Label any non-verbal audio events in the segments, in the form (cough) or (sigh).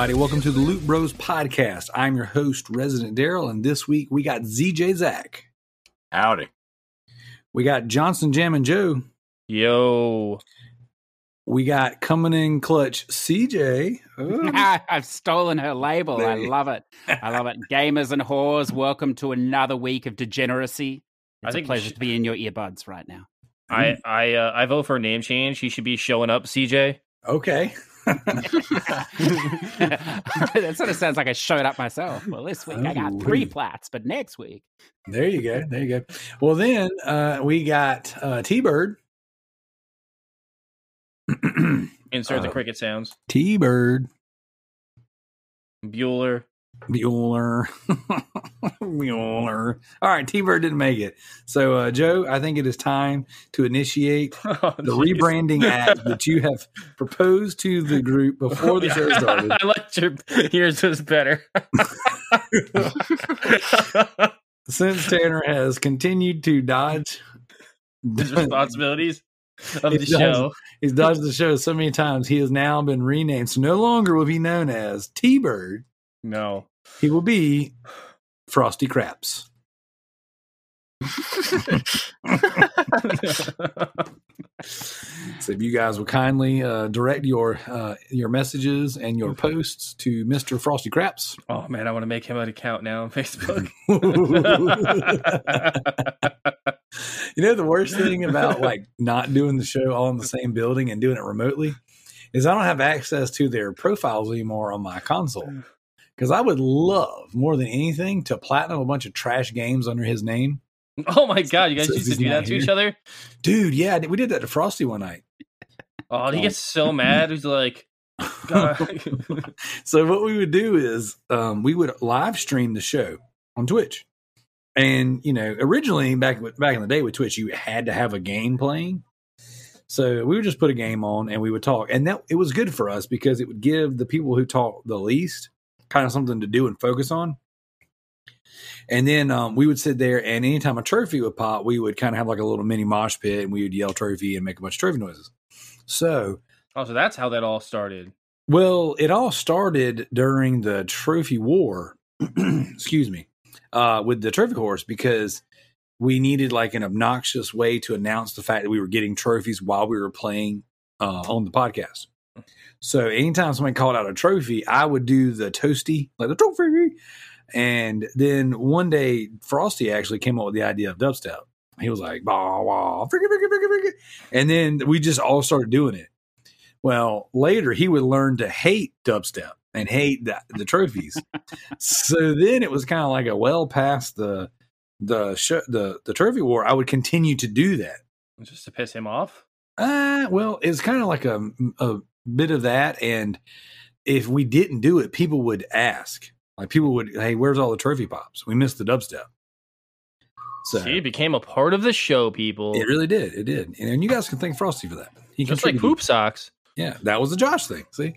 What's up, everybody? Welcome to the Loot Bros podcast. I'm your host, Resident Darrell, and this week we got ZJ Zack. Howdy. We got Johnson Jam and Joe. Yo. We got coming in clutch CJ. (laughs) I've stolen her label. I love it. I love it. (laughs) Gamers and whores, welcome to another week of degeneracy. I It's think a pleasure should- to be in your earbuds right now. I I uh, I vote for a name change. He should be showing up, CJ. okay. (laughs) that sort of sounds like I showed up myself. Well, this week I got three Ooh-wee. plats, but next week. There you go. There you go. Well, then uh, we got uh, T Bird. Insert the Uh, cricket sounds. T Bird. Bueller. Bueller. Bueller. (laughs) All right, T Bird didn't make it. So, uh, Joe, I think it is time to initiate (laughs) Oh, the rebranding (laughs) act that you have proposed to the group before the show started. I liked your. Yours was better. Since Tanner has continued to dodge, His responsibilities of He the does. show. he's dodged the show so many times, he has now been renamed. So no longer will he be known as T Bird. No. He will be Frosty Craps. So if you guys will kindly uh, direct your uh, your messages and your posts to Mister Frosty Craps. oh man, I want to make him an account now on Facebook. (laughs) (laughs) you know the worst thing about like not doing the show all in the same building and doing it remotely is I don't have access to their profiles anymore on my console. Because I would love more than anything to platinum a bunch of trash games under his name, oh my god, you guys Since used to do that to each other. dude. Yeah, we did that to Frosty one night. Oh, he gets so mad. He's like, (laughs) so what we would do is um, we would live stream the show on Twitch, and you know, originally back back in the day with Twitch, you had to have a game playing. So we would just put a game on and we would talk, and that it was good for us because it would give the people who talk the least kind of something to do and focus on. And then um, we would sit there, and anytime a trophy would pop, we would kind of have like a little mini mosh pit, and we would yell trophy and make a bunch of trophy noises. So oh, so that's how that all started. well, it all started during the trophy war. (clears throat) excuse me, uh, with the trophy horse because we needed like an obnoxious way to announce the fact that we were getting trophies while we were playing uh, on the podcast. So anytime somebody called out a trophy, I would do the toasty, like the trophy. And then one day, Frosty actually came up with the idea of dubstep. He was like, bah, bah, fricka, fricka, fricka, fricka. and then we just all started doing it. Well, later he would learn to hate dubstep and hate the, the trophies. so then it was kind of like a well past the the sh- the the trophy war. I would continue to do that. Just to piss him off. Uh, well, it's kind of like a a bit of that, and if we didn't do it, people would ask. Like people would, hey, where's all the trophy pops? We missed the dubstep. So See, it became a part of the show, people. it really did. It did, and you guys can thank Frosty for that. He Just like contributed. poop socks. Yeah, that was a Josh thing. See.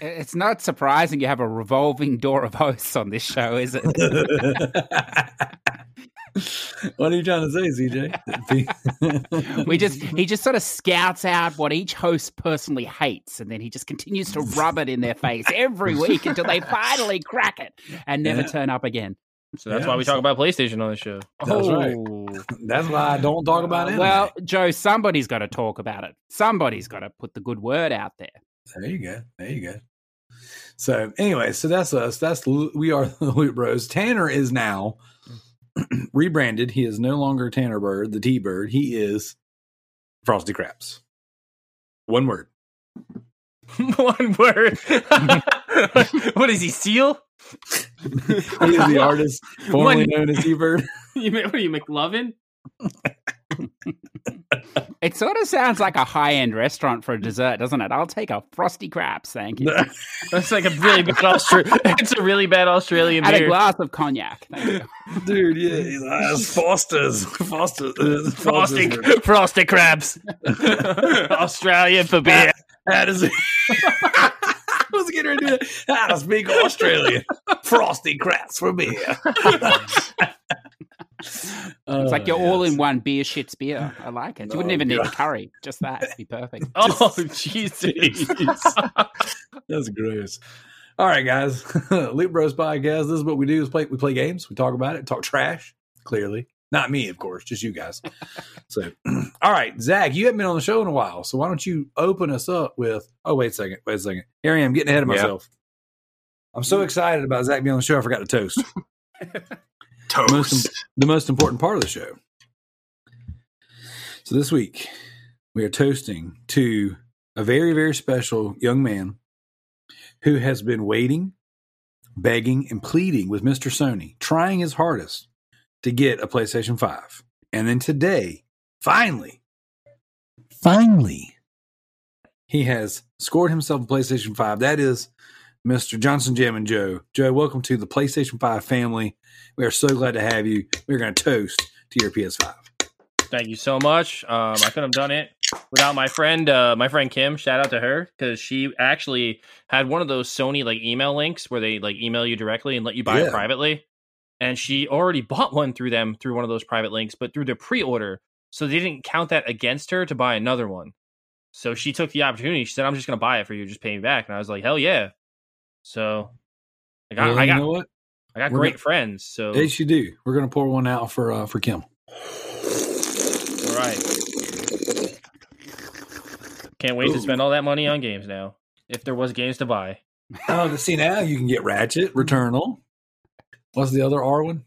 It's not surprising you have a revolving door of hosts on this show, is it? (laughs) (laughs) (laughs) what are you trying to say, CJ? (laughs) We just he just sort of scouts out what each host personally hates, and then he just continues to rub it in their face every week until they finally crack it and never Yeah. turn up again. So that's Yeah, why we so- talk about PlayStation on the show. That's right. Oh. That's why I don't talk about uh, it. Well, Joe, somebody's got to talk about it. Somebody's got to put the good word out there. there you go. There you go. So anyway, so that's us. That's we are the Loot Bros. Tanner is now (clears throat) rebranded. He is no longer Tanner Bird, the T Bird. He is Frosty Craps. One word. (laughs) One word. (laughs) what is he, Seal? He is the artist (laughs) formerly One- known as T Bird. You, what are you, McLovin? It sort of sounds like a high end restaurant for a dessert, doesn't it? I'll take a frosty craps, thank you. (laughs) That's like a really bad Austra- It's a really bad Australian (laughs) And a glass of cognac. Thank you. (laughs) Dude, yeah, he's like, "That's Foster's. Foster's. uh, Frosty, frosty crabs. Australian for beer. How does it? I was getting ready to do that. How to speak Australian. Frosty crabs for beer. (laughs) It's like oh, you're all in one beer shits beer. I like it. You wouldn't Oh, even need God. (laughs) curry. Just that. It'd be perfect. (laughs) Oh, Jesus. That's gross. All right, guys. Loot Bros podcast. This is what we do: is play. We play games. We talk about it. Talk trash. Clearly, not me, of course. Just you guys. so, (clears throat) all right, Zack. You haven't been on the show in a while, so why don't you open us up with? Oh, wait a second. Wait a second. Here I am getting ahead of Yeah. myself. I'm so mm. excited about Zack being on the show. I forgot to toast. Toast. Most the most important part of the show. So this week we are toasting to a very very special young man who has been waiting, begging and pleading with Mr. Sony, trying his hardest to get a PlayStation 5. And then today, finally, finally he has scored himself a PlayStation 5. That is Mr. Johnson Jam and Joe. Joe, welcome to the PlayStation 5 family. We are so glad to have you. We're going to toast to your PS5. Thank you so much. Um, I couldn't have done it without my friend, uh, my friend Kim. Shout out to her because she actually had one of those Sony like email links where they like email you directly and let you buy Yeah. it privately. And she already (laughs) bought one through them through one of those private links, but through the pre-order, so they didn't count that against her to buy another one. So she took the opportunity. She said, "I'm just going to buy it for you. Just pay me back." And I was like, "Hell yeah!" So I got, Well, I you got, know what? I got We're great gonna- friends. So Yes, you do. We're going to pour one out for uh, for Kim. all right. Can't wait to spend all that money on games now. If there was games to buy. Oh, to see now you can get Ratchet, Returnal. What's the other R one?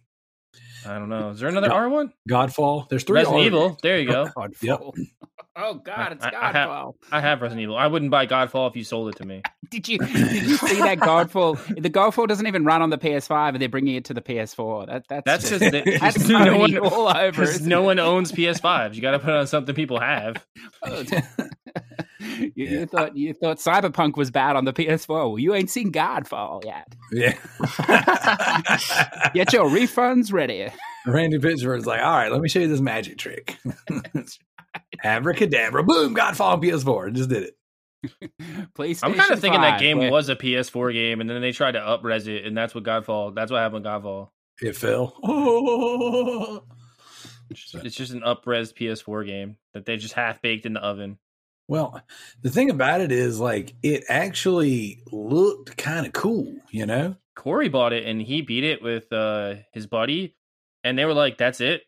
I don't know. Is there another Yeah. R one? Godfall. There's three Resident R Evil. There you go. (laughs) Godfall. Yep. (laughs) Oh God, it's I- I have- Godfall. I have Resident Evil. I wouldn't buy Godfall if you sold it to me. (laughs) Did you did you see that Godfall? The Godfall doesn't even run on the PS5, and they're bringing it to the PS4. That that's That's just, because (laughs) that's (laughs) no Sony one, all over. no it? one owns PS5s. You got to put it on something people have. Oh, you, Yeah. you thought you thought Cyberpunk was bad on the PS4. Well, you ain't seen Godfall yet. yeah. Get your refunds ready. Randy Pitchford's like, all right, let me show you this magic trick. Abracadabra, boom, Godfall on PS4. Just did it. (laughs) PlayStation. I'm kind of thinking that game where- was a PS4 game, and then they tried to upres it, and that's what Godfall. That's what happened with Godfall. It fell. (laughs) Oh. It's just an upres PS4 game that they just half baked in the oven. Well, the thing about it is, like, it actually looked kind of cool, you know? Corey bought it, and he beat it with uh, his buddy, and they were like, "That's it."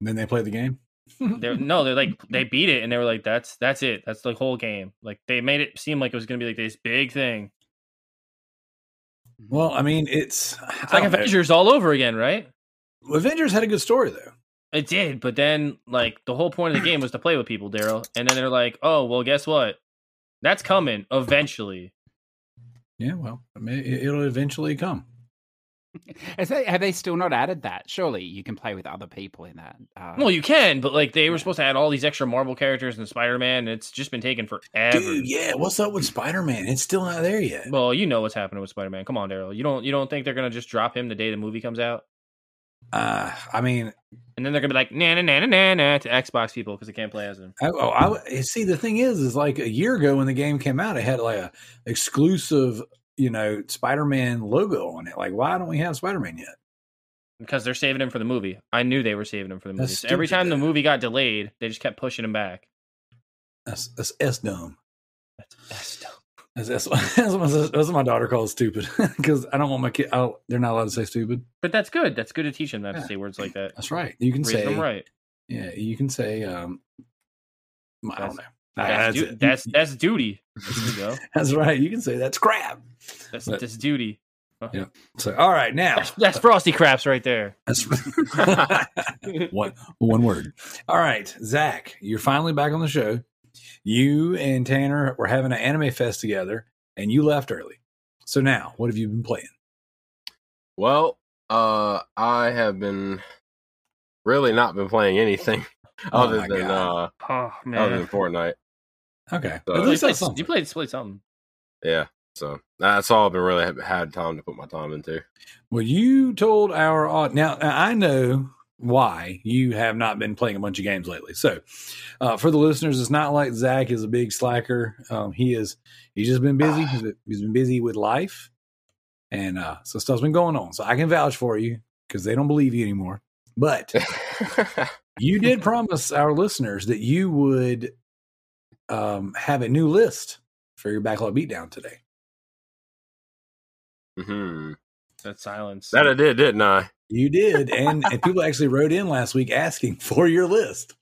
Then they play the game. They're no, they're like they beat it, and they were like, "That's that's it. That's the whole game." Like they made it seem like it was going to be like this big thing. Hmm. Well, I mean, it's, It's like Avengers all over again, right? Avengers had a good story, though. It did, but then like the whole point of the game was to play with people, Darrell. And then they're like, "Oh, well, guess what? That's coming eventually." Yeah, well, I mean, it'll eventually come. (laughs) Has they, have they still not added that? Surely you can play with other people in that. Uh, Well, you can, but like they were supposed to add all these extra Marvel characters and Spider-Man, it's just been taken forever. Dude, yeah, what's up with Spider Man? It's still not there yet. Well, you know what's happening with Spider-Man. Come on, Darrell. You don't you don't think they're gonna just drop him the day the movie comes out, Uh, I mean, and then they're gonna be like, "Nah, nah, nah, nah, nah, nah," to Xbox people because they can't play as him. I, oh, I see. The thing is, is like a year ago when the game came out, it had like a exclusive, you know, Spider Man logo on it. Like, why don't we have Spider Man yet? Because they're saving him for the movie. I knew they were saving him for the movie. So every time the movie got delayed, they just kept pushing him back. That's that's S dumb. That's, that's dumb. That's, (laughs) that's, what, that's, what my, that's what my daughter calls stupid (laughs) because I don't want my kid. I don't, they're not allowed to say stupid. But that's good. That's good to teach them not Yeah. to say words like that. That's right. You can Raise say them right. Yeah, you can say. um I don't know. That's, du- that's that's duty. There you go. (laughs) That's right. You can say that's crap. That's But- that's duty. Yeah. So, all right, now That's, that's frosty craps right there. That's (laughs) (laughs) one one word. All right, Zack, you're finally back on the show. You and Tanner were having an anime fest together, and you left early. So now, what have you been playing? Well, uh, I have been really not been playing anything Oh other my than God. uh, Oh other than Fortnite. Okay, So- at you played, that's something. you played played something. Yeah, so that's all I've been really had time to put my time into. Well, you told our au- now I know why you have not been playing a bunch of games lately. So, uh, for the listeners, it's not like Zack is a big slacker. Um, he is. He's just been busy. He's been, he's been busy with life, and uh, so stuff's been going on. So I can vouch for you because they don't believe you anymore. But (laughs) you did promise our listeners that you would um, have a new list for your backlog beatdown today. hmm That silence. That I did, didn't I? You did, (laughs) and, and people actually wrote in last week asking (laughs) for your list.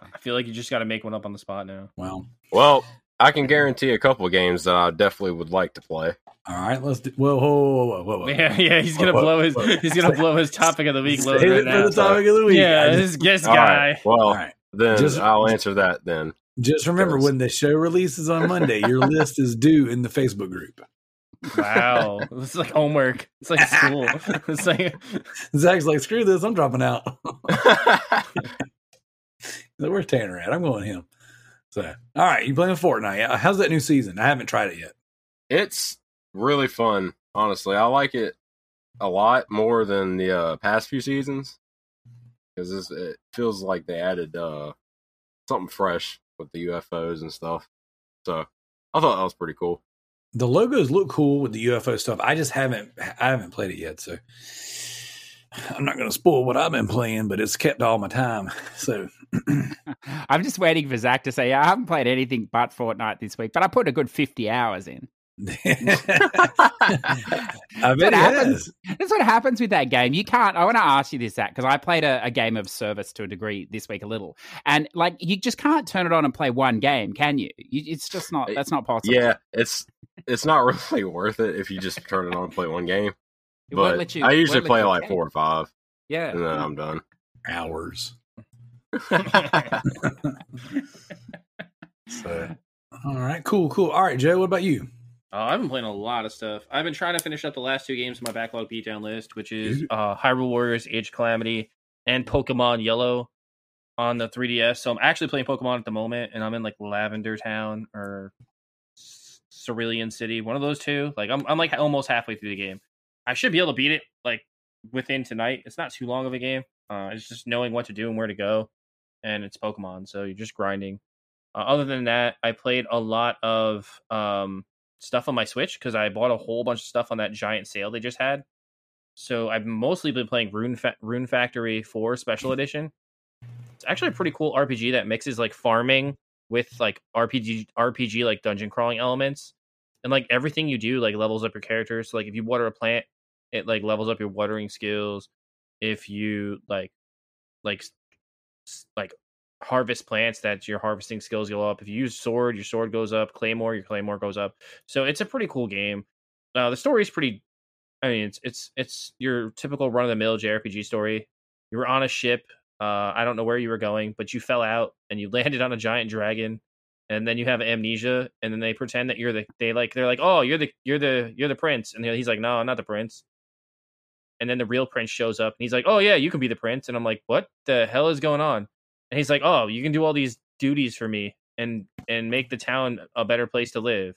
I feel like you just got to make one up on the spot now. Well, Well, I can guarantee a couple of games that I definitely would like to play. all right, let's do. Whoa, whoa, whoa, whoa, whoa, whoa. Yeah, (laughs) yeah, he's gonna Whoa, blow his whoa. he's gonna blow his topic of the week load Save right it now. for the topic of the week. Yeah, I this just, guest guy. right. Well, all right. then Just- I'll answer that then. Just remember Yes. when the show releases on Monday, your list is due in the Facebook group. Wow, (laughs) it's like homework. It's like school. (laughs) It's like Zack's like, screw this, I'm dropping out. (laughs) So Where's Tanner at? I'm going him. So, all right, you playing Fortnite? How's that new season? I haven't tried it yet. it's really fun, honestly. I like it a lot more than the uh, past few seasons because it feels like they added uh, something fresh with the UFOs and stuff. So I thought that was pretty cool. The logos look cool with the UFO stuff. I just haven't, I haven't played it yet. So, I'm not going to spoil what I've been playing, but it's kept all my time. (laughs) So, (laughs) I'm just waiting for Zack to say, I haven't played anything but Fortnite this week, but I put a good 50 hours in. (laughs) I bet what it happens. That's what happens with that game. You can't. I want to ask you this, Zack, because I played a, a game of service to a degree this week, a little, and like you just can't turn it on and play one game, can you? you it's just not. That's not possible. Yeah, it's it's not (laughs) really worth it if you just turn it on and play one game. It But let you- I usually play like game. four or five, yeah. and then I'm done. Hours. (laughs) So, all right, cool, cool. All right, Joe, what about you? Oh, I've been playing a lot of stuff. I've been trying to finish up the last two games on my backlog beatdown list, which is uh, Hyrule Warriors Age of Calamity and Pokemon Yellow on the 3DS. So I'm actually playing Pokemon at the moment, and I'm in like Lavender Town or Cerulean City, one of those two. Like I'm, I'm like almost halfway through the game. I should be able to beat it like within tonight. It's not too long of a game. Uh, it's just knowing what to do and where to go, and it's Pokemon, so you're just grinding. Uh, other than that, I played a lot of um, stuff on my Switch because I bought a whole bunch of stuff on that giant sale they just had. So I've mostly been playing Rune Fa- Rune Factory 4 Special (laughs) Edition. It's actually a pretty cool RPG that mixes like farming with like RPG RPG like dungeon crawling elements. And like everything you do like levels up your character. So like if you water a plant, it like levels up your watering skills. If you like like like harvest plants that your harvesting skills go up. If you use sword your sword goes up. Claymore your claymore goes up. So it's a pretty cool game. Uh, the story is pretty i mean it's it's it's your typical run-of-the-mill jrpg story. You were on a ship uh, i don't know where you were going but you fell out and you (laughs) landed on a giant dragon and then you have amnesia and then they pretend that you're the they like they're like oh you're the you're the you're the prince and he's like no i'm not the prince. And then the real prince shows up and he's like oh yeah you can be the prince. And i'm like what the hell is going on and he's like, "Oh, you can do all these duties for me and and make the town a better place to live."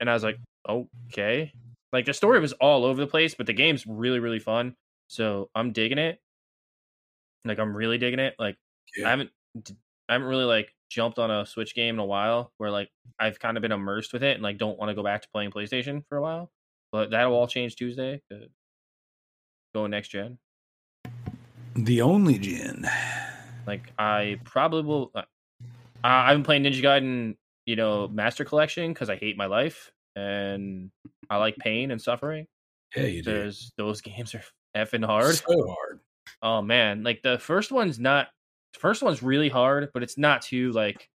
And I was like, "Okay." Like the story was all over the place, but the game's really really fun. So I'm digging it. Like I'm really digging it. Like Yeah. I haven't I haven't really like jumped on a Switch game in a while where like I've kind of been immersed with it and like don't want to go back to playing PlayStation for a while. But that'll all change Tuesday. uh, Going next gen. The only gin. Like I probably will. Uh, I've been playing Ninja Gaiden, you know, Master Collection because I hate my life and I like pain and suffering. Yeah, you do. Those (laughs) games are effing hard. So hard. Oh man, like the first one's not. The first one's really hard, but it's not too like.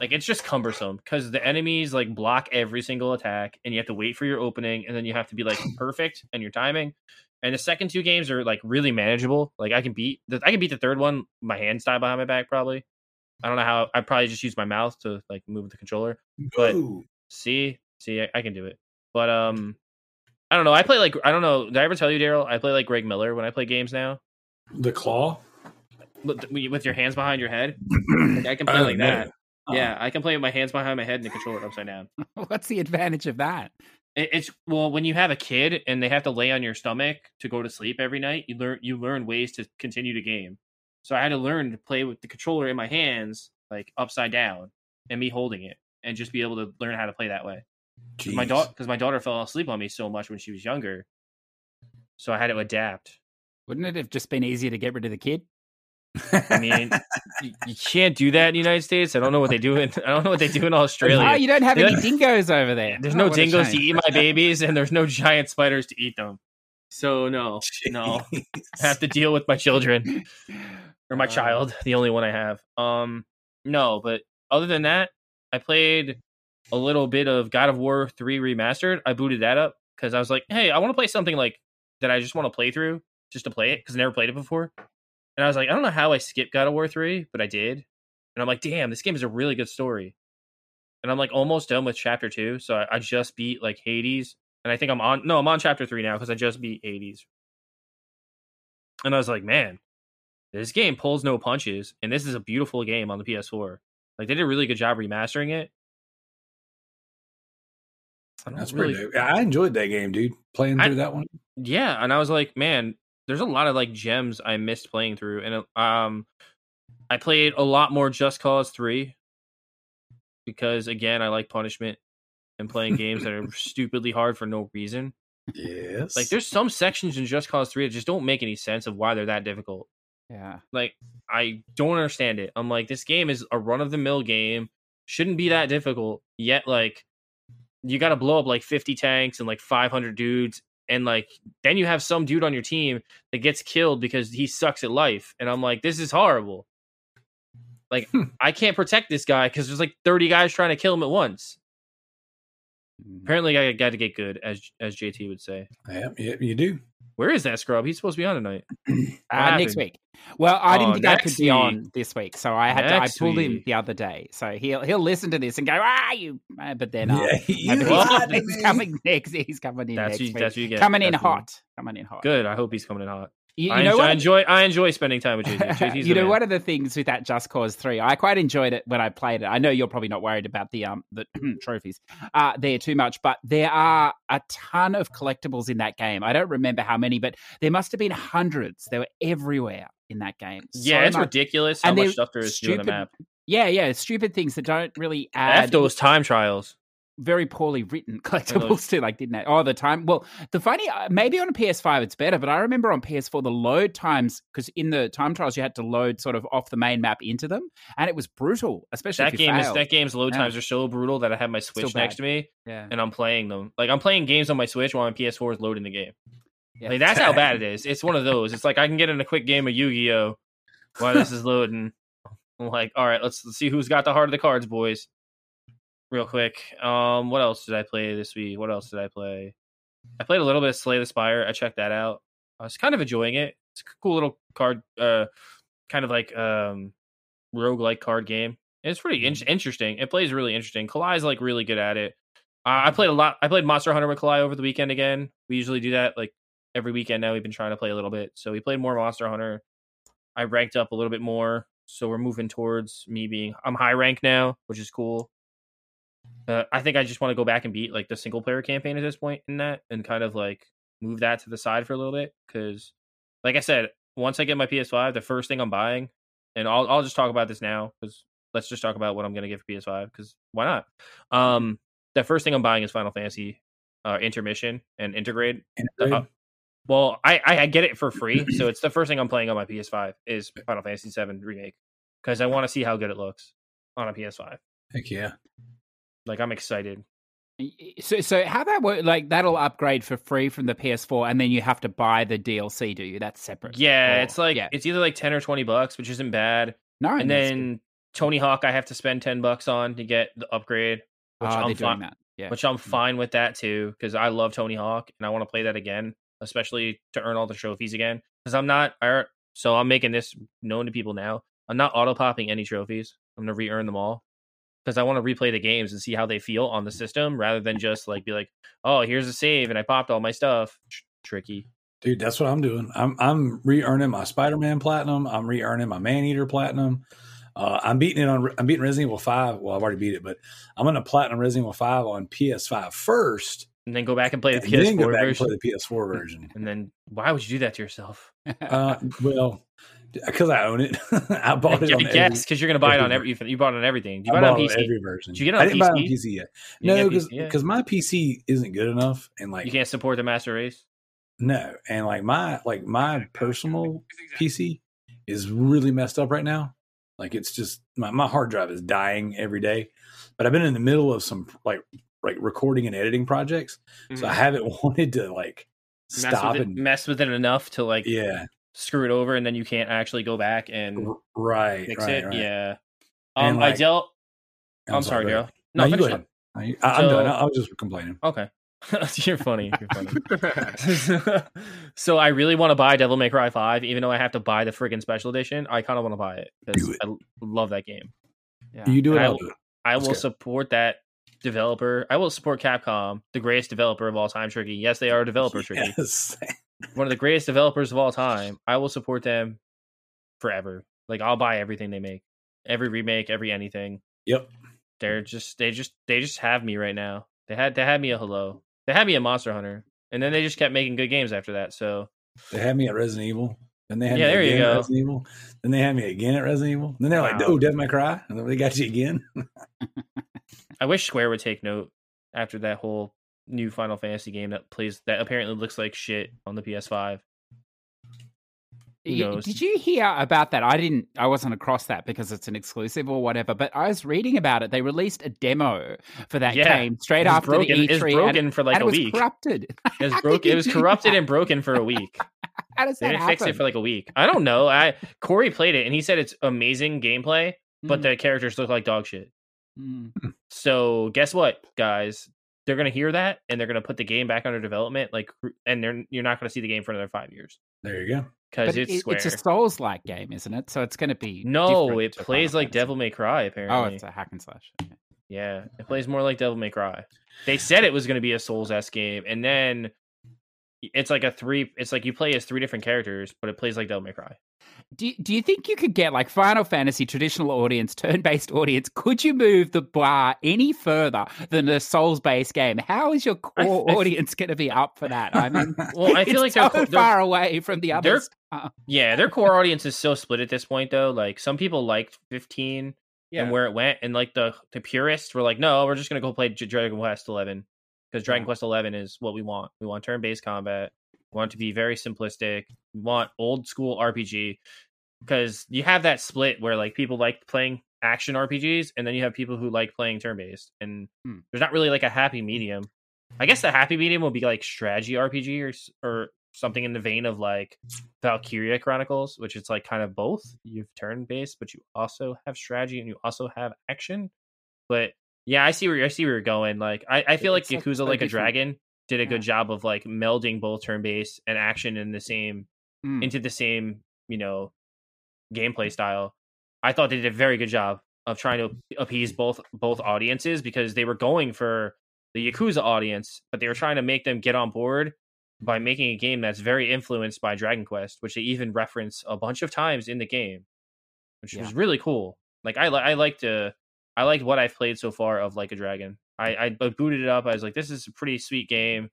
Like it's just cumbersome because the enemies like block every single attack, and you have to wait for your opening, and then you have to be like perfect and your timing. And the second two games are like really manageable. Like I can beat, the, I can beat the third one. My hands tied behind my back, probably. I don't know how. I probably just use my mouth to like move the controller. But- Ooh. See, see, I, I can do it. But um, I don't know. I play like I don't know. Did I ever tell you, Darrell? I play like Greg Miller when I play games now. the claw. With, with your hands behind your head. Like I (clears throat) can play Oh, like no. that. Yeah, I can play with my hands behind my head and the controller upside down. (laughs) What's the advantage of that? It, it's well when you have a kid and they have to lay on your stomach to go to sleep every night. You learn you learn ways to continue the game. So I had to learn to play with the controller in my hands like upside down and me holding it and just be able to learn how to play that way. My daughter because my daughter fell asleep on me so much when she was younger, so I had to adapt. Wouldn't it have just been easier to get rid of the kid? I mean, you, you can't do that in the United States. I don't know what they do in I don't know what they do in Australia. You don't have any (laughs) dingoes over there. There's Oh, no dingoes to eat my babies, and there's no giant spiders to eat them. So no, no, I have to deal with my children or my Uh. child, the only one I have. Um, no, but other than that, I played a little bit of God of War Three Remastered. I booted that up because I was like, hey, I want to play something like that. I just want to play through just to play it because I never played it before. And I was like, I don't know how I skipped God of War Three, but I did. And I'm like, damn, this game is a really good story. And I'm like almost done with chapter two, so I, I just beat like Hades, and I think I'm on. No, I'm on chapter three now because I just beat Hades. And I was like, man, this game pulls no punches, and this is a beautiful game on the PS4. Like they did a really good job remastering it. I That's really, pretty dope. I enjoyed that game, dude. Playing I- through that one. yeah, and I was like, man, there's a lot of like gems I missed playing through, and uh, um, I played a lot more Just Cause Three because again, I like punishment and playing games that are (laughs) stupidly hard for no reason. Yes. Like, there's some sections in Just Cause Three that just don't make any sense of why they're that difficult. Yeah. Like, I don't understand it. I'm like, this game is a run of the mill game, shouldn't be that difficult. Yet, like, you got to blow up like 50 tanks and like 500 dudes, and like, then you have some dude on your team that gets killed because he sucks at life. And I'm like, this is horrible. Like, I can't protect this guy because there's like 30 guys trying to kill him at once. Mm. Apparently, I got to get good, as as JT would say. Yep, yep, you do. Where is that scrub? He's supposed to be on tonight. (clears throat) Uh, next week. Well, I didn't Oh, think I could next be on this week, so I had to. I Next pulled him the other day, so he'll he'll listen to this and go, "Ah, you!" uh, But then, uh, yeah, (laughs) you maybe lied to he's, he's coming (laughs) next. He's coming in That's next you. week. That's you get. coming in That's what you- hot. Coming in hot. Good. I hope he's coming in hot. You, you I, know enjoy, what? I enjoy. I enjoy spending time with. JT's (laughs) you know man. one of the things with that Just Cause Three, I quite enjoyed it when I played it. I know you're probably not worried about the um the (clears throat) trophies uh there too much, but there are a ton of collectibles in that game. I don't remember how many, but there must have been hundreds. They were everywhere in that game. Yeah, So it's much- ridiculous how and much stuff there is on the map. Yeah, yeah, stupid things that don't really add. F those time trials. Very poorly written (laughs) collectibles too, like didn't they? Oh, the time. Well, the funny, uh, maybe on a PS5 it's better, but I remember on PS4 the load times because in the time trials you had to load sort of off the main map into them, and it was brutal, especially That game is that game's load Yeah. times are so brutal that I have my Switch next to me yeah, and I'm playing them. Like I'm playing games on my Switch while my PS4 is loading the game. yeah. Like that's how bad it (laughs) is. It's one of those. It's like I can get in a quick game of Yu-Gi-Oh while this is (laughs) loading. I'm like, all right, let's, let's see who's got the heart of the cards, boys. Real quick. Um, what else did I play this week? What else did I play? I played a little bit of Slay the Spire. I checked that out. I was kind of enjoying it. It's a cool little card, uh, kind of like um, roguelike card game. And It's pretty in- interesting. It plays really interesting. Kalai's like really good at it. Uh, I played a lot. I played Monster Hunter with Kalai over the weekend again. We usually do that like every weekend now. We've been trying to play a little bit, so we played more Monster Hunter. I ranked up a little bit more, so we're moving towards me being. I'm high rank now, which is cool. Uh, I think I just want to go back and beat like the single player campaign at this point in that, and kind of like move that to the side for a little bit because, like I said, once I get my PS5, the first thing I'm buying, and I'll I'll just talk about this now because let's just talk about what I'm gonna get for PS5 because why not? Um, the first thing I'm buying is Final Fantasy uh, Intermission and Intergrade. Uh, well, I, I I get it for free, so it's the first thing I'm playing on my PS5 is Final Fantasy VII Remake because I want to see how good it looks on a PS5. Heck yeah. Like I'm excited. So, so how that work? Like that'll upgrade for free from the PS4, and then you have to buy the DLC. Do you? That's separate. Yeah, Or- it's like yeah. it's either like ten or twenty bucks, which isn't bad. no, and then Tony Hawk, I have to spend ten bucks on to get the upgrade, which oh, I'm fine. that. Yeah, Which I'm mm-hmm. fine with that too, because I love Tony Hawk and I want to play that again, especially to earn all the trophies again. Because I'm not, I, so I'm making this known to people now. I'm not auto popping any trophies. I'm gonna re-earn them all because I want to replay the games and see how they feel on the system, rather than just like be like, oh, here's a save and I popped all my stuff. Tr- tricky. Dude, that's what I'm doing. I'm I'm re-earning my Spider-Man platinum. I'm re-earning my Man-Eater platinum. Uh, I'm beating it on. I'm beating Resident Evil Five. Well, I've already beat it, but I'm going to platinum Resident Evil Five on PS5 first, And then go back and play the and then go PS4 back version. and play the PS4 (laughs) version. And then why would you do that to yourself? Uh, well, because I own it, (laughs) I bought it. I on guess because you're gonna buy it on every-. You bought it on everything. You I bought it on PC. every version. Did you get it I didn't buy it on PC? PC yet. You No, because because my PC isn't good enough, and like you can't support the master race. no, and like my like my personal PC is really messed up right now. Like it's just my, my hard drive is dying every day. But I've been in the middle of some like like recording and editing projects, so I Mhm. haven't (laughs) wanted to like mess stop and mess with it enough to like yeah, screw it over, and then you can't actually go back and right, fix right, it. right. Yeah. Um, like- I dealt. I'm, sorry, go Darrell. ahead. No, you go ahead. I, I'm So- done. I, was just complaining. Okay. (laughs) You're funny. You're funny. (laughs) (laughs) so I really want to buy Devil May Cry 5, even though I have to buy the friggin' special edition. I kind of want to buy it because. I love that game. Yeah. You do it. I I'll do it. I will support that developer. I will support Capcom, the greatest developer of all time, Tricky. Yes, they are a developer, Tricky. Yes. One of the greatest developers of all time. I will support them forever. Like I'll buy everything they make. Every remake, every anything. Yep. They're just they just they just have me right now. They had they had me a hello. They had me a Monster Hunter. And then they just kept making good games after that. So They had me at Resident Evil. Then they had Yeah, me there you again at. Resident Evil. Then they had me again at Resident Evil. Then they're like, "Oh, Devil May Cry," and then they got you again. (laughs) I wish Square would take note after that whole new Final Fantasy game that plays that apparently looks like shit on the PS5. Who Did you hear about that? I didn't. I wasn't across that because it's an exclusive or whatever. But I was reading about it. They released a demo for that Yeah, game straight after broken. the E3. It's and- broken for like a it was week. corrupted. (laughs) (laughs) It was How broke. could It was corrupted and broken for a week. (laughs) How does They that didn't happen? fix it for like a week. I don't know. I Corey played it and he said it's amazing gameplay, but Mm, the characters look like dog shit. mm. So guess what, guys? They're gonna hear that and they're gonna put the game back under development. Like, and they're you're not gonna see the game for another five years There you go. because it's it- it's a Souls-like game, isn't it? So it's going to be no, it plays like Devil May Cry. Apparently. Oh, it's a hack and slash. Okay. yeah, it plays more like Devil May Cry. They said it was gonna be a Souls s game, and then it's like a three. It's like you play as three different characters, but it plays like Devil May Cry. Do, do you think you could get like Final Fantasy traditional audience, turn based audience? Could you move the bar any further than a Souls based game? How is your I- core audience going to be up for that? I mean, (laughs) Well, I feel like so they're, co- they're far away from the others. Uh, Yeah, their core audience is so split at this point though. Like some people liked 15 and where it went, and like the the purists were like, no, we're just gonna go play Dragon Quest 11 because Dragon Yeah. Quest 11 is what we want. We want turn based combat. Want to be very simplistic. Want old school RPG because you have that split where like people like playing action RPGs, and then you have people who like playing turn based, and Hmm. there's not really like a happy medium. I guess the happy medium will be like strategy RPG or or something in the vein of like Valkyria Chronicles, which is like kind of both. You've turn based, but you also have strategy and you also have action. But yeah, I see where I see where you're going. Like I, I feel like It's, like, Yakuza so like a dragon did a good job of like melding both turn based and action in the same mm. into the same, you know, gameplay style. I thought they did a very good job of trying to appease both both audiences because they were going for the Yakuza audience, but they were trying to make them get on board by making a game that's very influenced by Dragon Quest, which they even reference a bunch of times in the game, which Yeah. was really cool. Like I, li- I liked uh, I liked what I've played so far of Like a Dragon. I, I b- booted it up. I was like, this is a pretty sweet game.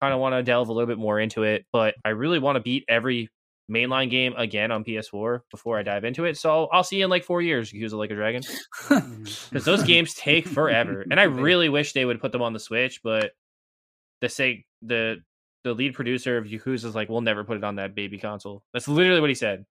Kind of want to delve a little bit more into it, but I really want to beat every mainline game again on PS4 before I dive into it. So I'll see you in like four years, Yakuza Like a Dragon, because those games take forever, and I (laughs) really wish they would put them on the Switch, but the say the the lead producer of Yakuza is like, we'll never put it on that baby console. That's literally what he said.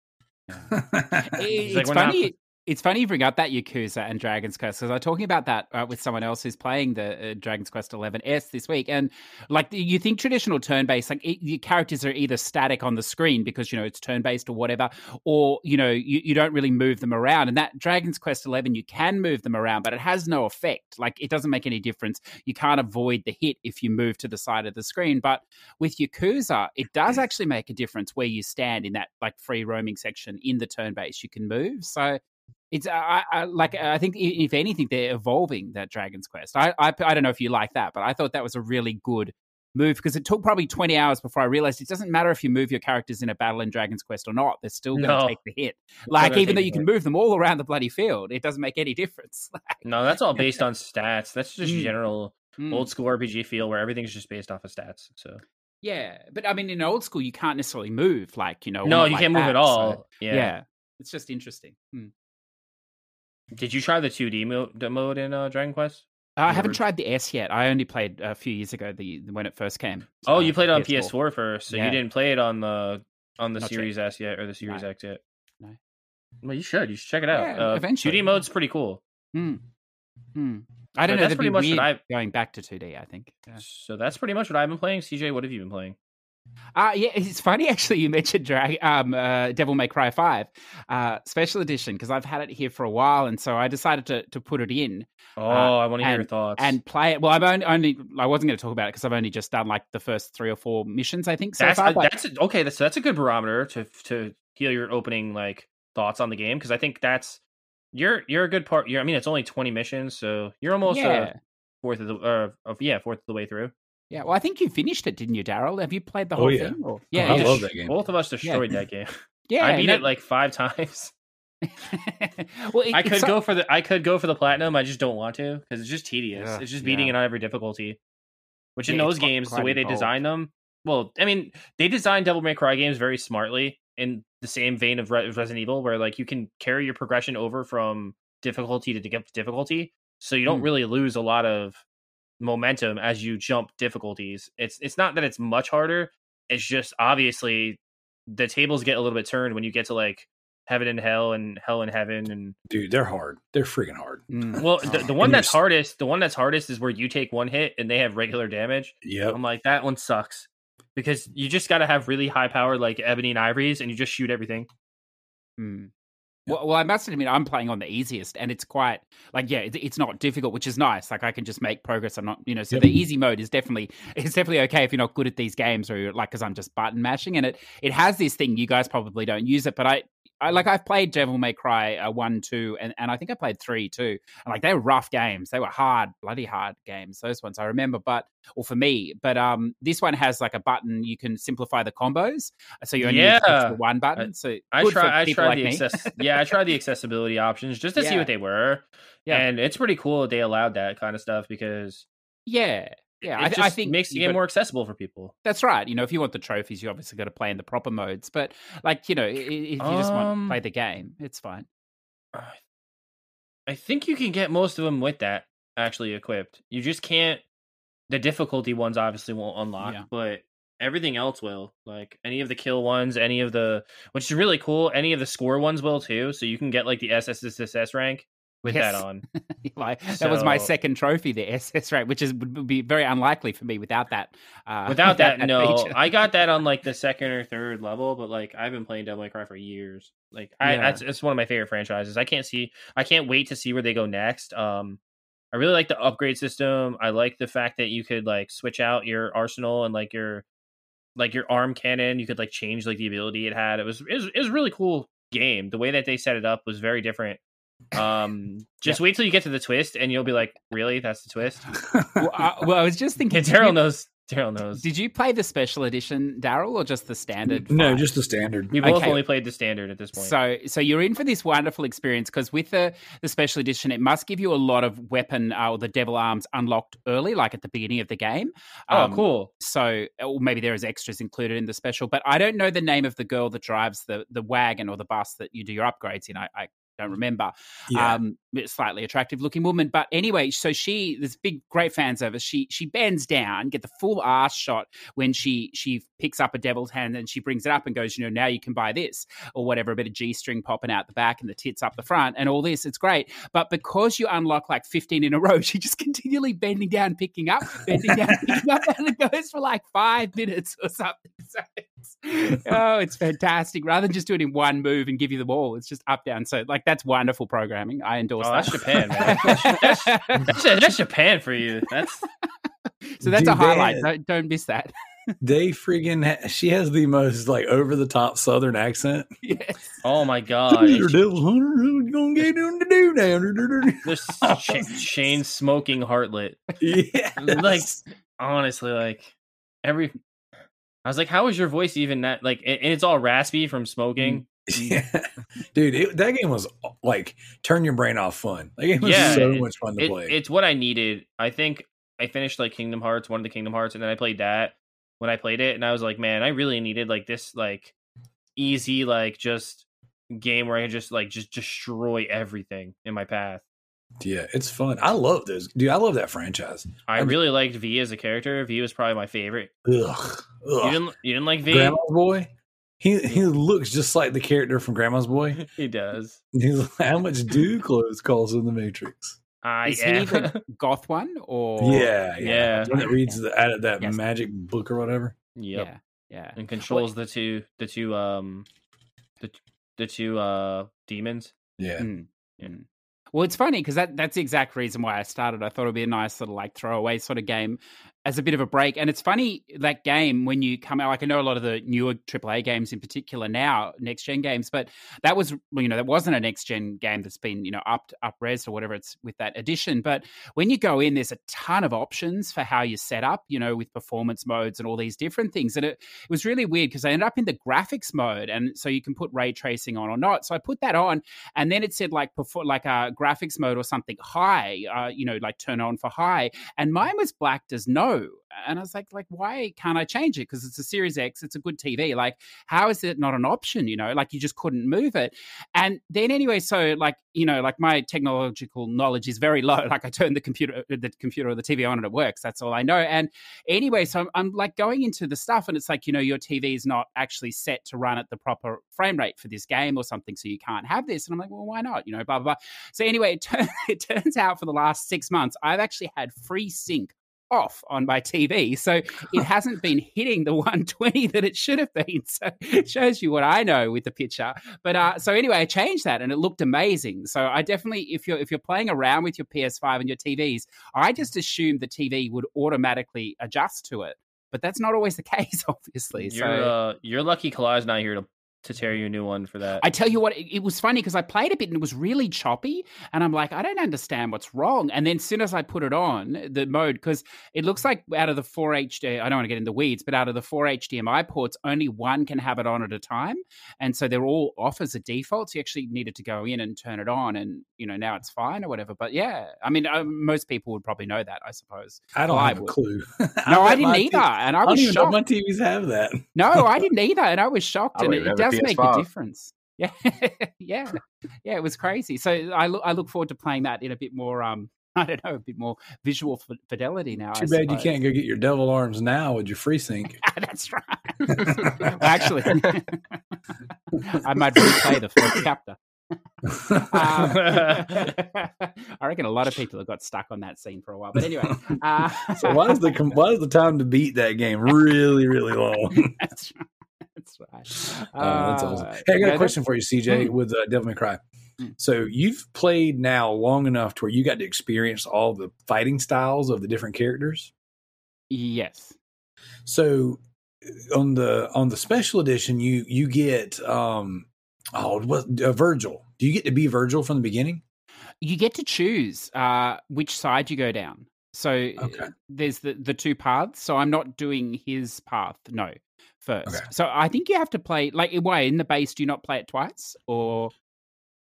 It- like, it's we're not funny. It's funny you bring up that Yakuza and Dragon's Quest because I was talking about that uh, with someone else who's playing the uh, Dragon's Quest 11s this week, and like you think traditional turn-based, like it, your characters are either static on the screen because you know it's turn-based or whatever, or you know you, you don't really move them around. And that Dragon's Quest 11, you can move them around, but it has no effect. Like it doesn't make any difference. You can't avoid the hit if you move to the side of the screen. But with Yakuza, it does actually make a difference where you stand in that like free roaming section in the turn-based. You can move, so it's I, I like I think if anything they're evolving that Dragon's Quest. I, I I don't know if you like that, but I thought that was a really good move because it took probably 20 hours before I realized it doesn't matter if you move your characters in a battle in Dragon's Quest or not, they're still going to No. take the hit. (laughs) Like even though you can move them all around the bloody field, it doesn't make any difference. (laughs) No, that's all based on stats. That's just Mm. general Mm. old school RPG feel where everything's just based off of stats. So yeah, but I mean in old school you can't necessarily move like you know. no, you like can't move at all. so- yeah. yeah. it's just interesting. Mm. Did you try the 2D mo- mode in uh, Dragon Quest? I You haven't ever- tried the S yet. I only played a few years ago the when it first came. Oh, uh, you played it on PS4. PS4 first, so Yeah. you didn't play it on the on the Not yet. Series S yet or the Series No. X yet. No. Well, you should. You should check it out. Yeah, uh, eventually. 2D mode's pretty cool. Hmm. Hmm. I don't But know. that's pretty much what I- going back to 2D. I think. Yeah. So that's pretty much what I've been playing. CJ, what have you been playing? Uh, yeah, it's funny actually. You mentioned Drag, um, uh, Devil May Cry Five uh, Special Edition because I've had it here for a while, and so I decided to to put it in Oh, I want to hear your thoughts. and play it. Well, I've only, only I wasn't going to talk about it because I've only just done like the first three or four missions, I think so that's far. but- that's okay. That's that's a good barometer to to hear your opening like thoughts on the game because I think that's you're you're a good part. You're, I mean, it's only twenty missions, so you're almost yeah, uh, fourth of the uh, of yeah fourth of the way through. Yeah. Well, I think you finished it, didn't you, Darrell? Have you played the Oh, whole yeah. thing? Or, I yeah, We yeah. love that game. Both of us destroyed that game. (laughs) yeah. I beat no- it like five times. (laughs) well, it- I could so- go for the I could go for the platinum. I just don't want to because it's just tedious. Ugh, it's just beating yeah. it on every difficulty. Which in Yeah, it's those games, the quite way they involved. design them, well, I mean, they design Devil May Cry games very smartly in the same vein of Re- Resident Evil, where like you can carry your progression over from difficulty to difficulty, so you don't Hmm. really lose a lot of momentum as you jump difficulties. It's it's not that it's much harder. It's just obviously the tables get a little bit turned when you get to like heaven and hell and hell and heaven and Dude, they're hard. They're freaking hard. Mm. well the, the (sighs) one that's hardest the one that's hardest is where you take one hit and they have regular damage yeah i'm like that one sucks because you just got to have really high power like ebony and ivories and you just shoot everything Well, well, I must admit, I'm playing on the easiest, and it's quite like yeah, it, it's not difficult, which is nice. Like I can just make progress. I'm not, you know, so Yep. the easy mode is definitely it's definitely okay if you're not good at these games or like because I'm just button mashing, and it it has this thing. You guys probably don't use it, but I. I like I've played Devil May Cry uh, one, two, and, and I think I played three too. And like they were rough games. They were hard, bloody hard games. Those ones I remember, but or for me, but um, this one has like a button you can simplify the combos, so you only Yeah. the one button. So i try i tried like the access (laughs) yeah i tried the accessibility options just to see what they were Yeah. and it's pretty cool that they allowed that kind of stuff because Yeah, yeah. I, just I think makes the game got- more accessible for people That's right. You know, if you want the trophies, you obviously got to play in the proper modes. But like, you know, if you just want to Um, play the game, it's fine. i think you can get most of them with that actually equipped you just can't the difficulty ones obviously won't unlock Yeah. but everything else will like any of the kill ones any of the which is really cool any of the score ones will too so you can get like the sssss rank with Yes. that (laughs) on. Like that was my second trophy, the SS rate, which is would be very unlikely for me without that. Uh, without (laughs) that, no. feature. i got that on (laughs) like the second or third level but like i've been playing devil may cry for years. Like i Yeah. that's it's one of my favorite franchises. I can't see i can't wait to see where they go next. Um i really like the upgrade system. I like the fact that you could like switch out your arsenal and like your like your arm cannon. You could like change like the ability it had. It was it was, it was a really cool game. The way that they set it up was very different um (laughs) just wait till you get to the twist and you'll be like really that's the twist (laughs) well, I, well, I was just thinking. and you- darrell knows darrell knows Did you play the special edition, Darrell, or just the standard? no, five? just the standard. we both Okay. only played the standard at this point So, so you're in for this wonderful experience because with the the special edition, it must give you a lot of weapon uh, or the devil arms unlocked early, like at the beginning of the game. oh Um, cool So, or maybe there is extras included in the special, but I don't know the name of the girl that drives the the wagon or the bus that you do your upgrades in. I, I don't remember. Yeah. Um, slightly attractive looking woman, but anyway, so she there's big great fans of her. She she bends down, get the full ass shot when she she picks up a devil's hand and she brings it up and goes, you know, now you can buy this or whatever, a bit of G string popping out the back and the tits up the front and all this. It's great. But because you unlock like 15 in a (laughs) row, she just continually bending down, picking up, bending down, (laughs) picking up, and it goes for like five minutes or something. (laughs) So it's, oh, it's fantastic. Rather than just doing it in one move and give you the ball, it's just up, down. So, like, that's wonderful programming. I endorse Oh, that. (laughs) that's Japan, man. That's, that's, that's Japan for you. That's so that's a Dude, they highlight. had- Don't, don't miss that. (laughs) they freaking. Ha- she has the most like over the top Southern accent. (laughs) yes. oh my god. here, It's- Devil's Hunter. What you gonna get doing to do now? There's Sh- Shane smoking Heartlet. yeah, Like honestly, like every. I was like, "How is your voice even that?" Like, and it's all raspy from smoking. Mm. Yeah. (laughs) dude, it, that game was uh, like turn your brain off fun. That game was Yeah, so it- much fun to It, play. it's what I needed. I think I finished like Kingdom Hearts, one of the Kingdom Hearts, and then I played that when I played it, and I was like, "Man, I really needed like this, like easy, like just game where I could just like just destroy everything in my path." yeah, it's fun. I love those, dude. I love that franchise. I I'm- really liked V as a character. V was probably my favorite. Ugh, You didn't you didn't like V? Grandma's boy. He he looks just like the character from Grandma's Boy. (laughs) he does. (laughs) He's like, how much do (laughs) clothes cost in the Matrix? I Is am. he the goth one or yeah, yeah. Yeah. The one that reads the, out of that Yes. magic book or whatever. yep. Yeah, yeah. And controls the two the two um the the two uh demons. Yeah. Mm, mm. Well, it's funny because that, that's the exact reason why I started. I thought it'd be a nice little like throwaway sort of game as a bit of a break. And it's funny that game when you come out, like I know a lot of the newer AAA games in particular now, next gen games, but that was you know that wasn't a next gen game that's been you know up up res or whatever it's with that edition. But when you go in, there's a ton of options for how you set up, you know, with performance modes and all these different things. And it, it was really weird because I ended up in the graphics mode, and so you can put ray tracing on or not. So I put that on, and then it said like before like a graphics mode or something high uh, you know like turn on for high and mine was black does no and i was like like why can't i change it? Because it's a series x it's a good tv like how is it not an option you know like you just couldn't move it? And then anyway so like you know like my technological knowledge is very (laughs) low like i turn the computer uh, the computer or the tv on and it works that's all i know and anyway so I'm, I'm like going into the stuff and it's like you know your tv is not actually set to run at the proper frame rate for this game or something so you can't have this and i'm like well why not? You know blah blah blah. So anyway (laughs) it, turn, it turns out for the last six months i've actually had free sync off on my TV. So it (laughs) hasn't been hitting the (laughs) 120 that it should have been. (laughs) So it shows you what I know with the picture. But uh, so anyway, I changed that and it looked amazing. So I definitely, if you're if you're playing around with your PS5 and your TVs, I just assumed the TV would automatically adjust to it. But that's not always the case, obviously. You're so uh you're lucky Kalai's not here to to tear you a new one for that. I tell you what, it, it was funny because I played a bit and it was really choppy, and I'm like, I don't understand what's wrong. And then as soon as I put it on the mode, because it looks like out of the four HD, I don't want to get in the weeds, but out of the four HDMI ports, only one can have it on at a time, and so they're all off as a default. So you actually needed to go in and turn it on, and you know now it's fine or whatever. But yeah, I mean, uh, most people would probably know that, I suppose. I don't Well, have a clue. (laughs) No, I bet didn't either, T- and I I don't was even know shocked. my TVs have that. No, I (laughs) didn't either, and I was shocked, I and it, even it have a does make a difference. (laughs) Yeah, yeah, yeah. It was crazy. So I look, I look forward to playing that in a bit more, um, (laughs) I don't know, a bit more visual f- fidelity now. Too I bad you can't go get your devil arms now with your free sync. (laughs) That's right. Well, actually, I might replay the first chapter. Um, I reckon a lot of people have got stuck on that scene for a while. But anyway, uh, so why is the why is the time to beat that game really really long? that's right. That's right. Oh, that's awesome. Uh, Hey, I got a question for you, CJ, Mm. with uh, Devil May Cry. Mm. So you've played now long enough to where you got to experience all the fighting styles of the different characters. Yes. So uh, on the on the special edition, you you get um oh what uh, Virgil. Do you get to be Virgil from the beginning? you get to choose uh, which side you go down. So Okay. there's the, the two paths. So I'm not doing his path, no, first. Okay. So I think you have to play, like, why in the base, do you not play it twice? Or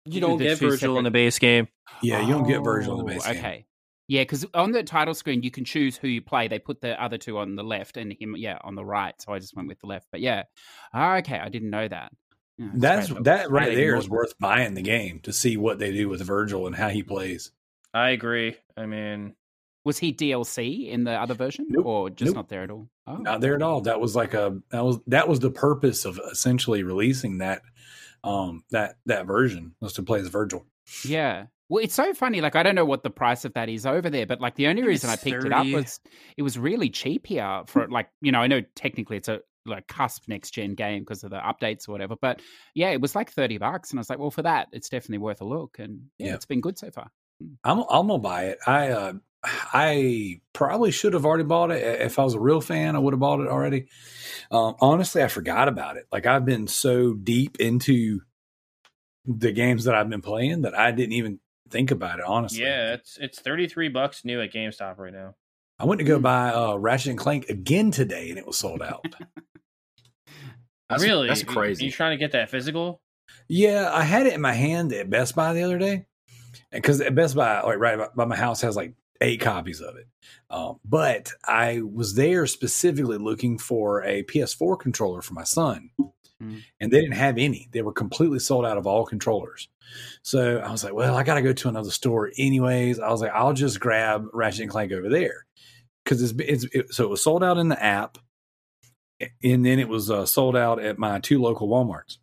you don't get two Virgil in the base game. Yeah, you don't get Virgil in the Oh, base game. Okay. Yeah, because on the title screen, you can choose who you play. They put the other two on the left and him, yeah, on the right. So I just went with the left. But yeah. Ah, okay. I didn't know that. Yeah, That's great. that right Really there more- is worth buying the game to see what they do with Virgil and how he plays. I agree. I mean, Was he DLC in the other version Nope. or just Nope. not there at all? Oh. Not there at all. That was like a that was that was the purpose of essentially releasing that um that that version was to play as Virgil. Yeah. Well, it's so funny. Like, I don't know what the price of that is over there, but like the only reason I picked it up 30. was it was really cheap here for like you know I know technically it's a like cusp next gen game because of the updates or whatever, but yeah, it was like thirty bucks, and I was like, well, for that, it's definitely worth a look, and yeah, Yeah. it's been good so far. I'm I'm gonna buy it. I uh (sighs) I probably should have already bought it. If I was a real fan, I would have bought it already. Um, honestly, I forgot about it. Like I've been so deep into the games that I've been playing that I didn't even think about it. Honestly, yeah, it's it's thirty three bucks new at GameStop right now. I went to go Hmm. buy uh, Ratchet and Clank again today, and it was sold out. (laughs) That's, really? That's You- crazy. You trying to get that physical? Yeah, I had it in my hand at Best Buy the other day, because at Best Buy, like right by- my house, has like eight copies of it. Um, but I was there specifically looking for a PS4 controller for my son, Mm. and they didn't have any. They were completely sold out of all controllers. So I was like, well, I got to go to another store anyways. I was like, I'll just grab Ratchet and Clank over there because it's, it's it, so it was sold out in the app. and then it was uh, sold out at my two local WalMarts.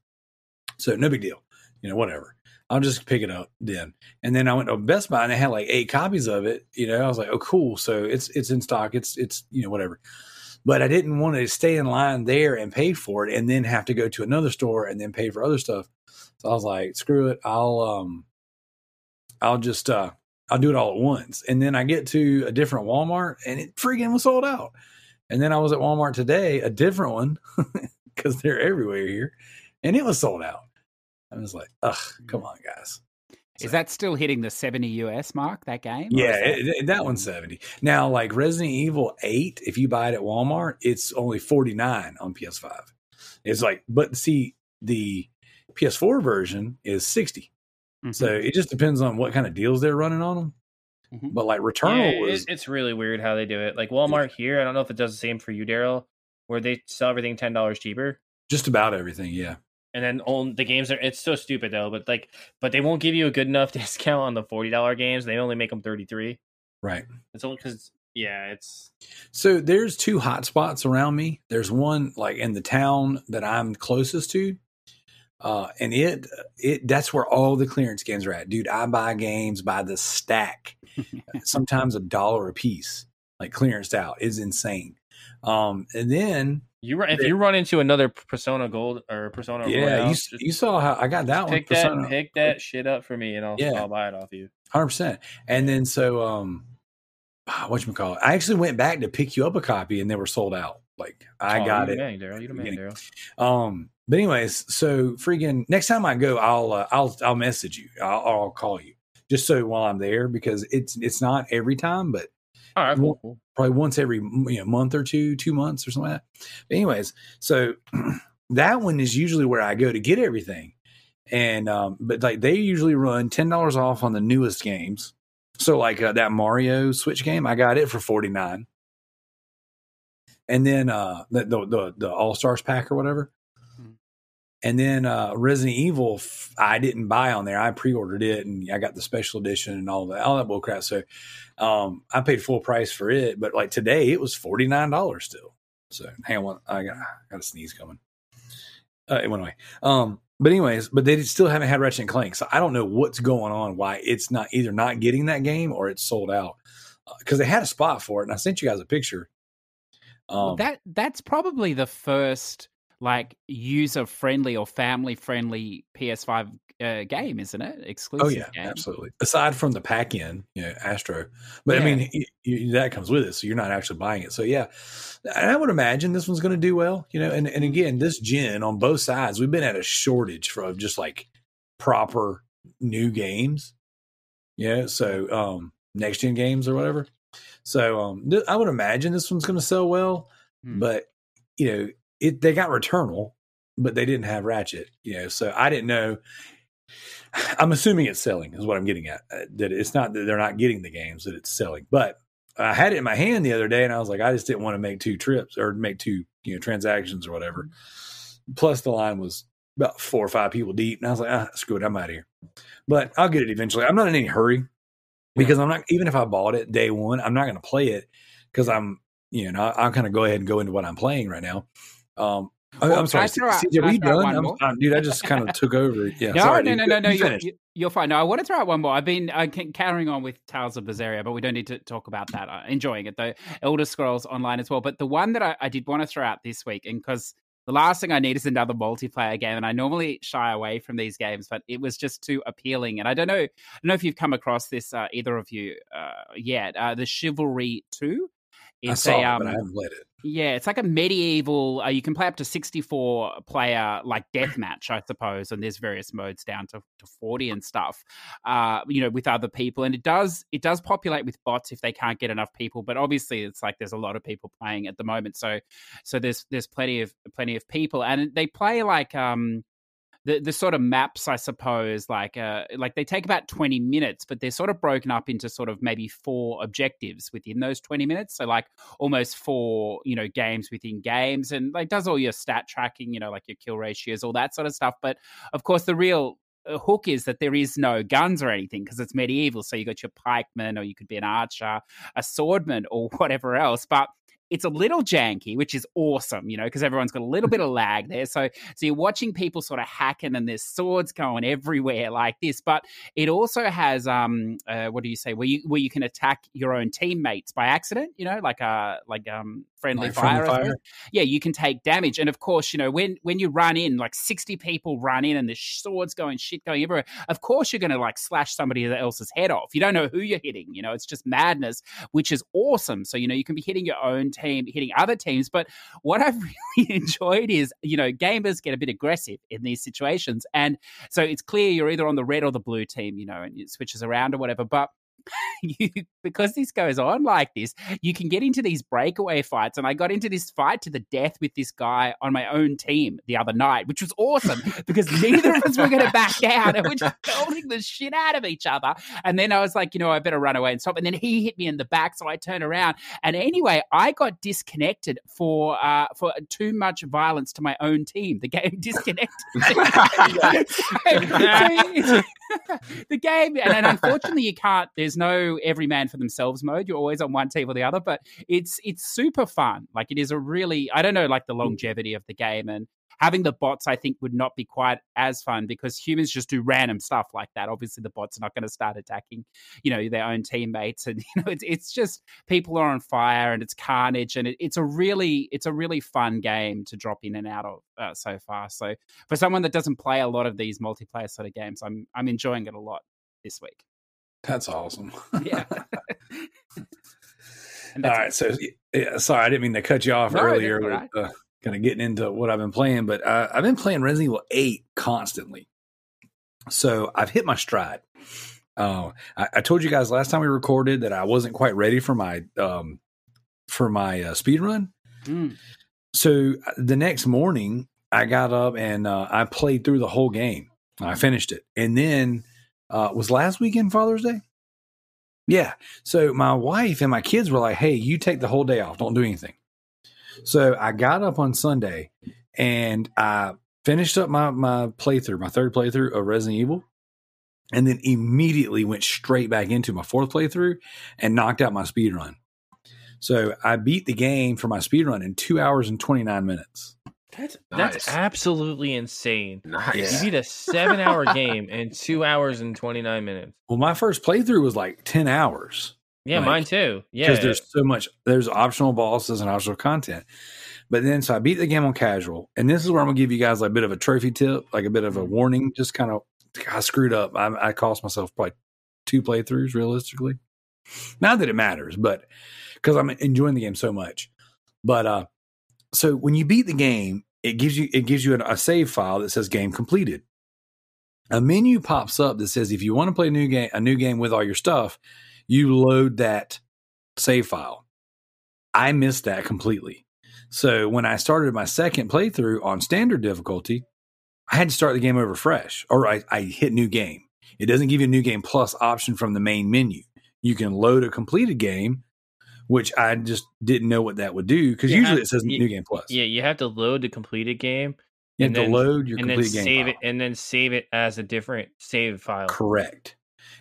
So no big deal, you know, whatever. I'll just pick it up then. And then I went to Best Buy and they had like eight copies of it. You know, I was like, oh, cool. So it's it's in stock. It's it's you know whatever. But I didn't want to stay in line there and pay for it and then have to go to another store and then pay for other stuff. So I was like, screw it. I'll um I'll just uh I'll do it all at once. And then I get to a different Walmart and it freaking was sold out. And then I was at Walmart today, a different one, (laughs) because they're everywhere here, and it was sold out. I was like, ugh, come on, guys. Is that still hitting the 70 US mark, that game? Yeah, that- it, it- that one's 70. Now, like Resident Evil 8, if you buy it at Walmart, it's only 49 on PS5. It's like, but see, the PS4 version is 60. Mhm. So it just depends on what kind of deals they're running on them. Mhm. But like Returnal Yeah, was, it, it's really weird how they do it. Like Walmart here, I don't know if it does the same for you, Darrell, where they sell everything ten dollars cheaper, just about everything. Yeah. And then on the games are. It's so stupid though, but like, but they won't give you a good enough (laughs) discount on the forty dollar games. They only make them thirty three. Right. It's only because yeah, it's So there's two hot spots around me. There's one like in the town that I'm closest to. Uh, and it it that's where all the clearance games are at. Dude, I buy games by the stack. (laughs) Sometimes a dollar a piece, like clearanced out. is insane. Um, and then you run if you run into another Persona Gold or Persona yeah, Royal, you, just you saw how I got that one. pick that pick that shit up for me, and I'll Yeah. I'll buy it off you. hundred percent. And then so um, what you call it? I actually went back to pick you up a copy, and they were sold out. Like I Oh, got it. the man, Darrell. You the man. Darrell. Um, but anyways, so freaking next time I go, I'll uh, I'll I'll message you. I'll, I'll call you just so while I'm there because it's it's not every time, but All right, cool, cool. probably once every you know month or two, two months or something like that. But anyways, so (clears throat) that one is usually where I go to get everything, and um, but like they usually run ten dollars off on the newest games. So like uh, that Mario Switch game, I got it for forty nine, and then uh, the the the, the All Stars pack or whatever. And then uh, Resident Evil, I didn't buy on there. I pre-ordered it, and I got the special edition and all that, all that bullcrap. So, um, I paid full price for it. But like today, it was forty nine dollars still. So, hang on, I got I got a sneeze coming. Uh, it went away. Um, but anyways, but they still haven't had Ratchet and Clank, so I don't know what's going on. Why it's not either not getting that game or it's sold out because they had a spot for it, and I sent you guys a picture. Well, Um, that that's probably the first like user friendly or family friendly PS5 uh, game, isn't it? Exclusive Oh yeah, game. absolutely. Aside from the pack in, you know, Astro, but I mean that comes with it, so you're not actually buying it. So yeah, and I would imagine this one's going to do well. You know, and and again, this gen on both sides, we've been at a shortage of just like proper new games. Yeah, so um, next gen games or whatever. So um, th- I would imagine this one's going to sell well, Hmm. but you know, it they got Returnal, but they didn't have Ratchet. You know, so I didn't know. I'm assuming it's selling is what I'm getting at. uh, That it's not that they're not getting the games that it's selling, but I had it in my hand the other day, and I was like, I just didn't want to make two trips or make two you know transactions or whatever. Plus, the line was about four or five people deep, and I was like, ah, screw it, I'm out of here. But I'll get it eventually. I'm not in any hurry because I'm not even if I bought it day one, I'm not going to play it because I'm you know I'll kind of go ahead and go into what I'm playing right now. Um, I- Well, I'm sorry, can throw CJ, can are I you done? I'm, dude, I just kind of took over. Yeah, no, sorry, no, no, no, no, You You're, you're fine. No, I want to throw out one more. I've been uh, ca- carrying on with Tales of Berseria, but we don't need to talk about that. Uh, enjoying it though. Elder Scrolls Online as well. But the one that I, I did want to throw out this week, and because the last thing I need is another multiplayer game, and I normally shy away from these games, but it was just too appealing. And I don't know, I don't know if you've come across this, uh, either of you, uh, yet. Uh, the Chivalry Two. It's a, it, um, I haven't played it. yeah, it's like a medieval. Uh, you can play up to sixty-four player like deathmatch, I suppose, and there's various modes down to, to forty and stuff. Uh, you know, with other people, and it does it does populate with bots if they can't get enough people. But obviously, it's like there's a lot of people playing at the moment, so so there's there's plenty of plenty of people, and they play like um the the sort of maps, I suppose, like uh, like they take about twenty minutes, but they're sort of broken up into sort of maybe four objectives within those twenty minutes. So like almost four, you know, games within games, and like does all your stat tracking, you know, like your kill ratios, all that sort of stuff. But of course, the real uh, hook is that there is no guns or anything because it's medieval. So you got your pikeman, or you could be an archer, a swordman, or (laughs) whatever else. But it's a little janky, which is awesome, you know, because everyone's got a little bit of (laughs) lag there. So so you're watching people sort of hacking and there's swords going everywhere like this. But it also has um uh, what do you say where you where you can attack your own teammates by accident, you know, like uh like um friendly Like fire. fire? Yeah, you can take damage, and of course, you know when when you run in, like sixty people run in, and the swords going, shit going everywhere. Of course, you're going to like slash somebody else's head off. You don't know who you're hitting. You know, it's just madness, which is awesome. So you know you can be hitting your own team, hitting other teams. But what I've (laughs) really enjoyed is you know gamers get a bit aggressive in these situations, and so it's clear you're either on the red or the blue team. You know, and it switches around or whatever. But (laughs) you because this goes on like this, you can get into these breakaway fights. And I got into this fight to the death with this guy on my own team the other night, which was awesome because neither of us were going to back down and we're just pelting the shit out of each other. And then I was like, you know, I better run away and stop. And then he hit me in the back, so I turned around. And anyway, I got disconnected for uh, for too much violence to my own team. The game (laughs) disconnected. (laughs) the game, and, and unfortunately, you can't. There's no every man for themselves mode. You're always on one team or the other, but it's it's super fun. Like it is a really, I don't know, like the longevity of the game and having the bots. I think would not be quite as fun because humans just do random stuff like that. Obviously, the bots are not going to start attacking, you know, their own teammates, (laughs) and you know, it's it's just people are on fire and it's carnage, and it, it's a really it's a really fun game to drop in and out of uh, so far. So for someone that doesn't play a lot of these multiplayer sort of games, I'm I'm enjoying it a lot this week. That's awesome. Yeah. (laughs) All so yeah, sorry, I didn't mean to cut you off No, earlier with uh, kind of getting into what I've been playing, but uh, I've been playing Resident Evil Eight constantly. So I've hit my stride. Uh, I, I told you guys last time we recorded that I wasn't quite ready for my um, for my uh, speed run. Mm. So uh, the next morning, I got up and uh, I played through the whole game. I finished it, and then uh, was last weekend Father's Day. Yeah. So my wife and my kids were like, "Hey, you take the whole day off. Don't do anything." So I got up on Sunday and I finished up my my playthrough, my third playthrough of Resident Evil, and then immediately went straight back into my fourth playthrough and knocked out my speed run. So I beat the game for my speed run in two hours and twenty nine minutes. That's Nice. that's absolutely insane. Nice. You beat a seven hour (laughs) game in two hours and twenty nine minutes. Well, my first playthrough was like ten hours. Yeah, Like, mine too. Yeah, because there's so much there's optional bosses and optional content but then so i beat the game on casual and this is where i'm gonna give you guys like a bit of a trophy tip like a bit of a warning just kind of i screwed up i, I cost myself probably two playthroughs realistically not that it matters but because i'm enjoying the game so much but uh so when you beat the game it gives you it gives you a, save file that says game completed a menu pops up that says if you want to play a new game a new game with all your stuff you load that save file. I missed that completely. So when I started my second playthrough on standard difficulty, I had to start the game over fresh, or I, I hit new game. It doesn't give you a new game plus option from the main menu. You can load a completed game, which I just didn't know what that would do because usually have- it says you- new game plus. yeah. You have to load the completed game you have and to then- load your and then completed game. save it and then save it as a different save file. Correct.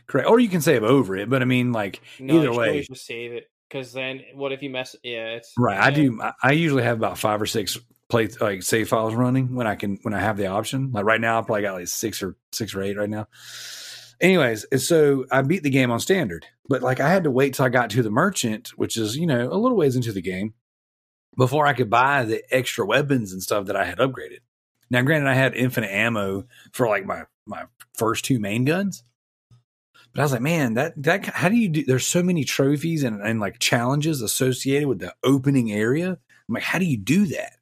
Correct. Or you can save over it, but I mean, like, No, Either you way. just save it because then what if you mess? Yeah, it's Right. I do. I- I usually have about five or six play like save files running when I can when I have the option. Like right now, I probably got like six or six or eight right now. Anyways, and so I beat the game on standard, but like I had to wait till I got to the merchant, which is you know a little ways into the game, before I could buy the extra weapons and stuff that I had upgraded. Now, granted, I had infinite ammo for like my my first two main guns, but I was like, man, that that how do you do? There's so many trophies and, and like challenges associated with the opening area. I'm like, how do you do that?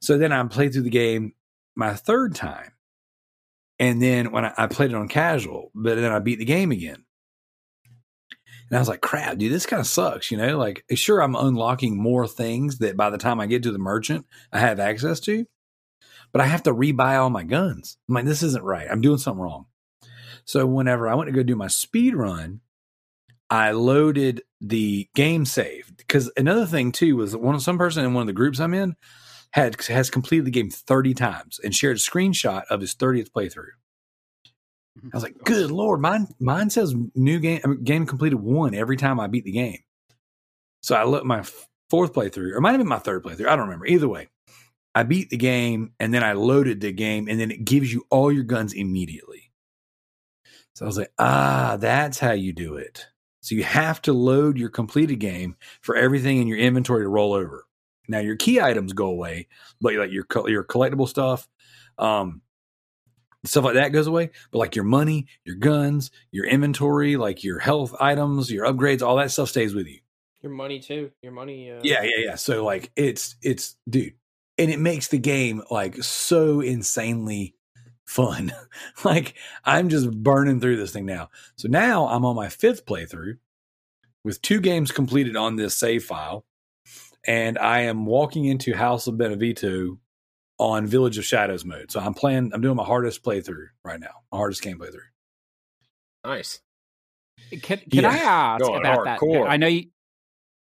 So then I played through the game my third time, and then when I, I played it on casual, but then I beat the game again. And I was like, crap, dude, this kind of sucks, you know? Like, sure, I'm unlocking more things that by the time I get to the merchant, I have access to, but I have to rebuy all my guns. I'm like, this isn't right. I'm doing something wrong. So whenever I went to go do my speed run, I loaded the game save because another thing too was one of some person in one of the groups I'm in had has completed the game 30 times and shared a screenshot of his 30th playthrough. I was like, "Good lord, mine mine says new game I mean, game completed one every time I beat the game." So I look my fourth playthrough, or it might have been my third playthrough. I don't remember. Either way, I beat the game and then I loaded the game and then it gives you all your guns immediately. So I was like, ah, that's how you do it. So you have to load your completed game for everything in your inventory to roll over. Now your key items go away, but like your your collectible stuff, um, stuff like that goes away. But like your money, your guns, your inventory, like your health items, your upgrades, all that stuff stays with you. Your money too. Your money. Uh, Yeah, yeah, yeah. So like it's it's dude, and it makes the game like so insanely fun. (laughs) like I'm just burning through this thing now. So now I'm on my fifth playthrough with two games completed on this save file, and I am walking into House of Beneviento on Village of Shadows mode. So I'm playing. I'm doing my hardest playthrough right now. My hardest game playthrough. Nice. Can, can Yeah. I ask Going about that? hardcore. I know you.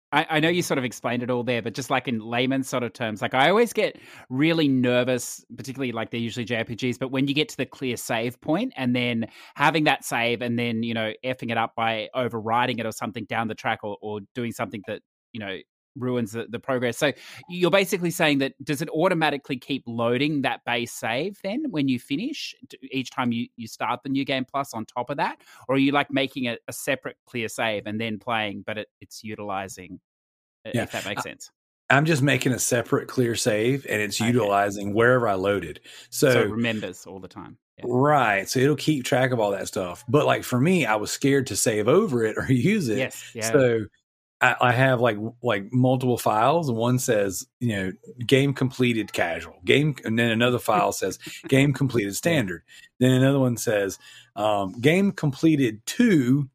I, I know you sort of explained it all there, but just like in layman's sort of terms, like I always get really nervous, particularly like they're usually JRPGs, but when you get to the clear save point and then having that save and then, you know, effing it up by overriding it or something down the track or, or doing something that, you know, ruins the, the progress. So you're basically saying that does it automatically keep loading that base save then when you finish each time you, you start the new game plus on top of that? Or are you like making a, a separate clear save and then playing, but it, it's utilizing, Yeah. if that makes sense? I'm just making a separate clear save, and it's Okay. utilizing wherever I loaded. So, so it remembers all the time. Yeah. Right. So it'll keep track of all that stuff. But like for me, I was scared to save over it or (laughs) use it. Yes. Yeah. So I, I have like like multiple files. One says, you know, game completed casual. Game and then another (laughs) file says game completed standard. Then another one says um, game completed two,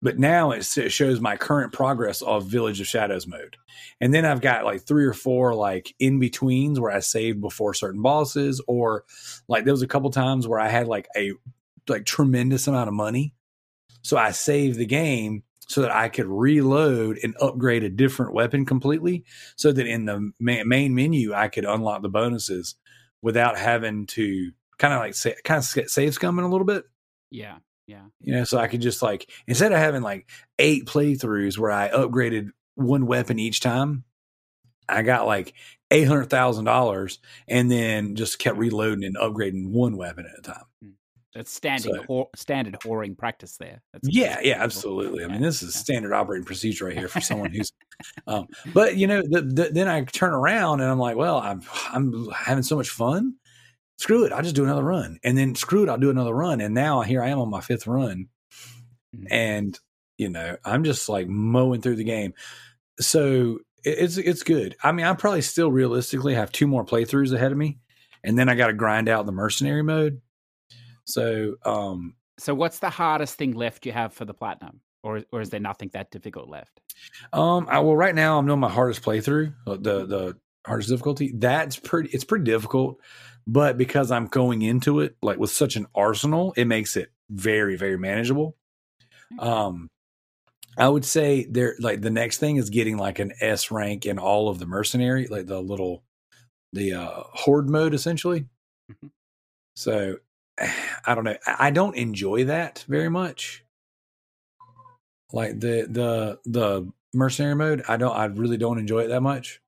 but now it shows my current progress of Village of Shadows mode. And then I've got like three or four like in betweens where I saved before certain bosses, or like there was a couple times where I had like a like tremendous amount of money. So I saved the game so that I could reload and upgrade a different weapon completely so that in the ma- main menu I could unlock the bonuses without having to kind of like say, kind of save scumming a little bit yeah. Yeah. you know so i could just like instead of having like eight playthroughs where i upgraded one weapon each time i got like $800000 and then just kept reloading and upgrading one weapon at a time hmm. That's standing So- whore, standard whoring practice there. That's yeah yeah absolutely. I mean this is standard operating procedure right here for someone (laughs) who's um but you know the, the, then i turn around and i'm like well i'm i'm having so much fun. Screw it i'll just do another run. And then screw it i'll do another run. And now here i am on my fifth run Mhm. and you know i'm just like mowing through the game. So it- it's it's good. I mean i probably still realistically have two more playthroughs ahead of me and then i got to grind out the mercenary mode so um So, what's the hardest thing left you have for the platinum, or or is there nothing that difficult left? um I, well right now i'm doing my hardest playthrough uh, the the hardest difficulty. That's pretty it's pretty difficult but because i'm going into it like with such an arsenal it makes it very very manageable. Um i would say there like the next thing is getting like an s rank in all of the mercenary like the little the uh horde mode essentially. Mhm. so (sighs) i don't know i don't enjoy that very much. Like the the the mercenary mode i don't i really don't enjoy it that much.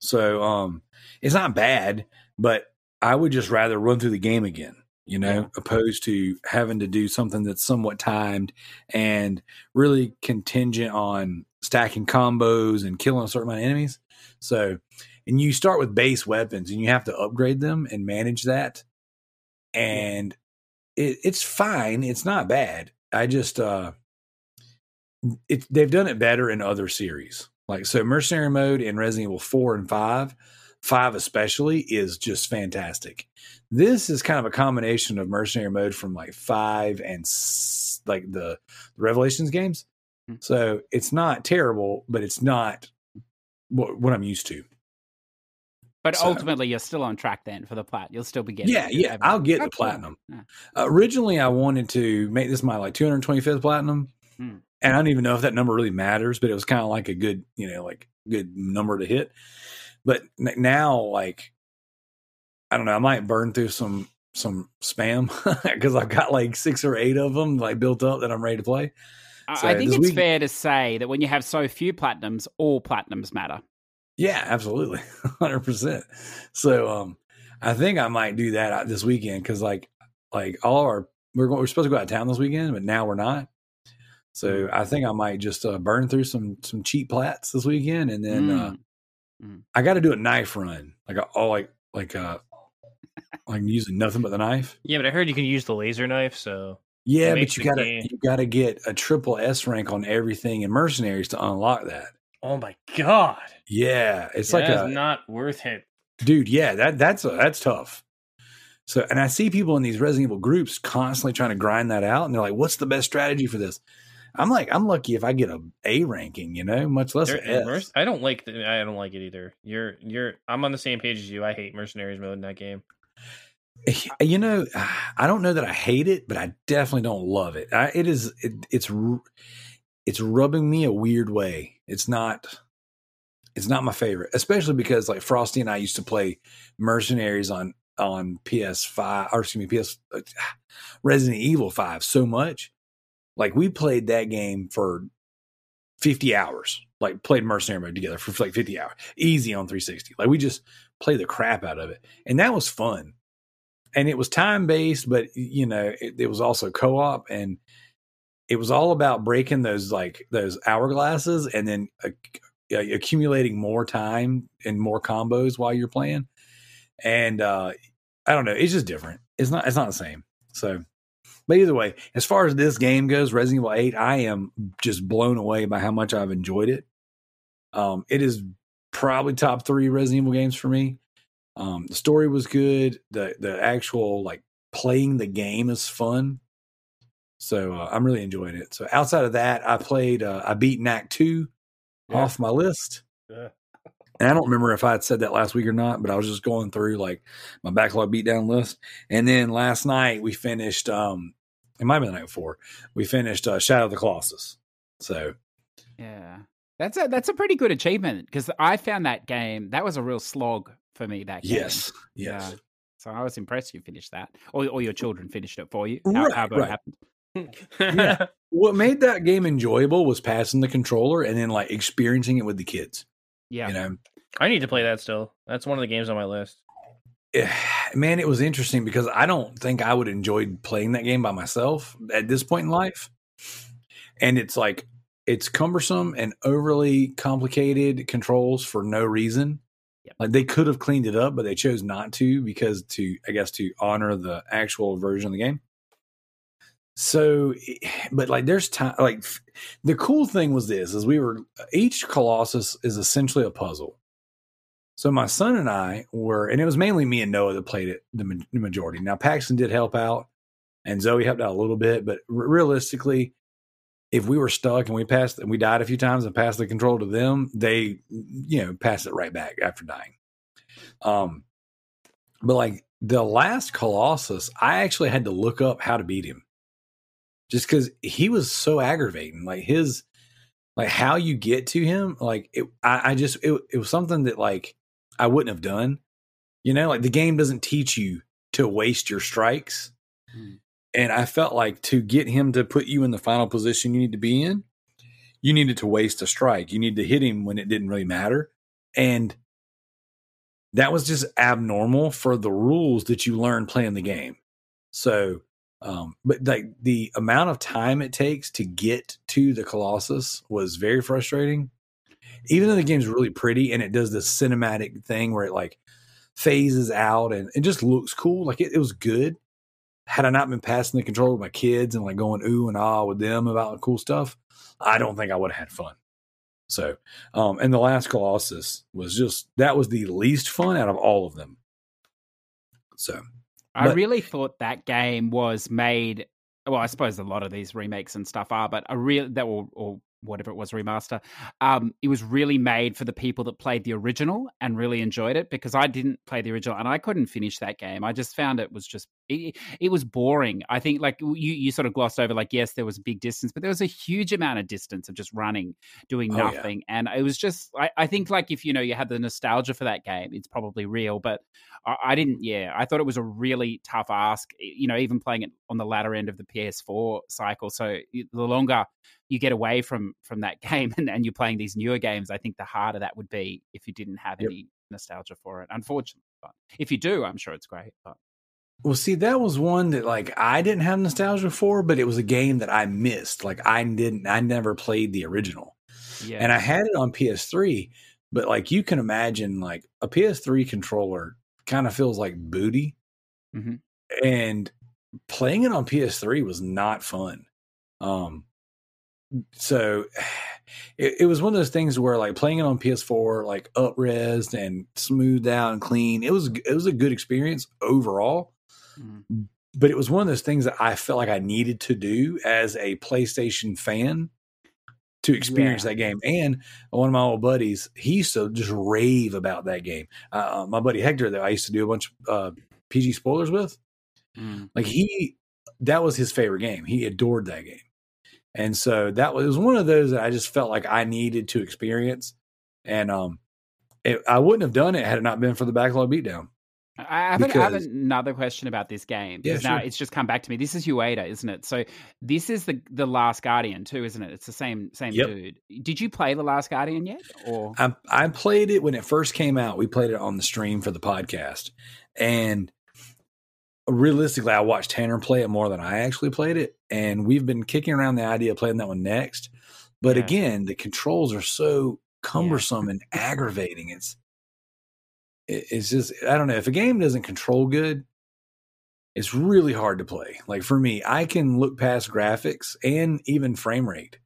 So um it's not bad but i would just rather run through the game again you know Yeah. opposed to having to do something that's somewhat timed and really contingent on stacking combos and killing a certain amount of enemies. So and you start with base weapons and you have to upgrade them and manage that and it, it's fine it's not bad i just uh it, they've done it better in other series. Like so, mercenary mode in Resident Evil four and five, five especially is just fantastic. This is kind of a combination of mercenary mode from like five and s- like the Revelations games. Hmm. So it's not terrible, but it's not what, what I'm used to. But So- ultimately, you're still on track then for the plat. You'll still be getting. Yeah, yeah, Every- I'll get the cool. platinum. Yeah. originally I wanted to make this my like 225th platinum. Hmm. And I don't even know if that number really matters, but it was kind of like a good, you know, like good number to hit. But n- now, like, I don't know, I might burn through some some spam (laughs) because I've got like six or eight of them like built up that I'm ready to play. I- So I think it's week- fair to say that when you have so few platinums, all platinums matter. Yeah, absolutely, (laughs) hundred percent. So, um, I think I might do that this weekend because, like, like all our we're going, we're supposed to go out of town this weekend, but now we're not. So I think I might just uh, burn through some some cheap plats this weekend, and then uh, Mm. I got to do a knife run, like a, all like like uh like using nothing but the knife. Yeah, but I heard you can use the laser knife, so Yeah, but you gotta game- you gotta get a triple S rank on everything in mercenaries to unlock that. Oh my god, Yeah, it's like that's a not worth it. dude yeah that that's a, that's tough so and i see people in these resident evil groups constantly trying to grind that out and they're like what's the best strategy for this i'm like i'm lucky if i get a a ranking you know much less There- a merc- S. I don't like the, I don't like it either. You're you're I'm on the same page as you. I hate mercenaries mode in that game. you know i don't know that i hate it but i definitely don't love it I, it is it, it's it's rubbing me a weird way it's not it's not my favorite especially because like frosty and i used to play mercenaries on on ps5 or excuse me ps uh, (sighs) resident evil 5 so much. Like we played that game for 50 hours like played mercenary mode together for like 50 hours easy on 360 like we just played the crap out of it and that was fun. And it was time based, but you know, it, it was also co op, and it was all about breaking those like those hourglasses, and then uh, accumulating more time and more combos while you're playing. And uh, I don't know, it's just different. It's not. It's not the same. So, but either way, as far as this game goes, Resident Evil Eight, I am just blown away by how much I've enjoyed it. Um, it is probably top three Resident Evil games for me. Um, the story was good. The the actual like playing the game is fun. So uh, I'm really enjoying it. So outside of that, I played. Uh, I beat Knack two Yeah. off my list. Yeah. And I don't remember if I had said that last week or not, but I was just going through like my backlog beatdown list. And then last night we finished. Um, it might have been the night before we finished uh, Shadow of the Colossus. So Yeah. That's a that's a pretty good achievement because I found that game that was a real slog for me. That game. yes, yes. Yeah. So I was impressed you finished that, or or your children finished it for you. Right, however right. it happened. (laughs) Yeah. (laughs) What made that game enjoyable was passing the controller and then like experiencing it with the kids. Yeah. You know, I need to play that still. That's one of the games on my list. Eh, man, it was interesting because I don't think I would enjoy playing that game by myself at this point in life. And it's like it's cumbersome and overly complicated controls for no reason. Yep. Like they could have cleaned it up, but they chose not to because to I guess to honor the actual version of the game. So, but like there's time. Like the cool thing was this: is we were each Colossus is essentially a puzzle. So my son and I were, and it was mainly me and Noah that played it the, ma- the majority. Now Paxton did help out, and Zoe helped out a little bit, but r- realistically, if we were stuck and we passed and we died a few times and passed the control to them, they, you know, passed it right back after dying. Um, but like the last Colossus, I actually had to look up how to beat him, just because he was so aggravating. Like his, like how you get to him, like it, I, I just it, it was something that like I wouldn't have done. You know, like the game doesn't teach you to waste your strikes. Hmm. And I felt like to get him to put you in the final position you need to be in, you needed to waste a strike. You need to hit him when it didn't really matter. And that was just abnormal for the rules that you learn playing the game. So, um, but like the amount of time it takes to get to the Colossus was very frustrating. Even though the game's really pretty and it does this cinematic thing where it like phases out and it just looks cool, like it, it was good. Had I not been passing the controller with my kids and like going ooh and ah with them about cool stuff, I don't think I would have had fun. So, um, and the last Colossus was just that was the least fun out of all of them. So, I But- really thought that game was made. Well, I suppose a lot of these remakes and stuff are, but a real that or, or whatever it was remaster. Um, it was really made for the people that played the original and really enjoyed it because I didn't play the original and I couldn't finish that game. I just found it was just it, it was boring. I think like you you sort of glossed over like yes there was a big distance, but there was a huge amount of distance of just running, doing Oh, yeah. nothing, and it was just I, I think like if you know you had the nostalgia for that game, it's probably real. But I, I didn't. Yeah, I thought it was a really tough ask. You know, even playing it on the latter end of the PS4 cycle. So the longer you get away from from that (laughs) game and, and you're playing these newer games, I think the harder that would be if you didn't have Yep. any nostalgia for it. Unfortunately, but if you do, I'm sure it's great. But Well, see, that was one that like I didn't have nostalgia for, but it was a game that I missed. Like I didn't, I never played the original, yeah, and I had it on PS3. But like you can imagine, like a PS3 controller kind of feels like booty, Mhm. and playing it on PS3 was not fun. Um, so (sighs) it, it was one of those things where like playing it on PS4, like up-res and smoothed out and clean. It was it was a good experience overall Mhm. but it was one of those things that I felt like I needed to do as a PlayStation fan to experience Yeah. that game. And one of my old buddies, he used to just rave about that game. Uh, my buddy Hector, that I used to do a bunch of uh, PG spoilers with, Mm. like he, that was his favorite game. He adored that game, and so that was, it was one of those that I just felt like I needed to experience. And um, it, I wouldn't have done it had it not been for the backlog beatdown. I have, an- I have another question about this game. Yeah, because now sure. it's just come back to me. This is Ueda, isn't it? So this is the the Last Guardian too, isn't it? It's the same same Yep. dude. Did you play the Last Guardian yet? Or I I played it when it first came out. We played it on the stream for the podcast, and realistically, I watched Tanner play it more than I actually played it, and we've been kicking around the idea of playing that one next. But Yeah. again, the controls are so cumbersome and aggravating. It's it, it's just I don't know if a game doesn't control good. It's really hard to play. Like for me, I can look past graphics and even frame rate,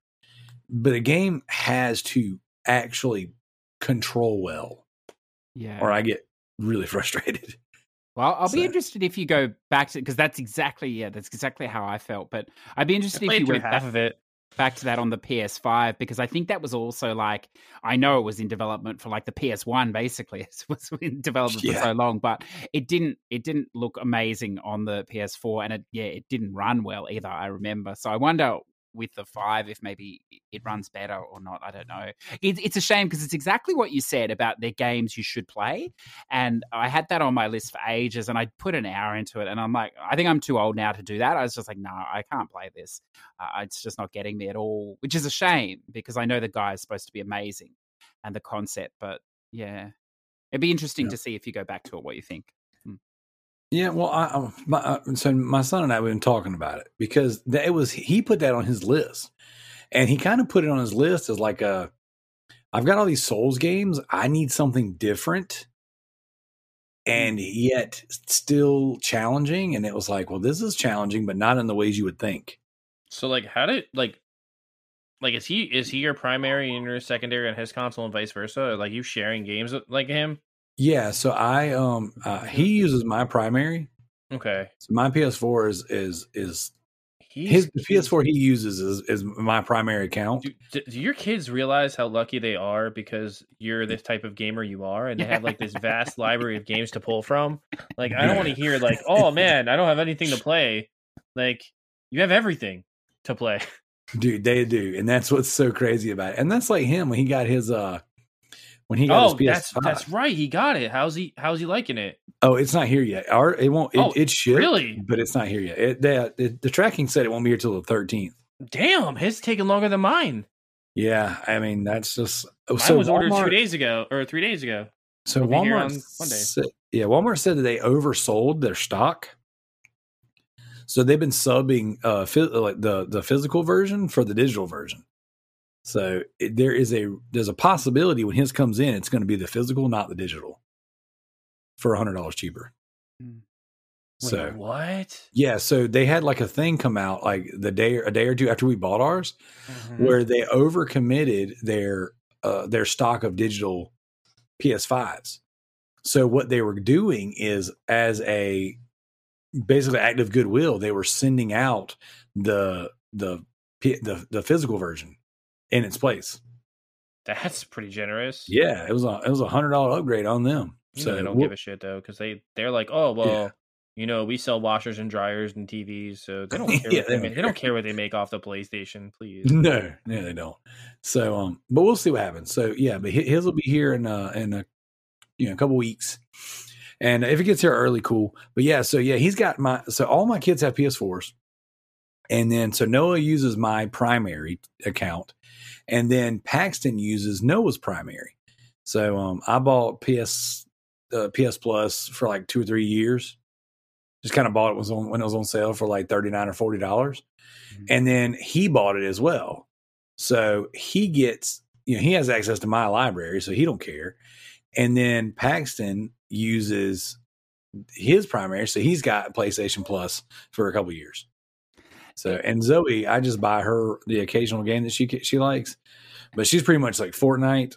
but a game has to actually control well, yeah, or I get really (laughs) frustrated. Well, I'll be interested if you go back to because that's exactly yeah, that's exactly how I felt. But I'd be interested if you went half back, of it. Back to that on the PS5 because I think that was also like I know it was in development for like the PS1 basically (laughs) it was in development for so long, but it didn't it didn't look amazing on the PS4 and it yeah it didn't run well either. I remember, so I wonder with the five if maybe it runs better or not. I don't know. It, it's a shame because it's exactly what you said about the games you should play, and I had that on my list for ages, and I put an hour into it, and I'm like, I think I'm too old now to do that. I was just like, no, I can't play this. Uh, it's just not getting me at all, which is a shame because I know the guy is supposed to be amazing and the concept, but yeah, it'd be interesting Yeah. to see if you go back to it, what you think. Yeah, well, I, my, uh, so my son and I have been talking about it because that, it was he put that on his list, and he kind of put it on his list as like a, I've got all these Souls games, I need something different, and yet still challenging. And it was like, well, this is challenging, but not in the ways you would think. So like, how did like, like is he is he your primary and your secondary on his console and vice versa? Like you sharing games with, like him? Yeah, so I um uh, he uses my primary. Okay, So my PS4 is is is He's, his PS4 he uses is is my primary account. Do, do, do your kids realize how lucky they are because you're this type of gamer you are, and they have like this (laughs) vast library of games to pull from? Like, I don't want to hear like, "Oh (laughs) man, I don't have anything to play." Like, you have everything to play. Dude, they do, and that's what's so crazy about it. And that's like him when he got his uh when he got Oh, his PS5. that's that's right. He got it. How's he? How's he liking it? Oh, it's not here yet. Or it won't. It, Oh, it should really? but it's not here yet. It, the, the the tracking said it won't be here till the thirteenth. Damn, his taking longer than mine. Yeah, I mean that's just Mine so was ordered two days ago or three days ago. So It'll Walmart, on Monday. said, yeah, Walmart said that they oversold their stock. So they've been subbing uh phys- like the the physical version for the digital version. So it, there is a there's a possibility when his comes in, it's going to be the physical, not the digital, for a hundred dollars cheaper. Hmm. Wait, So what? yeah, so they had like a thing come out like the day a day or two after we bought ours, Mhm. where they overcommitted their uh, their stock of digital PS5s. So what they were doing is as a basically act of goodwill, they were sending out the the the, the physical version in its place. That's pretty generous. Yeah, it was a it was a hundred dollar upgrade on them. You So they don't we'll- give a shit though, because they they're like, oh well, Yeah. You know, we sell washers and dryers and TVs, so they don't (laughs) care. Yeah, what they they, don't make. they don't care what they make off the PlayStation. Please. No, no, they don't. So, um, but we'll see what happens. So, yeah, but hi- his will be here in uh in a you know a couple weeks, and if it gets here early, cool. But yeah, so yeah, he's got my so all my kids have PS4s, and then so Noah uses my primary account, and then Paxton uses Noah's primary. So, um, I bought PS uh, PS Plus for like two or three years. Just kind of bought it was on when it was on sale for like thirty nine or forty dollars and then he bought it as well. So he gets, you know, he has access to my library, so he don't care. And then Paxton uses his primary, so he's got PlayStation Plus for a couple years. So and Zoe, I just buy her the occasional game that she she likes, but she's pretty much like Fortnite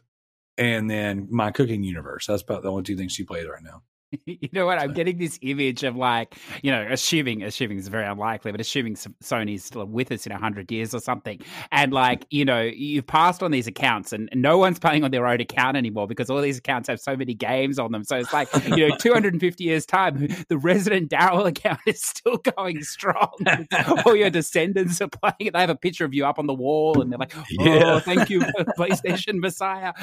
and then my cooking universe. That's about the only two things she plays right now. (laughs) you know what? I'm getting this image of like, you know, assuming, assuming is very unlikely, but assuming Sony's still with us in a hundred years or something, and like, you know, you've passed on these accounts, and no one's playing on their own account anymore because all these accounts have so many games on them. So it's like, you know, 250 years time, (laughs) the Resident Darrell account is still going strong. (laughs) all your descendants are playing it. They have a picture of you up on the wall, and they're like, "Oh, Yeah. thank you, PlayStation Messiah."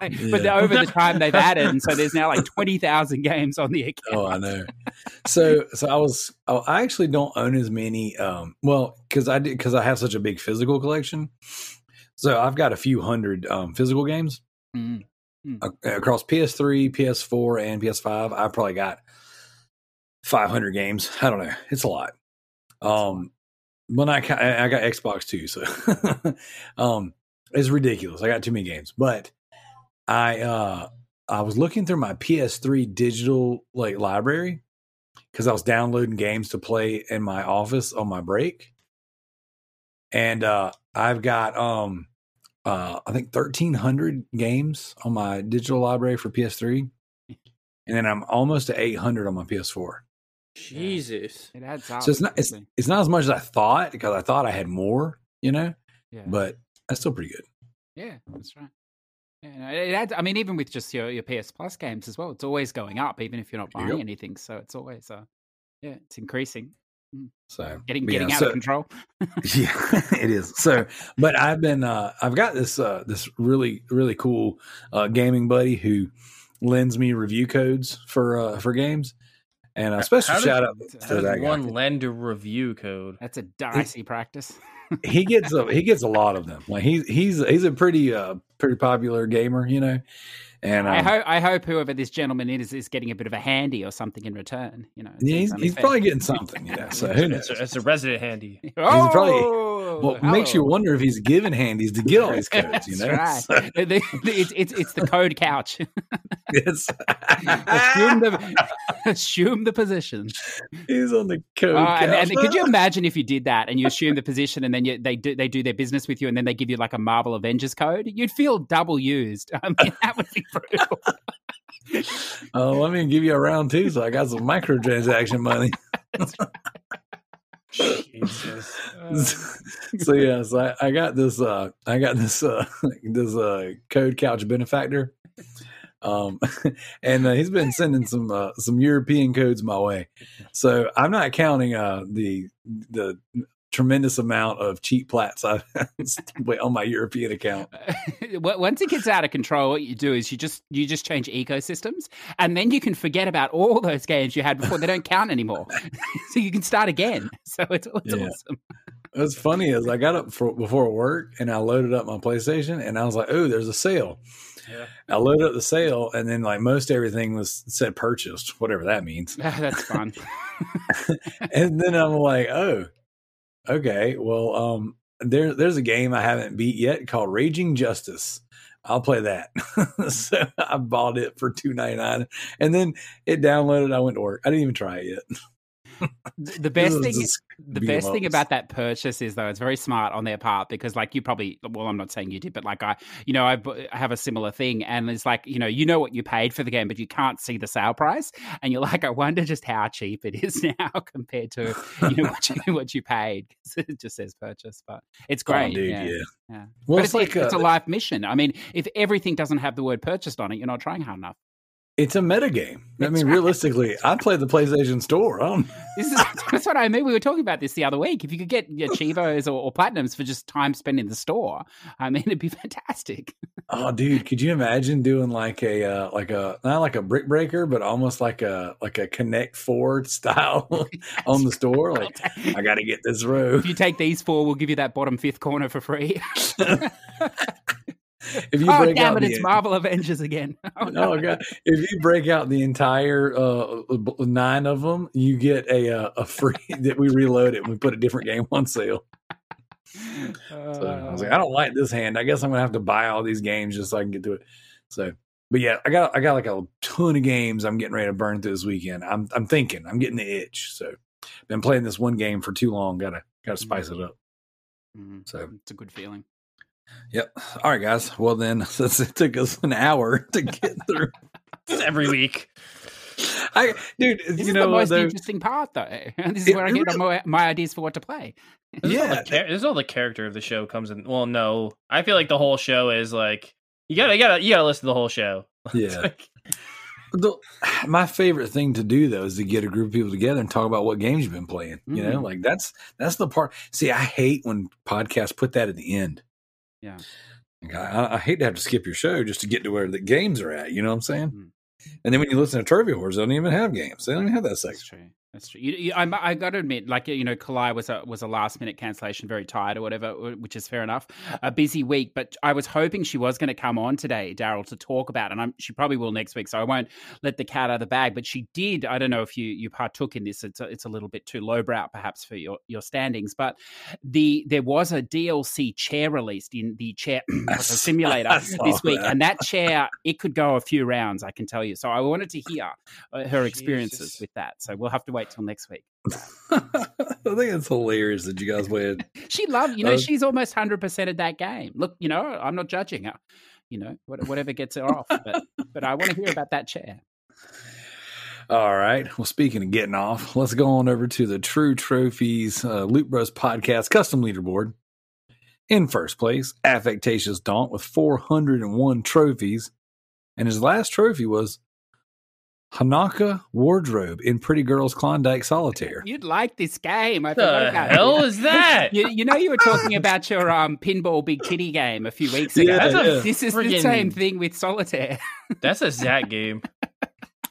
Like- But over the time they've added, and so there's now like 20,000 games on the account. Oh, I know. So, (laughs) so I was. I I actually don't own as many. Um, well, because I did because I have such a big physical collection. So I've got a few hundred um, physical games Mm. uh, across PS3, PS4, and PS5. I probably got 500 games. I don't know. It's a lot. Um, when I I I got Xbox too, so (laughs) um, it's ridiculous. I got too many games, but I uh I was looking through my PS3 digital like library because I was downloading games to play in my office on my break, and uh I've got um uh I think 1300 games on my digital library for PS3, and then I'm almost to 800 on my PS4. Jesus. It adds up. So it's not it's it's not as much as I thought because I thought I had more, you know, yeah. but that's still pretty good. yeah, that's right. Yeah, it adds, I mean, even with just your, your PS Plus games as well, it's always going up, even if you're not buying Yep. anything. So it's always, uh, yeah, it's increasing, So getting but yeah, getting out so- of control. (laughs) yeah it is so but i've been uh i've got this uh this really really cool uh gaming buddy who lends me review codes for uh for games and a special How does- shout out to that does guy. one lend a review code? That's a dicey practice. He gets a he gets a lot of them. Like he's he's he's a pretty uh pretty popular gamer you know and I um, hope I hope whoever this gentleman is is getting a bit of a handy or something in return. You know, yeah, he's, he's probably getting something you know so who knows It's a, it's a resident handy. (laughs) Oh, probably- well, it makes you wonder if he's giving handies to get all these codes you know right. So, The- the- it's, it's it's the code couch. (laughs) it's- assume the assume the position. he's on the code Uh, and, and could you imagine if you did that and you assume the position and then you, they do they do their business with you and then they give you like a Marvel Avengers code? You'd feel double used. I mean, that would be (laughs) Oh, let me give you a round two, so I got some microtransaction money. Jesus. (laughs) so yeah, so I, I got this. Uh, I got this. Uh, (laughs) this uh, code couch benefactor. Um, and uh, he's been sending some uh, some European codes my way. So I'm not counting uh the the tremendous amount of cheap plats I (laughs) on my European account. (laughs) Once it gets out of control, what you do is you just you just change ecosystems, and then you can forget about all those games you had before. They don't count anymore, (laughs) so you can start again. So it's, it's Yeah. awesome. What's funny is I got up for, before work and I loaded up my PlayStation and I was like, "Oh, there's a sale." Yeah. I loaded up the sale and then like most everything was said purchased, whatever that means. That's fun. and then I'm like, "Oh, okay. Well, um, there there's a game I haven't beat yet called Raging Justice. I'll play that." (laughs) so I bought it for two ninety nine, and then it downloaded. I went to work. I didn't even try it yet. (laughs) The best thing, the best thing about that purchase is though it's very smart on their part because like you probably well I'm not saying you did but like I you know I I have a similar thing and it's like you know you know what you paid for the game but you can't see the sale price and you're like I wonder just how cheap it is (laughs) now compared to you know what you (laughs) what you paid it just says purchase but it's Oh, great dude, yeah. yeah. yeah. Well, but it's, it's, like it's uh, a life mission I mean if everything doesn't have the word purchased on it you're not trying hard enough it's a metagame. I mean, realistically, I play the PlayStation Store. I don't, (laughs) This is that's what I mean. We were talking about this the other week. If you could get achievos or, or platinums for just time spent in the store, I mean, it'd be fantastic. (laughs) oh, dude, could you imagine doing like a uh, like a not like a brick breaker, but almost like a like a Connect Four (laughs) style on the store? Like, I got to get this row. If you take these four, we'll give you that bottom fifth corner for free. If you oh break damn out it! the, It's Marvel Avengers again. (laughs) Oh no! Oh god! If you break out the entire uh, nine of them, you get a uh, a free (laughs) that we reload it and we put a different game on sale. (laughs) So I was like, I don't like this hand. I guess I'm gonna have to buy all these games just so I can get to it. So, but yeah, I got I got like a ton of games I'm getting ready to burn through this weekend. I'm I'm thinking I'm getting the itch. So, been playing this one game for too long. Gotta gotta spice it up. Mhm. So, It's a good feeling. Yep. All right, guys. Well then, (laughs) since it took us an hour (laughs) to get through, every week. (laughs) I dude, This you is know the most though- interesting part, though. this is It where I really- get my, my ideas for what to play. This is all Yeah, the char- this is all the character of the show comes in. Well, no, I feel like the whole show is like you gotta, you gotta, you gotta listen to the whole show. Yeah. Like, The, my favorite thing to do though is to get a group of people together and talk about what games you've been playing. You know, Mhm. like that's that's the part. See, I hate when podcasts put that at the end. Yeah. I, I hate to have to skip your show just to get to where the games are at. You know what I'm saying? Mhm. And then when you listen to Trophy Wars, they don't even have games. They don't even have that That's section. That's true. You, you, I, I got to admit, like you know, Kalai was a was a last minute cancellation, very tired or whatever, which is fair enough. A busy week, but I was hoping she was going to come on today, Darrell, to talk about, and I'm, she probably will next week. So I won't let the cat out of the bag. But she did. I don't know if you you partook in this. It's a, it's a little bit too lowbrow, perhaps, for your your standings. But the there was a DLC chair released in the chair (clears throat) simulator this week, that. and that chair it could go a few rounds. I can tell you. So I wanted to hear uh, her experiences Jesus. with that. So we'll have to wait till next week. (laughs) I think it's hilarious that you guys went. (laughs) She loved, you know, Uh, she's almost hundred percent of that game. Look, you know, I'm not judging her. You know, whatever gets her off, but but I want to hear about that chair. All right. Well, speaking of getting off, let's go on over to the True Trophies uh, Loot Bros podcast custom leaderboard. In first place, Affectatious Daunt with 401 trophies. And his last trophy was Hanaka Wardrobe in Pretty Girls Klondike Solitaire. You'd like this game. I what forgot the about hell this. is that? (laughs) You, you know, you were talking about your um, pinball big kitty game a few weeks ago. Yeah, That's a yeah. This is the same thing with solitaire. (laughs) That's a Zach game.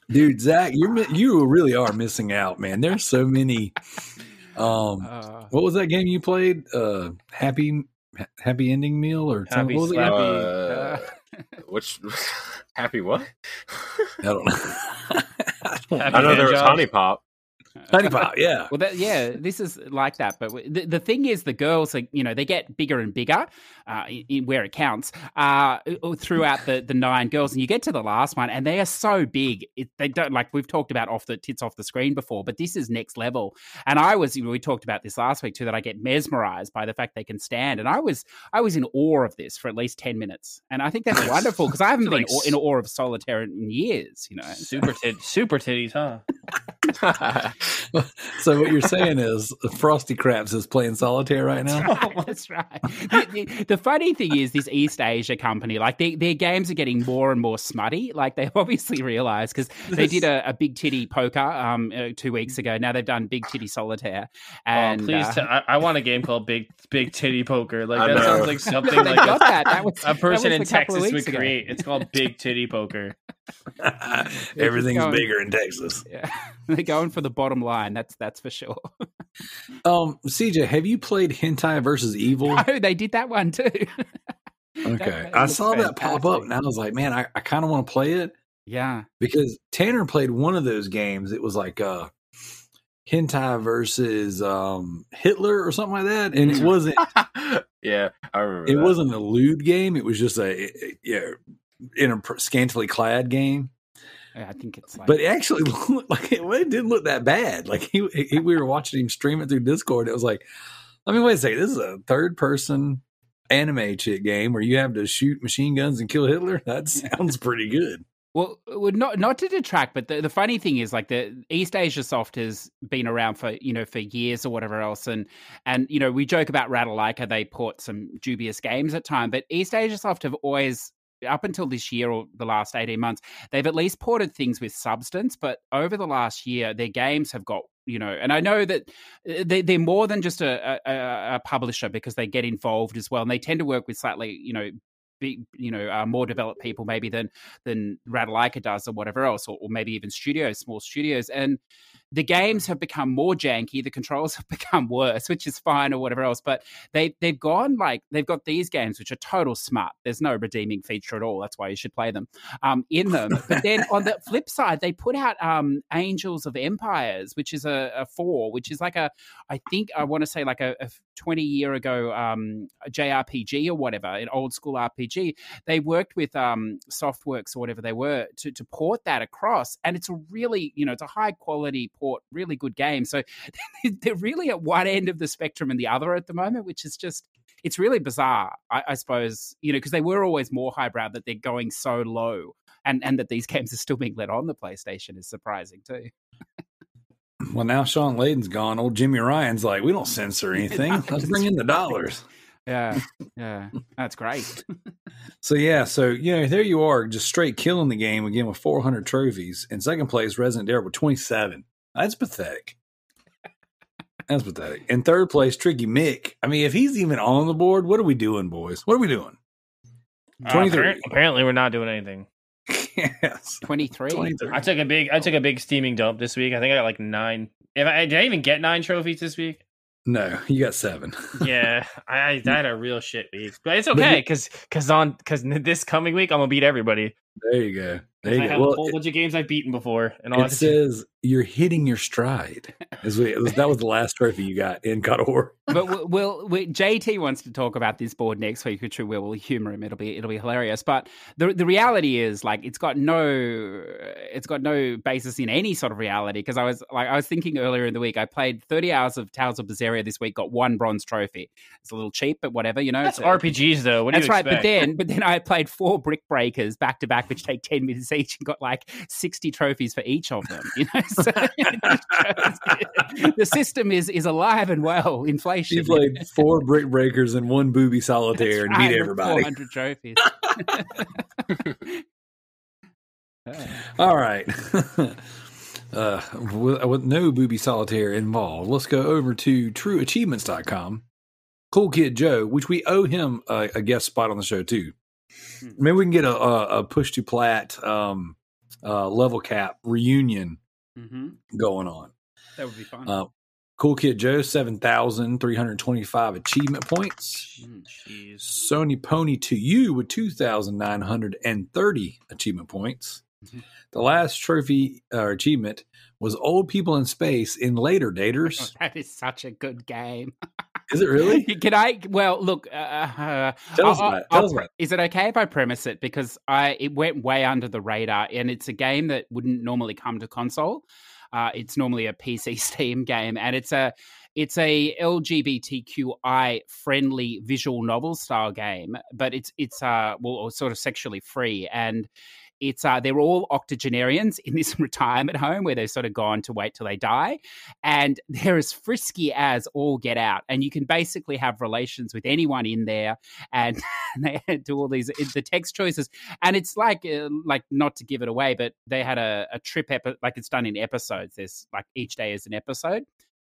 Dude, Zach, you're you really are missing out, man. There's so many. Um, Uh, what was that game you played? Uh, happy Happy Ending Meal or? Happy What was it? Slap- Uh, which happy what? I don't know. (laughs) Happy I know there hand was honey pop. (laughs) Honey Pop, yeah. Well, that, yeah, this is like that. But the, the thing is, the girls, are, you know, they get bigger and bigger uh, in, where it counts uh, throughout the, the nine girls. And you get to the last one, and they are so big. It, they don't like we've talked about off the tits off the screen before, but this is next level. And I was, we talked about this last week too, that I get mesmerized by the fact they can stand. And I was, I was in awe of this for at least ten minutes. And I think that's (laughs) wonderful because I haven't been Like in awe of solitaire in years. You know, Super tit, super titties, huh? (laughs) (laughs) so what you're saying is Frosty Craps is playing solitaire right now? right, (laughs) that's right. The, the- the funny thing is, this East Asia company, like they, their games are getting more and more smutty. Like they (laughs) obviously realized because they did a, a big titty poker um uh, two weeks ago. Now they've done big titty solitaire. And oh, please, uh, t- I, I want a game called Big Big Titty Poker. Like that sounds like something they like got a, that. That was a person that in a Texas would ago. create. It's called Big Titty Poker. (laughs) Everything's going. bigger in Texas. Yeah, (laughs) they're going for the bottom line. That's that's for sure. (laughs) Um, CJ, have you played Hentai versus Evil? oh, they did that one too. Okay. that I saw that pop up and I was like, man, I, I kind of want to play it yeah, because Tanner played one of those games. It was like uh Hentai versus um Hitler or something like that. And it wasn't yeah, I remember. it that. wasn't a lewd game. It was just a, a- yeah, in a scantily clad game. Yeah, I think it's like. But it actually (laughs) looked like it, it didn't look that bad. Like he, he, we were watching him stream it through Discord. It was like, I mean, wait a second. This is a third person anime chick game where you have to shoot machine guns and kill Hitler. (laughs) That sounds pretty good. Well, not not to detract, but the, the funny thing is, like the East Asia Soft has been around for you know for years or whatever else, and and you know we joke about Ratalaika, they port some dubious games at time, but East Asia Soft have always up until this year or the last 18 months, they've at least ported things with substance. But over the last year, their games have got you know, and I know that uh, they, they're more than just a, a, a publisher because they get involved as well, and they tend to work with slightly, you know, big, you know, uh, more developed people maybe than than Ratalaika does or whatever else, or, or, maybe even studios, small studios. And the games have become more janky, the controls (laughs) have become worse, which is fine or whatever else. But they they've gone like they've got these games which are total smart. There's no redeeming feature at all. That's why you should play them um, in them. But then (laughs) on the flip side, they put out um, Angels of Empires, which is a, a, four, which is like a I think I want to say like a, a 20 year ago um, JRPG or whatever, an old school RPG. They worked with um, Softworks or whatever they were to, to port that across, and it's a really you know it's a high quality port, really good game. So (laughs) they're really at one end of the spectrum and the other at the moment, which is just it's really bizarre, I, I suppose, you know, because they were always more highbrow that they're going so low and, and that these (laughs) games are still being let on the PlayStation is surprising too. well, now Shawn Layden's gone. Old Jimmy Ryan's like, we don't censor (laughs) anything. Let's bring in the dollars. Yeah, yeah, that's great. (laughs) so yeah, so you know, there you are, just straight killing the game again with 400 trophies. In second place, Resident Evil with 27. That's pathetic. That's pathetic. In third place, Tricky Mick. I mean, if he's even on the board, what are we doing, boys? What are we doing? Twenty three. Uh, apparently, we're not doing anything. (laughs) yes, twenty three. I took a big. I took a big steaming dump this week. I think I got like nine. If I did, I even get nine trophies this week. No, you got seven. (laughs) yeah, I, I had a real shit week, but it's okay because because on because this coming week I'm gonna beat everybody. There you go. There you I go. have well, a whole bunch of games I've beaten before, and all it says you're hitting your stride. As we, that was the last trophy you got in God of War. (laughs) but we'll, we'll, JT wants to talk about this board next week, which we will humor him. It'll be it'll be hilarious. But the the reality is, like, it's got no it's got no basis in any sort of reality. Because I was like, I was thinking earlier in the week, I played 30 hours of Tales of Berseria this week, got one bronze trophy. It's a little cheap, but whatever, you know. That's RPGs though. What that's right. But then, but then I played four brick breakers back to back, which take 10 minutes each, and got like 60 trophies for each of them. You know. (laughs) So, the system is is alive and well. Inflation. You played four brick breakers and one booby solitaire and beat everybody. Four hundred trophies. (laughs) (laughs) All right. Uh, with, with, no booby solitaire involved, let's go over to trueachievements.com. Cool Kid Joe, which we owe him a, a guest spot on the show too. Hmm. Maybe we can get a, a, a push to plat um, uh, level cap reunion mm-hmm. going on. That would be fun. Uh, cool Kid Joe, 7,325 achievement points. Mm, jeez. Sony Pony to you with 2,930 achievement points. Mm-hmm. The last trophy or uh, achievement was Old People in Space in later (laughs) daters. Oh, that is such a good game. (laughs) Is it really? (laughs) Can I? Well, look. Uh, uh, Tell us about it. Tell us about it. Is it okay if I premise it because I it went way under the radar and it's a game that wouldn't normally come to console. Uh, it's normally a PC (laughs) Steam game, and it's a it's a LGBTQI friendly visual novel style game, but it's it's uh well sort of sexually free and it's uh, they're all octogenarians in this (laughs) retirement home where they've sort of gone to wait till they die, and (laughs) they're as frisky as all get out. And you can basically have relations with anyone in there, and (laughs) they do all these the text choices. And it's like uh, like not to give it away, but they had a, a trip epi- like it's done in episodes. There's like each day is an episode,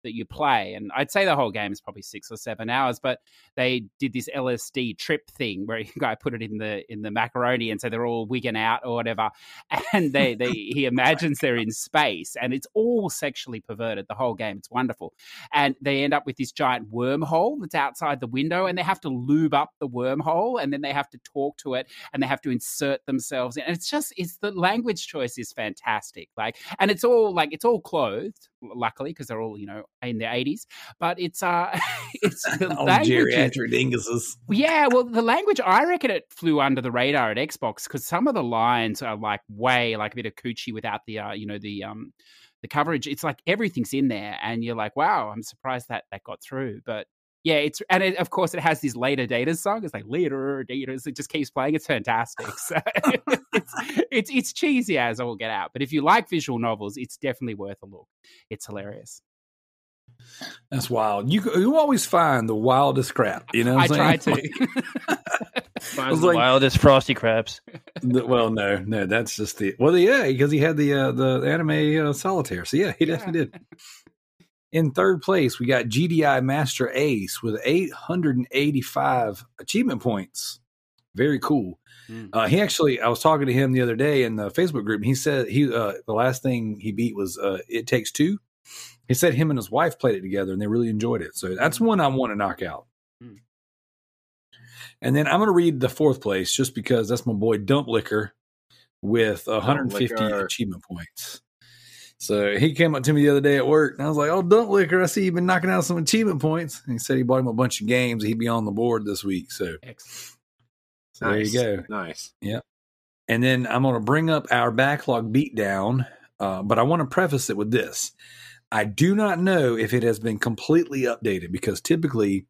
that you play. And I'd say the whole game is probably six or seven hours, but they did this LSD trip thing where (laughs) you guy put it in the in the macaroni and so they're all wigging out or whatever. (laughs) And they, they he (laughs) imagines they're in space and it's all sexually perverted, the whole game. It's wonderful. And they end up with this giant wormhole that's outside the window and they have to lube up the wormhole and then they have to talk to it and they have to insert themselves in. And it's just it's the language choice is fantastic. Like and it's all like it's all clothed, luckily, because they're all, you know, in their 80s but it's uh (laughs) it's (laughs) the geriatric dinguses. Yeah well the language i reckon it flew under the radar at xbox because some of the lines are like way like a bit of coochie without the uh you know the um the coverage. It's like everything's in there and you're like wow i'm surprised that that got through but yeah, it's and it, of course it has this later data song. It's like later data. It just keeps playing. It's fantastic. (laughs) So it's, it's it's cheesy as all get out. But if you like visual novels, it's definitely worth a look. It's hilarious. That's wild. You you always find the wildest crap. You know, I try (laughs) to. (laughs) Find the like- wildest frosty crabs. The- well, no, no, that's just the well, yeah, because he had the uh, the anime uh, solitaire. So yeah, he definitely did. In third place, we got GDI Master Ace with 885 achievement points. Very cool. Mm. Uh, he actually, I was talking to him the other day in the Facebook group. And he said he uh, the last thing he beat was uh, It Takes Two. He said him and his wife played it together and they really enjoyed it. So that's one I want to knock out. Mm. And then I'm going to read the fourth place just because that's my boy Dump Liquor with 150 Liquor. achievement points. So he came up to me the other day at work, and I was like, "Oh, Dump Liquor, I see you've been knocking out some achievement points." And he said he bought him a bunch of games. He'd be on the board this week. So, Excellent. so there you go. Nice. Yep. And then I'm going to bring up our backlog beatdown, uh, but I want to preface it with this. I do not know if it has been completely updated because typically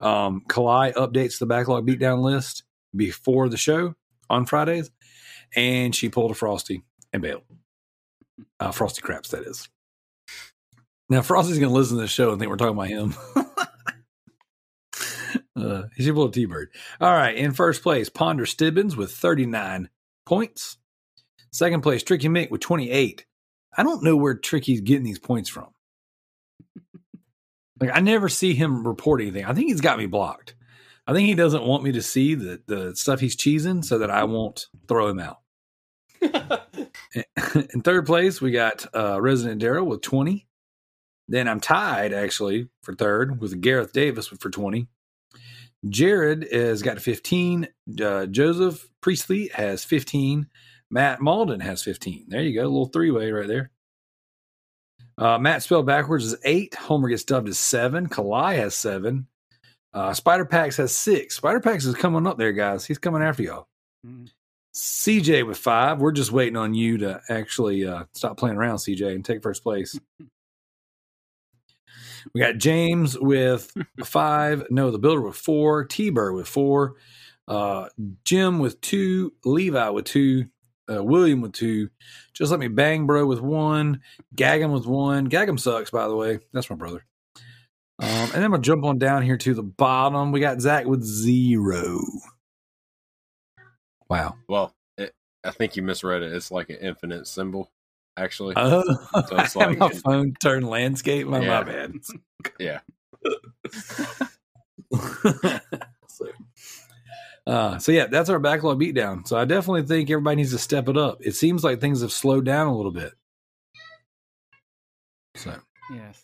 um, Kalai updates the backlog beatdown list before the show on Fridays, and she pulled a Frosty and bailed. Uh, Frosty Craps, that is. Now, Frosty's going to listen to the show and think we're talking about him. (laughs) uh, he should pull a T Bird. All right, in first place, Ponder Stibbins with 39 points. Second place, Tricky Mick with 28. I don't know where Tricky's getting these points from. Like I never see him report anything. I think he's got me blocked. I think he doesn't want me to see the, the stuff he's cheesing so that I won't throw him out. (laughs) In third place, we got uh, Resident Darrell with 20. Then I'm tied actually for third with Gareth Davis for 20. Jared has got 15. Uh, Joseph Priestley has 15. Matt Malden has 15. There you go. A little three way right there. Uh, Matt spelled backwards is eight. Homer gets dubbed as seven. Kalai has seven. Uh, Spider has six. Spider Pax is coming up there, guys. He's coming after y'all. Mm. CJ with five. We're just waiting on you to actually uh, stop playing around, CJ, and take first place. (laughs) we got James with (laughs) five. No, the builder with four. T Bird with four. Uh, Jim with two. Levi with two. Uh, William with two. Just let me bang, bro, with one. Gaggum with one. Gaggum sucks, by the way. That's my brother. Um, and then I'm gonna jump on down here to the bottom. We got Zach with zero. Wow. Well, it, I think you misread it. It's like an infinite symbol, actually. Oh, So (laughs) it's I had (laughs) my phone turned landscape. My, my Yeah. bad. yeah. (laughs) so, uh, so yeah, that's our backlog beatdown. So I definitely think everybody needs to step it up. It seems like things have slowed down a little bit. So, Yes.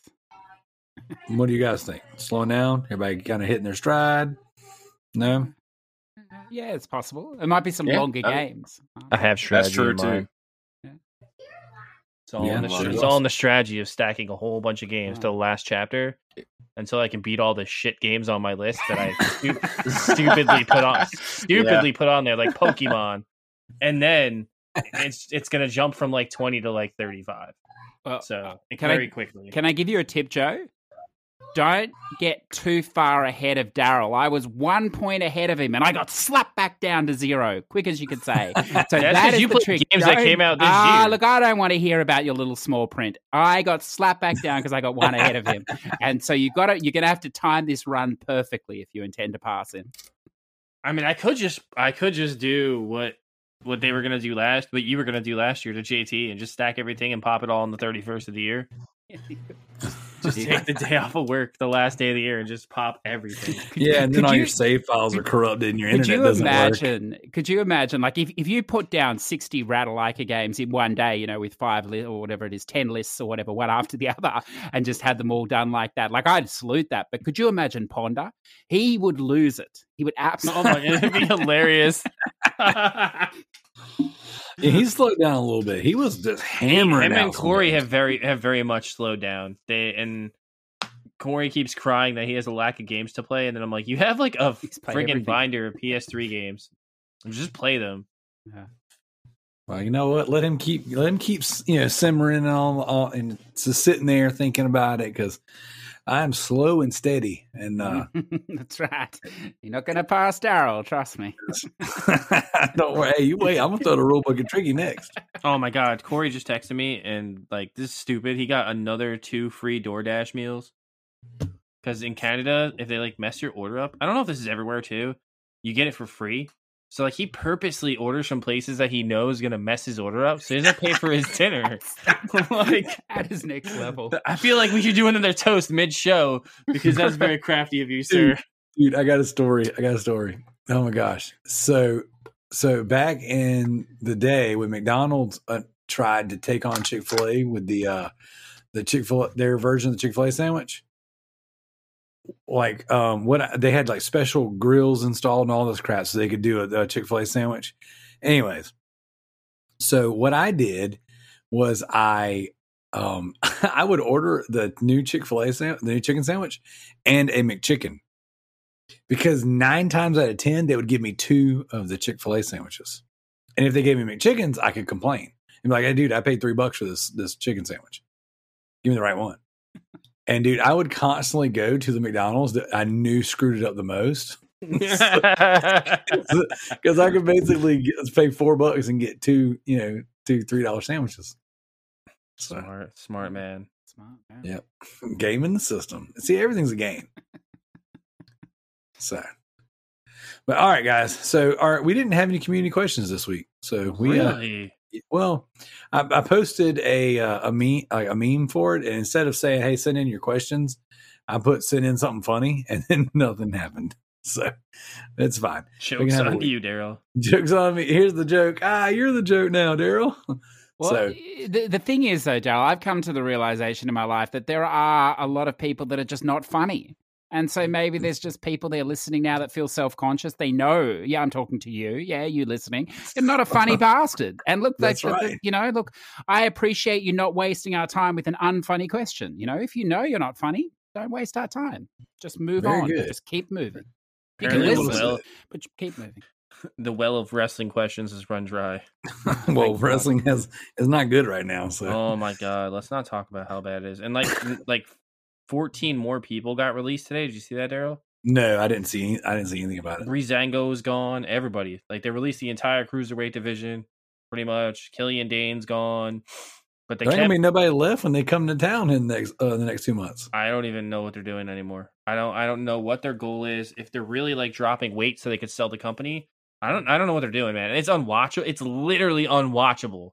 what do you guys think? Slowing down? Everybody kind of hitting their stride? No. Yeah, it's possible. It might be some Yeah, longer I- games. I have strategy. That's true, in too. mind. It's all, Yeah, in the, it's all in the strategy of stacking a whole bunch of games to the last chapter until I can beat all the shit games on my list that I stu- (laughs) stupidly put on stupidly put on there like Pokemon, and then it's it's gonna jump from like twenty to like thirty five. Well, So uh, can I- very quickly. Can I give you a tip, Joe? Don't get too far ahead of Darrell. I was one point ahead of him, and I got slapped back down to zero, quick as you could say. (laughs) So That's that 'cause you the trick. games that came out this ah, year. look, I don't want to hear about your little small print. I got slapped back down because I got one ahead of him, (laughs) and so you got to you're gonna have to time this run perfectly if you intend to pass him. I mean, I could just I could just do what what they were gonna do last, what you were gonna do last year to JT, and just stack everything and pop it all on the thirty first of the year. (laughs) Just take the day off of work, the last day of the year, and just pop everything. (laughs) Yeah, and then Could all you- your save files are corrupted and your Could internet you doesn't work. imagine? Could you imagine, like, if, if you put down sixty Ratalaika games in one day, you know, with five li- or whatever it is, ten lists or whatever, one after the (laughs) other, and just had them all done like that? Like, I'd salute that. But could you imagine Ponder? He would lose it. He would absolutely. (laughs) oh absolutely. my god, it'd be hilarious. Yeah, he slowed down a little bit. He was just hammering. Him out and Corey games. have very have very much slowed down. They and Corey keeps crying that he has a lack of games to play, and then I'm like, you have like a He's friggin' binder of PS3 games. Just play them. Yeah. Well, you know what? Let him keep. Let him keep. You know, simmering on, on and just sitting there thinking about it because I'm slow and steady. And uh, (laughs) That's right. You're not going to pass Darrell. Trust me. (laughs) don't worry. Hey, you wait. I'm gonna throw the rule book at Tricky next. Oh my god, Corey just texted me and like this is stupid. He got another two free DoorDash meals. Because in Canada, if they like mess your order up, I don't know if this is everywhere too, you get it for free. So like he purposely orders from places that he knows gonna mess his order up, so he doesn't pay for his (laughs) dinner. (laughs) like At his next level. (laughs) I feel like we should do another toast mid show because that's very crafty of you, sir. Dude, I got a story. I got a story. Oh my gosh. So, so back in the day when McDonald's uh, tried to take on Chick Fil A with the uh the Chick Fil A their version of the Chick Fil A sandwich, like um what I- they had like special grills installed and all this crap so they could do a, a Chick Fil A sandwich. Anyways, so what I did was I um (laughs) I would order the new Chick Fil A sandwich, the new chicken sandwich, and a McChicken because nine times out of ten they would give me two of the chick-fil-a sandwiches. And if they gave me mcchickens i could complain. And be like hey dude i paid three bucks for this this chicken sandwich. Give me the right one and dude i would constantly go to the mcdonald's that i knew screwed it up the most (laughs) because i could basically get, pay four bucks and get two you know two three dollar sandwiches so smart, smart man. Smart, man. Yeah. game in the system. See, everything's a game. so, but all right, guys. So, all right, we didn't have any community questions this week. So we, uh, really? Well, I, I posted a uh, a meme like a meme for it, and instead of saying, "Hey, send in your questions," I put "send in something funny," (laughs) and then nothing happened. So it's fine. Jokes have a on week. you, Darrell. Jokes on me. Here's the joke. Ah, you're the joke now, Darrell. (laughs) Well, so the, the thing is, though, Dale, I've come to the realization in my life that there are a lot of people that are just not funny. And so mm. maybe there's just people there listening now that feel self conscious. They know, yeah, I'm talking to you. Yeah, you listening. You're not a funny (laughs) bastard. And look, That's like, right. you know, look, I appreciate you not wasting our time with an unfunny question. You know, if you know you're not funny, don't waste our time. Just move Very on. good. Just keep moving. You can Apparently, the listen, well, but keep moving. (laughs) the well of wrestling questions has run dry. (laughs) well, God. wrestling has is not good right now. So Oh my god, let's not talk about how bad it is. And like, like, fourteen more people got released today. Did you see that, Darrell? no, I didn't see. I didn't see anything about it. Breezango's gone. Everybody, like, they released the entire cruiserweight division, pretty much. Killian Dain's gone, (sniffs) but they There ain't kept. gonna be nobody left when they come to town in the next uh, the next two months. I don't even know what they're doing anymore. I don't. I don't know what their goal is. If they're really like dropping weight so they could sell the company, I don't. I don't know what they're doing, man. It's unwatchable. It's literally unwatchable.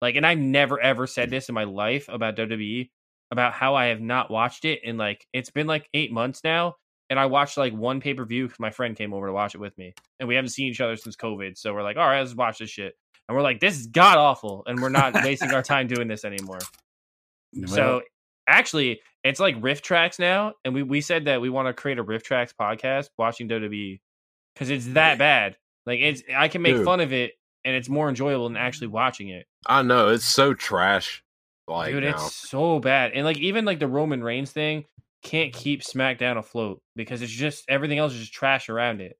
Like, and I've never ever said this in my life about WWE about how I have not watched it in like it's been like eight months now, and I watched like one pay per view because my friend came over to watch it with me, and we haven't seen each other since COVID. So we're like, all right, let's watch this shit, and we're like, this is god awful, and we're not wasting our time doing this anymore. So actually, it's like RiffTrax now, and we we said that we want to create a RiffTrax podcast watching WWE because it's that bad. Like it's I can make Dude. fun of it, and it's more enjoyable than actually watching it. I know it's so trash. Like Dude, now. it's so bad, and like even like the Roman Reigns thing can't keep SmackDown afloat because it's just everything else is just trash around it.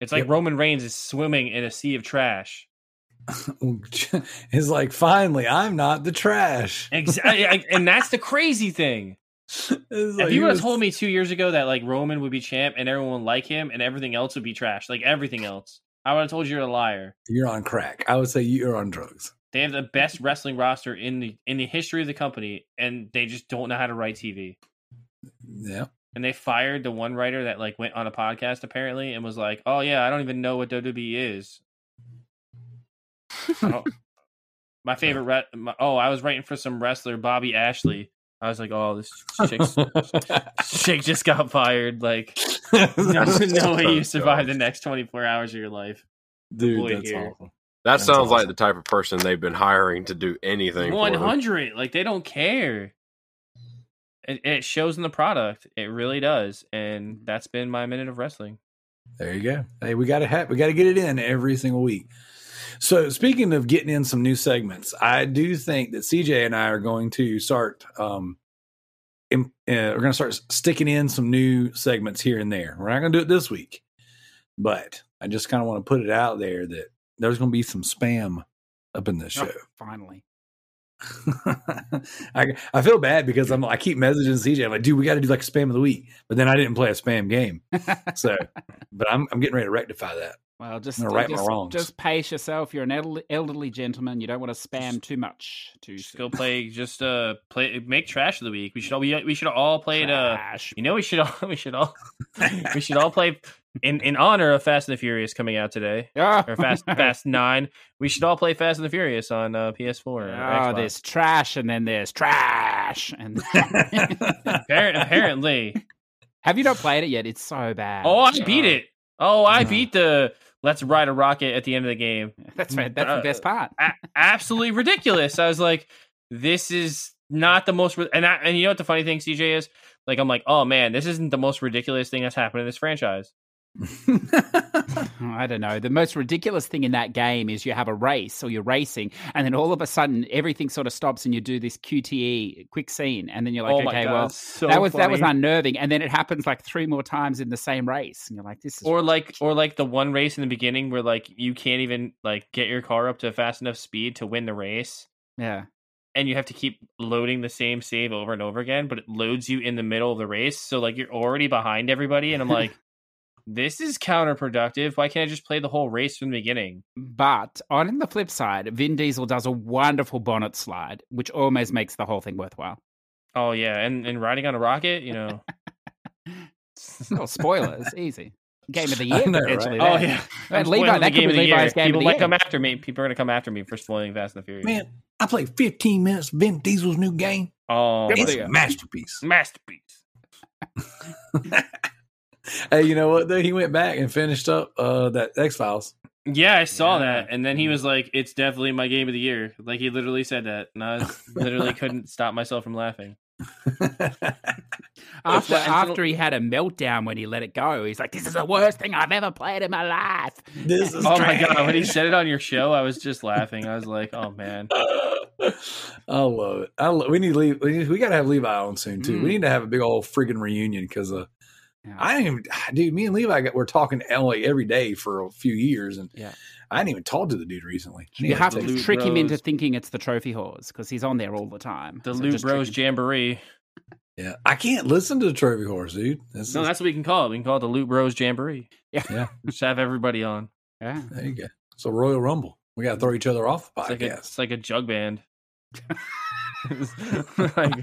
It's like Yep. Roman Reigns is swimming in a sea of trash. (laughs) it's like finally, I'm not the trash. Exactly, and that's the crazy thing. (laughs) Like if you would have was- told me two years ago that like Roman would be champ and everyone would like him and everything else would be trash, like everything else, I would have told you you're a liar. you're on crack, I would say you're on drugs. They have the best wrestling roster in the in the history of the company, and they just don't know how to write TV. Yeah, And they fired the one writer that like went on a podcast apparently and was like, "Oh yeah, I don't even know what WWE is." (laughs) My favorite, re- my, oh, I was writing for some wrestler, Bobby Lashley. I was like, "Oh, this chick's, (laughs) chick just got fired." Like, (laughs) no, no way you survive the next 24 hours of your life. dude, that's here. awful. That That's sounds like the type of person they've been hiring to do anything. 100. Like, they don't care. It, it shows in the product. It really does. And that's been my minute of wrestling. There you go. Hey, we got to have we got to get it in every single week. So speaking of getting in some new segments, I do think that CJ and I are going to start. Um, in, uh, we're going to start sticking in some new segments here and there. We're not going to do it this week, but I just kind of want to put it out there that there's going to be some spam up in this Oh, show. finally. (laughs) I I feel bad because I'm I keep messaging CJ. I'm like, dude, we got to do like a spam of the week, but then I didn't play a spam game, so (laughs) but I'm I'm getting ready to rectify that. Well, just, I'm gonna right my wrongs. just pace yourself. You're an elderly, elderly gentleman. You don't want to spam too much. Too Just soon. go play, just uh, play, make trash of the week. We should all, we, we should all play it. Uh, you know, we should all, (laughs) we should all, we should all play in in honor of Fast and the Furious coming out today, (laughs) Oh, or Fast Fast Nine, we should all play Fast and the Furious on uh, PS4. or Oh, Xbox. there's trash, and then there's trash, and (laughs) Appar- apparently. have you not played it yet? It's so bad. Oh, I beat Oh, it. Oh, I Uh. beat the Let's Ride a Rocket at the end of the game. (laughs) That's right. That's the best part. A- absolutely ridiculous. I was like, this is not the most. Ri-. And I, and you know what the funny thing, CJ is? Like, I'm like, oh man, this isn't the most ridiculous thing that's happened in this franchise. (laughs) I don't know. The most ridiculous thing in that game is you have a race or you're racing, and then all of a sudden everything sort of stops and you do this QTE quick scene, and then you're like, oh okay, god, well, so that was that was unnerving, and then it happens like three more times in the same race, and you're like, this is or like or like the one race in the beginning where like you can't even like get your car up to fast enough speed to win the race yeah. and you have to keep loading the same save over and over again but it loads you in the middle of the race so like you're already behind everybody and i'm like this is counterproductive why can't i just play the whole race from the beginning But on the flip side, Vin Diesel does a wonderful bonnet slide, which almost makes the whole thing worthwhile. oh yeah and and riding on a rocket you know (laughs) Oh, spoilers, easy. Game of the (laughs) year know, potentially. right? oh yeah (laughs) Man, I'm Levi, spoiling that could be Levi's game of people the might year. come after me people are gonna come after me for spoiling fast and the furious Man, I played 15 minutes of Vin Diesel's new game. oh Yep. It's a masterpiece. masterpiece (laughs) hey, you know what? Though he went back and finished up uh, that X Files. Yeah, I saw Yeah. that, and then he was like, "It's definitely my game of the year." Like he literally said that, and I (laughs) literally couldn't stop myself from laughing. (laughs) After Well, and so- after he had a meltdown when he let it go, he's like, "This is the worst thing I've ever played in my life." this is Oh my god, when he said it on your show, I was just laughing. I was like, "Oh man." I love it. I lo- we need Levi. We, need- we got to have Levi on soon too. Mm. We need to have a big old friggin' reunion because uh, Yeah. I didn't even, (sighs) dude. Me and Levi got, we're talking like every day for a few years, and Yeah. I didn't even talk to the dude recently. You have the to Loot trick him into thinking it's the trophy horse because he's on there all the time. The So Loot Bros. Jamboree. yeah. I can't listen to the trophy horse, dude. That's No, just- that's what we can call it. We can call it the Loot Bros Jamboree. Yeah. Yeah. (laughs) Just have everybody on. Yeah. there you go. It's a Royal Rumble. We got to throw each other off the It's like a, podcast. it's like a jug band. (laughs) like,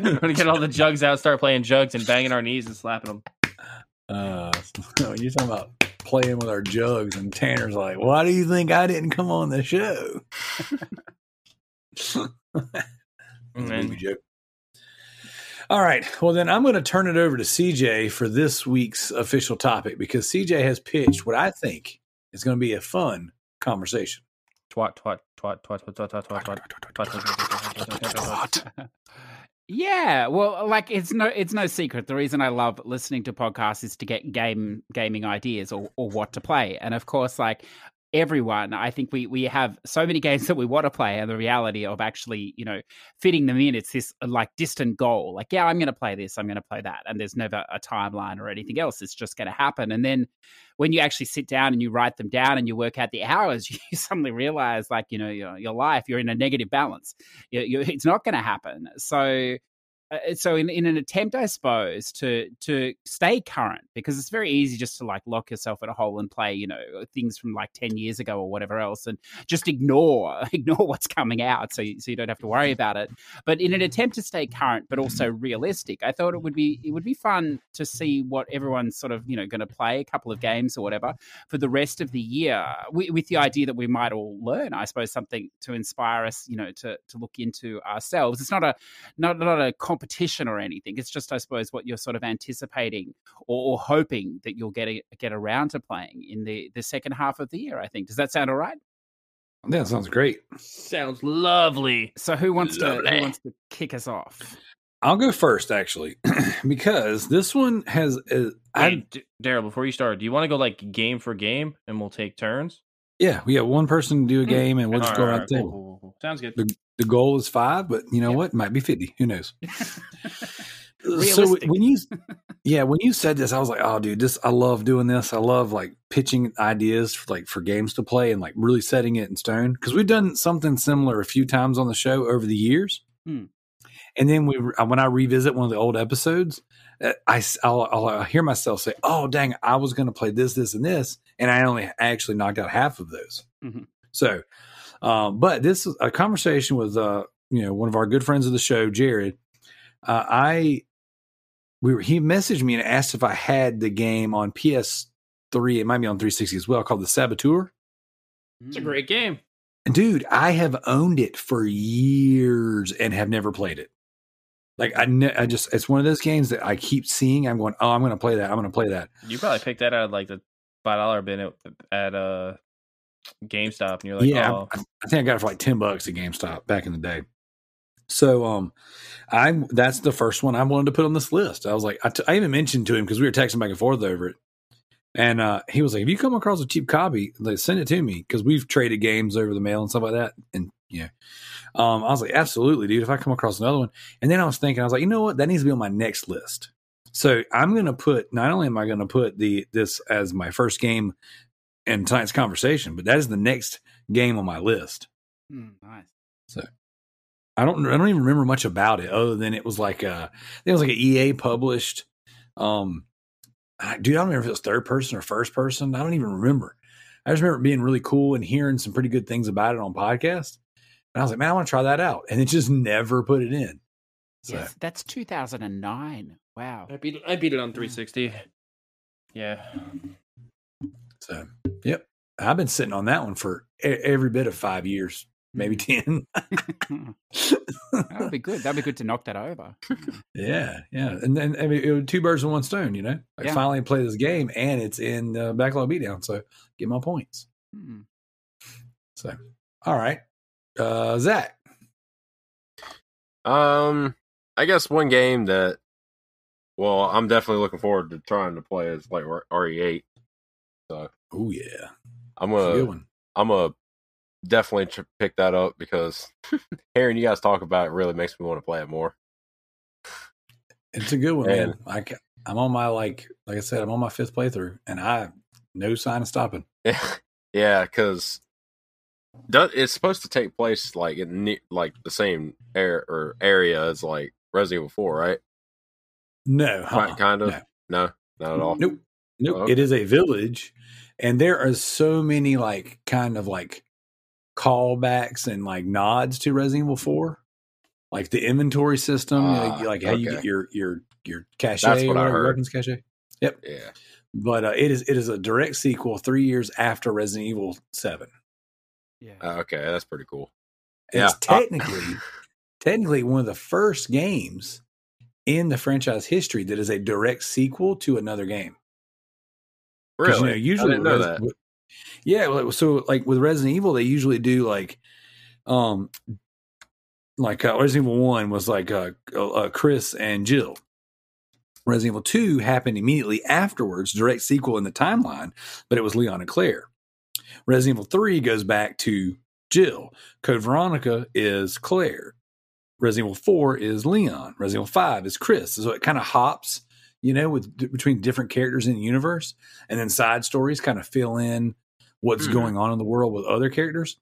we're gonna get all the jugs out, start playing jugs, and banging our knees and slapping them. Uh, when you're talking about playing with our jugs, and Tanner's like, "Why do you think I didn't come on the show?" That's a And movie joke. All right. Well, then I'm going to turn it over to CJ for this week's official topic because CJ has pitched what I think is going to be a fun conversation. twat twat twat twat twat twat twat twat twat twat twat twat twat twat. (laughs) Yeah, well, like it's no it's no secret. The reason I love listening to podcasts is to get game gaming ideas or or what to play. And of course, like everyone, I think we we have so many (laughs) games that we want to play, and the reality of actually, you know, fitting them in, it's this like distant goal. Like, yeah, I'm going to play this, I'm going to play that, and there's never a timeline or anything else. It's just going to happen. And then when you actually sit down and you write them down and you work out the hours, (laughs) you suddenly realize, like, you know, your your life, you're in a negative balance you, you, it's not going to happen. So, uh, so in, in an attempt, I suppose, to to stay current, because it's very easy just to like lock yourself in a hole and play, you know, things from like ten years ago or whatever else, and just ignore (laughs) ignore what's coming out, so you, so you don't have to worry about it. But in an attempt to stay current, but also realistic, I thought it would be it would be fun to see what everyone's sort of you know going to play a couple of games or whatever for the rest of the year, with, with the idea that we might all learn, I suppose, something to inspire us, you know, to to look into ourselves. It's not a not not a competition or anything. It's just, I suppose, what you're sort of anticipating or, or hoping that you'll get a, get around to playing in the the second half of the year. I think. Does that sound all right? That sounds great. Sounds lovely. So who wants to who wants to kick us off? I'll go first, actually, (clears throat) because this one has. Uh, I, Hey, D- Darrell, before you start, do you want to go like game for game and we'll take turns? yeah, we have one person do a game, and we'll just All go right, around all the table. cool, cool, cool. Sounds good. The goal is five, but you know Yeah. what? It might be fifty. Who knows? (laughs) so when you yeah when you said this i was like oh dude this i love doing this i love like pitching ideas for, like for games to play and like really setting it in stone because we've done something similar a few times on the show over the years Hmm. and then we when i revisit one of the old episodes uh, I, I'll, I'll hear myself say, "Oh, dang! I was going to play this, this, and this, and I only actually knocked out half of those." Mhm. So, um, but this is a conversation with uh, you know one of our good friends of the show, Jared. Uh, I we were he messaged me and asked if I had the game on PS3. It might be on 360 as well, called the Saboteur. It's a great game. And dude, I have owned it for years and have never played it. Like I, ne- I just it's one of those games that I keep seeing. I'm going, oh, I'm going to play that. I'm going to play that. You probably picked that out of like the five dollar bin at, at uh GameStop, and you're like, yeah, oh, I, I think I got it for like ten bucks at GameStop back in the day. So um, I'm that's the first one I wanted to put on this list. I was like, I, t- I even mentioned to him because we were texting back and forth over it, and uh, he was like, "If you come across a cheap copy, like, send it to me because we've traded games over the mail and stuff like that." And yeah, um, I was like, "Absolutely, dude." If I come across another one, and then I was thinking, I was like, you know what, that needs to be on my next list. So I'm going to put. Not only am I going to put the this as my first game in tonight's conversation, but that is the next game on my list. Mm, nice. So I don't I don't even remember much about it other than it was like a it was like an EA published um I, dude I don't remember if it was third person or first person I don't even remember I just remember it being really cool and hearing some pretty good things about it on podcast and I was like man I want to try that out and it just never put it in so Yes, that's 2009. Wow. I beat I beat it on 360. Yeah, so yep I've been sitting on that one for e- every bit of five years maybe ten (laughs) that would be good. That'd be good to knock that over. yeah yeah and then I mean it was two birds with one stone you know like Yeah. finally play this game and it's in uh, backlog beatdown so get my points. Hmm. So, all right, uh, Zack. Um, I guess one game that, well, I'm definitely looking forward to trying to play is like RE8. So Oh yeah, I'm a good gonna, one. I'm gonna definitely tr- pick that up because (laughs) hearing you guys talk about it really makes me want to play it more. It's a good one, Man. man. I'm on my like, like I said, I'm on my fifth playthrough, and I no sign of stopping. (laughs) yeah, because it's supposed to take place like in like the same air or area as like Resident Evil 4, right? No, huh? kind of. No. No, not at all. Nope. Nope. Oh, okay. It is a village, and there are so many like kind of like callbacks and like nods to Resident Evil Four, like the inventory system, you know, Ah, like how you get your your your cache, That's what or I whatever, heard. weapons cache. Yep. Yeah. But uh, it is it is a direct sequel three years after Resident Evil Seven. Yeah. Uh, okay, that's pretty cool. And Yeah. It's technically technically one of the first games in the franchise history that is a direct sequel to another game. Really? You know, usually I didn't know Res- that. yeah, well, so like with Resident Evil, they usually do like, um, like uh, Resident Evil One was like uh, uh, uh, Chris and Jill. Resident Evil Two happened immediately afterwards, direct sequel in the timeline, but it was Leon and Claire. Resident Evil Three goes back to Jill. Code Veronica is Claire. Resident Evil Four is Leon. Resident Evil Five is Chris. So it kind of hops, you know, with between different characters in the universe, and then side stories kind of fill in what's Mhm. going on in the world with other characters.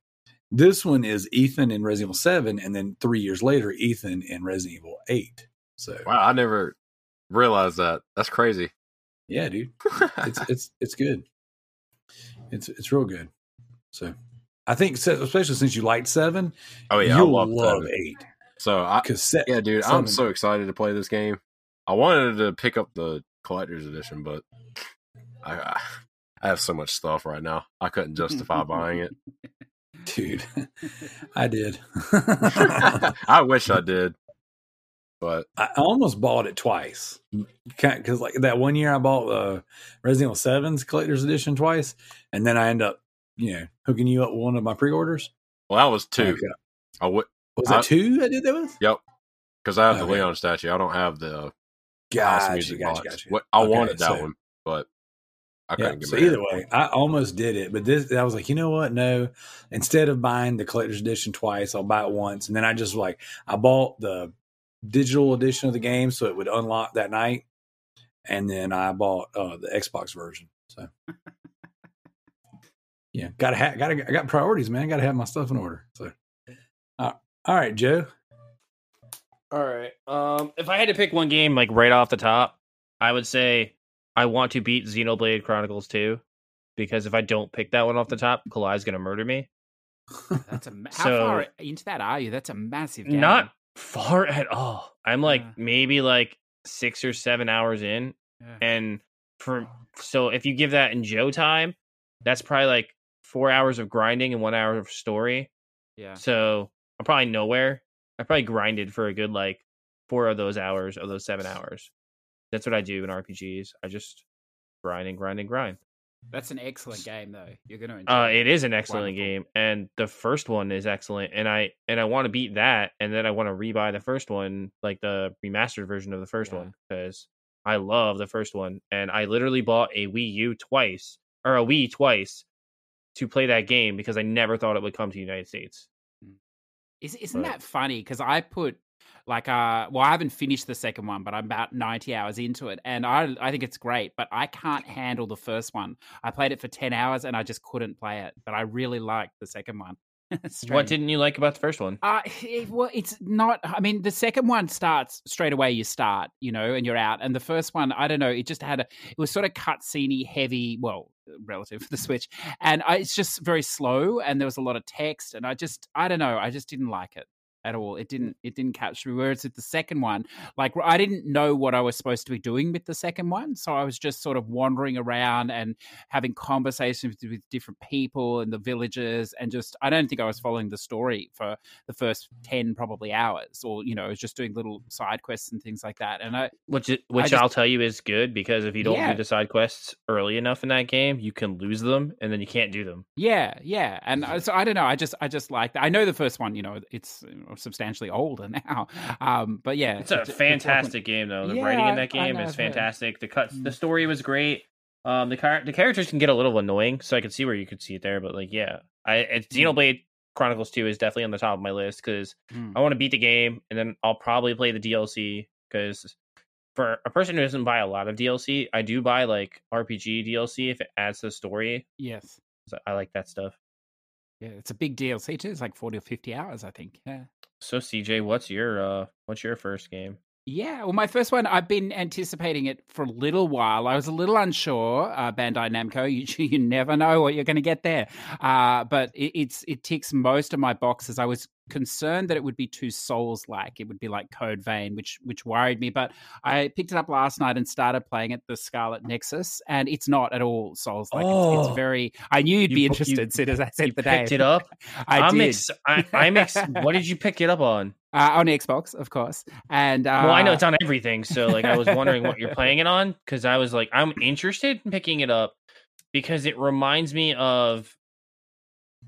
This one is Ethan in Resident Evil Seven, and then three years later, Ethan in Resident Evil Eight. So Wow, I never realized that. That's crazy. yeah, dude, it's (laughs) it's it's good. It's it's real good. So I think, especially since you liked Seven, oh yeah, I you'll love love. Eight So I, yeah, dude, I'm so excited to play this game. I wanted to pick up the collector's edition, but I I have so much stuff right now. I couldn't justify buying it. (laughs) dude, (laughs) I did. (laughs) I wish I did, but I almost bought it twice because like that one year I bought uh, Resident Evil 7's collector's edition twice, and then I end up you know hooking you up with one of my pre-orders. well, that was two. Uh, I would was I- it two I did that with? yep, because I have the Leon statue. I don't have the House of Music gotcha, box. gotcha. What I Okay, wanted that so- one, but I Yeah. couldn't get So either way, it. I almost did it, but this I was like, you know what? No, instead of buying the collector's edition twice, I'll buy it once, and then I just like I bought the digital edition of the game so it would unlock that night, and then I bought uh, the Xbox version. So yeah, gotta have gotta I got priorities, man. Gotta have my stuff in order. So uh, all right, Joe. All right. Um, if I had to pick one game like right off the top, I would say I want to beat Xenoblade Chronicles 2 because if I don't pick that one off the top, Kalai's gonna murder me. That's a ma- how So- far into that are you? That's a massive game. Not far at all. I'm like Yeah. maybe like six or seven hours in, Yeah. and for so if you give that in Joe time, that's probably like four hours of grinding and one hour of story. Yeah. So I'm probably nowhere. I probably grinded for a good like four of those hours of those seven hours. That's what I do in RPGs. I just grind and grind and grind. That's an excellent game, though. You're going to enjoy Uh, it is an excellent Wonderful. game, and the first one is excellent, and I and I want to beat that, and then I want to rebuy the first one, like the remastered version of the first Yeah. one, because I love the first one, and I literally bought a Wii U twice or a Wii twice to play that game because I never thought it would come to the United States. Is, isn't But- that funny? Because I put like uh well, I haven't finished the second one, but I'm about 90 hours into it, and I I think it's great, but I can't handle the first one. I played it for 10 hours and I just couldn't play it, but I really liked the second one. (laughs) What didn't you like about the first one? Uh, it, well, it's not. I mean, the second one starts straight away. You start, you know, and you're out. And the first one, I don't know. It just had a. It was sort of cutscene heavy. Well, relative to the Switch, and I, it's just very slow. And there was a lot of text, and I just, I don't know. I just didn't like it at all. It didn't. It didn't capture me. Whereas with the second one, like I didn't know what I was supposed to be doing with the second one, so I was just sort of wandering around and having conversations with, with different people and the villagers, and just I don't think I was following the story for the first 10 probably hours or you know I was just doing little side quests and things like that and i Which i- which just- I'll tell you is good because if you don't Yeah. do the side quests early enough in that game, you can lose them and then you can't do them. yeah yeah and I- so i don't know i just i just like that i know the first one you know it's you know, substantially older (laughs) now um but yeah It's a it- it fantastic game, though. The Yeah, writing in that game know, is fantastic. The cuts, the Mm. story was great. Um, the car- the characters can get a little annoying, so I could see where you could see it there. But like, yeah, I it's Mm. Xenoblade Chronicles Two is definitely on the top of my list because Mm. I want to beat the game, and then I'll probably play the DLC because for a person who doesn't buy a lot of DLC, I do buy like RPG DLC if it adds to the story. Yes, I like that stuff. yeah it's a big dlc too it's like 40 or 50 hours i think yeah So CJ, what's your uh what's your first game? Yeah, well, my first one, I've been anticipating it for a little while. I was a little unsure, uh, Bandai Namco. You, (laughs) you never know what you're going to get there, uh, but it, it's it ticks most of my boxes. I was concerned that it would be too Souls like. It would be like Code Vein, which which worried me. But I picked it up last night and started playing it, the Scarlet Nexus, and it's not at all Souls like. It's, Oh. it's very. I knew you'd You be you- interested, Sid, as I said You the picked day. it up. (laughs) I I'm did ex- I, I'm ex- What did you pick it up on? (laughs) uh, on Xbox, of course. And uh, Well, I know it's on everything, so like I was wondering what you're playing it on because I was like I'm interested in picking it up because it reminds me of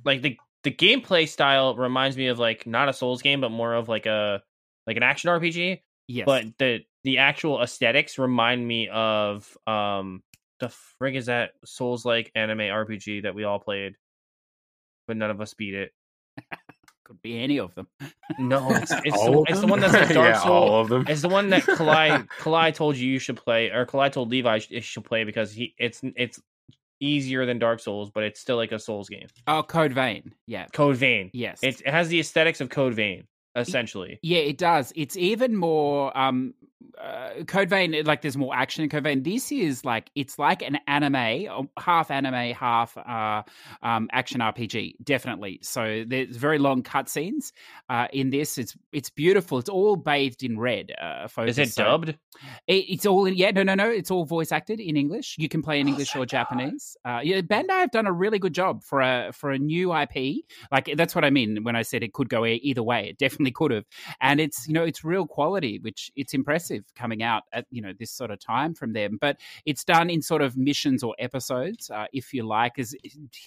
like the the gameplay style reminds me of like not a Souls game but more of like a like an action RPG, yes, but the the actual aesthetics remind me of um the frig is that Souls like anime RPG that we all played, but none of us beat it. (laughs) could be any of them. No, it's (laughs) it's, All the, of it's the one that's like (laughs) Dark yeah, Souls. all of them. It's the one that Kalai Kalai told you you should play, or Kalai told Levi you should play because he it's it's easier than Dark Souls, but it's still like a Souls game. Oh, Code Vein. Yeah. Code Vein. Yes. It, it has the aesthetics of Code Vein, essentially. yeah, it does. It's even more um uh, Code Vein like there's more action in Code Vein. This is like it's like an anime, uh, half anime, half uh um action RPG, definitely. So there's very long cutscenes uh in this. It's it's beautiful. It's all bathed in red. Uh focus. Is it So dubbed? It, it's all in yeah no no no. It's all voice acted in English. You can play in Oh, English or. Japanese. Uh, yeah, Bandai have done a really good job for a for a new IP. Like that's what I mean when I said it could go either way. It definitely could have, and it's you know it's real quality, which it's impressive coming out at you know this sort of time from them. But it's done in sort of missions or episodes, uh, if you like. Is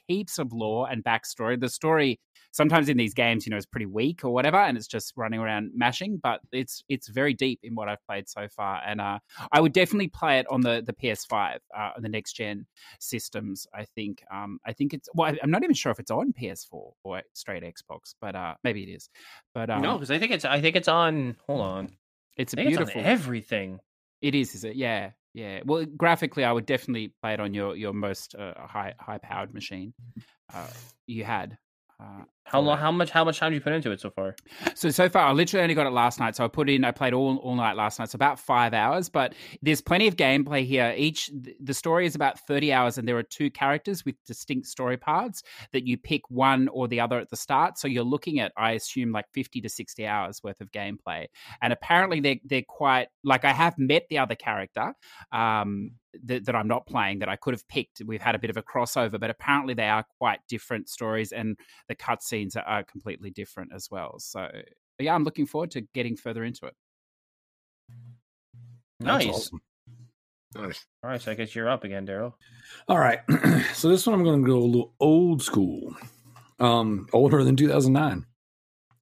heaps of lore and backstory. The story sometimes in these games, you know, is pretty weak or whatever, and it's just running around mashing. But it's it's very deep in what I've played so far, and uh, I would definitely play it on the the PS5, uh, on the next gen systems. I think um, I think it's well, I'm not even sure if it's on PS4 or straight Xbox, but uh, maybe it is. But um, no, because I think it's I think it's on. Hold on. It's a beautiful. it's everything. It is, is it? Yeah, yeah. Well, graphically, I would definitely play it on your your most uh, high high powered machine uh, you had. Uh, How long? How much? How much time did you put into it so far? So so far, I literally only got it last night. So I put in, I played all all night last night. So about five hours. But there's plenty of gameplay here. Each the story is about thirty hours, and there are two characters with distinct story paths that you pick one or the other at the start. So you're looking at, I assume, like fifty to sixty hours worth of gameplay. And apparently, they're they're quite like I have met the other character. Um, that, that, I'm not playing that I could have picked. We've had a bit of a crossover, but apparently they are quite different stories, and the cutscenes are, are completely different as well. So yeah, I'm looking forward to getting further into it. Nice. Awesome. Nice. All right, so I guess you're up again, Darrell. All right, (clears throat) so this one I'm going to go a little old school, um, older than 2009.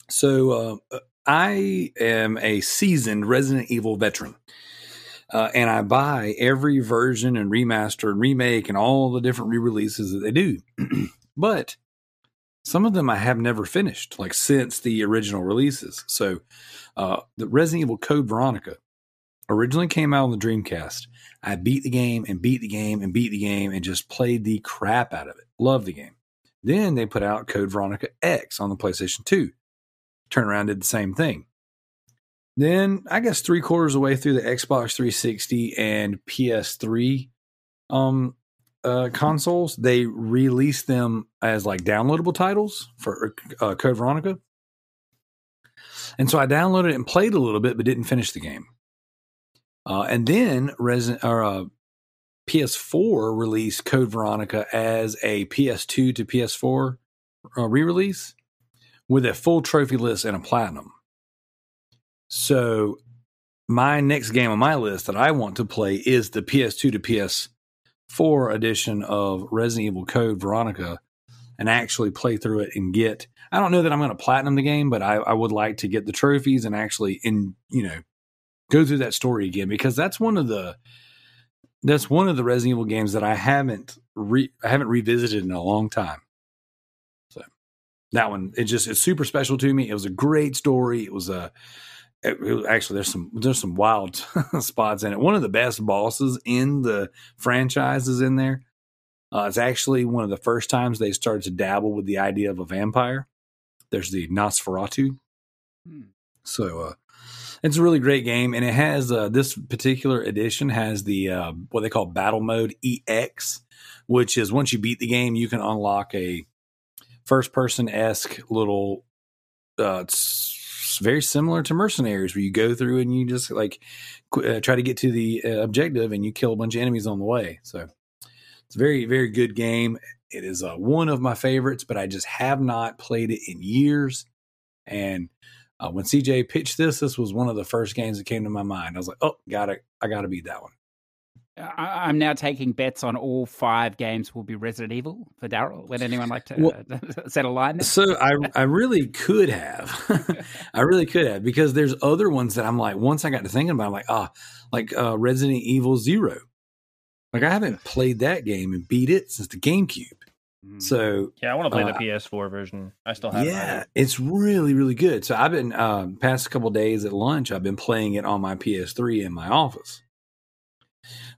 So uh, I am a seasoned Resident Evil veteran uh, and I buy every version and remaster and remake and all the different re-releases that they do. (clears throat) but some of them I have never finished, like since the original releases. So uh, the Resident Evil Code Veronica originally came out on the Dreamcast. I beat the game and beat the game and beat the game and just played the crap out of it. Love the game. Then they put out Code Veronica X on the PlayStation 2. Turn around did the same thing. Then I guess three quarters of the way through the Xbox 360 and PS3 um, uh, consoles, they released them as like downloadable titles for uh, Code Veronica. And so I downloaded it and played a little bit, but didn't finish the game. Uh, and then Resident or uh, PS4 released Code Veronica as a PS2 to PS4 uh, re-release with a full trophy list and a platinum. So my next game on my list that I want to play is the PS2 to PS4 edition of Resident Evil Code Veronica and actually play through it and get I don't know that I'm going to platinum the game, but I, I would like to get the trophies and actually in you know go through that story again because that's one of the that's one of the Resident Evil games that I haven't re, I haven't revisited in a long time. So that one it just it's super special to me. It was a great story. It was a it, actually there's some there's some wild (laughs) spots in it. One of the best bosses in the franchise is in there. Uh, it's actually one of the first times they started to dabble with the idea of a vampire. There's the Nosferatu. Hmm. So uh, it's a really great game, and it has uh, this particular edition has the uh, what they call Battle Mode EX, which is once you beat the game, you can unlock a first person esque little uh, very similar to Mercenaries, where you go through and you just like uh, try to get to the uh, objective and you kill a bunch of enemies on the way. So it's a very, very good game. It is uh, one of my favorites, but I just have not played it in years. And uh, when CJ pitched this, this was one of the first games that came to my mind. I was like, oh, got it. I got to beat that one. I, am now taking bets on all five games will be Resident Evil for Darrell. Would anyone like to well, uh, (laughs) set a line? There? So I, I really could have, (laughs) I really could have because there's other ones that I'm like. Once I got to thinking about, I'm like, ah, like uh, Resident Evil Zero. Like I haven't played that game and beat it since the GameCube. Mm. So yeah, I want to play uh, the PS4 version. I still have. Yeah, it. it's really really good. So I've been uh, past couple days at lunch. I've been playing it on my PS3 in my office.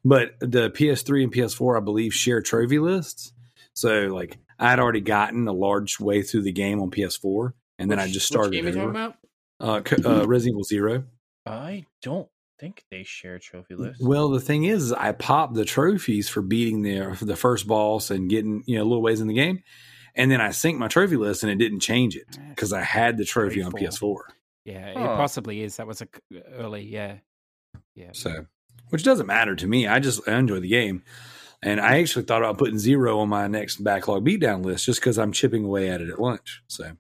But the PS3 and PS4, I believe, share trophy lists. So like I had already gotten a large way through the game on PS4, and then I just started. Which game over. talking about? Uh, uh, Resident Evil Zero. I don't think they share trophy lists. Well, the thing is, I popped the trophies for beating the the first boss and getting you know a little ways in the game, and then I synced my trophy list and it didn't change it because I had the trophy on PS4. Yeah, huh. it possibly is. That was a early, yeah, yeah. So which doesn't matter to me. I just I enjoy the game. And I actually thought about putting zero on my next backlog beatdown list just because I'm chipping away at it at lunch. So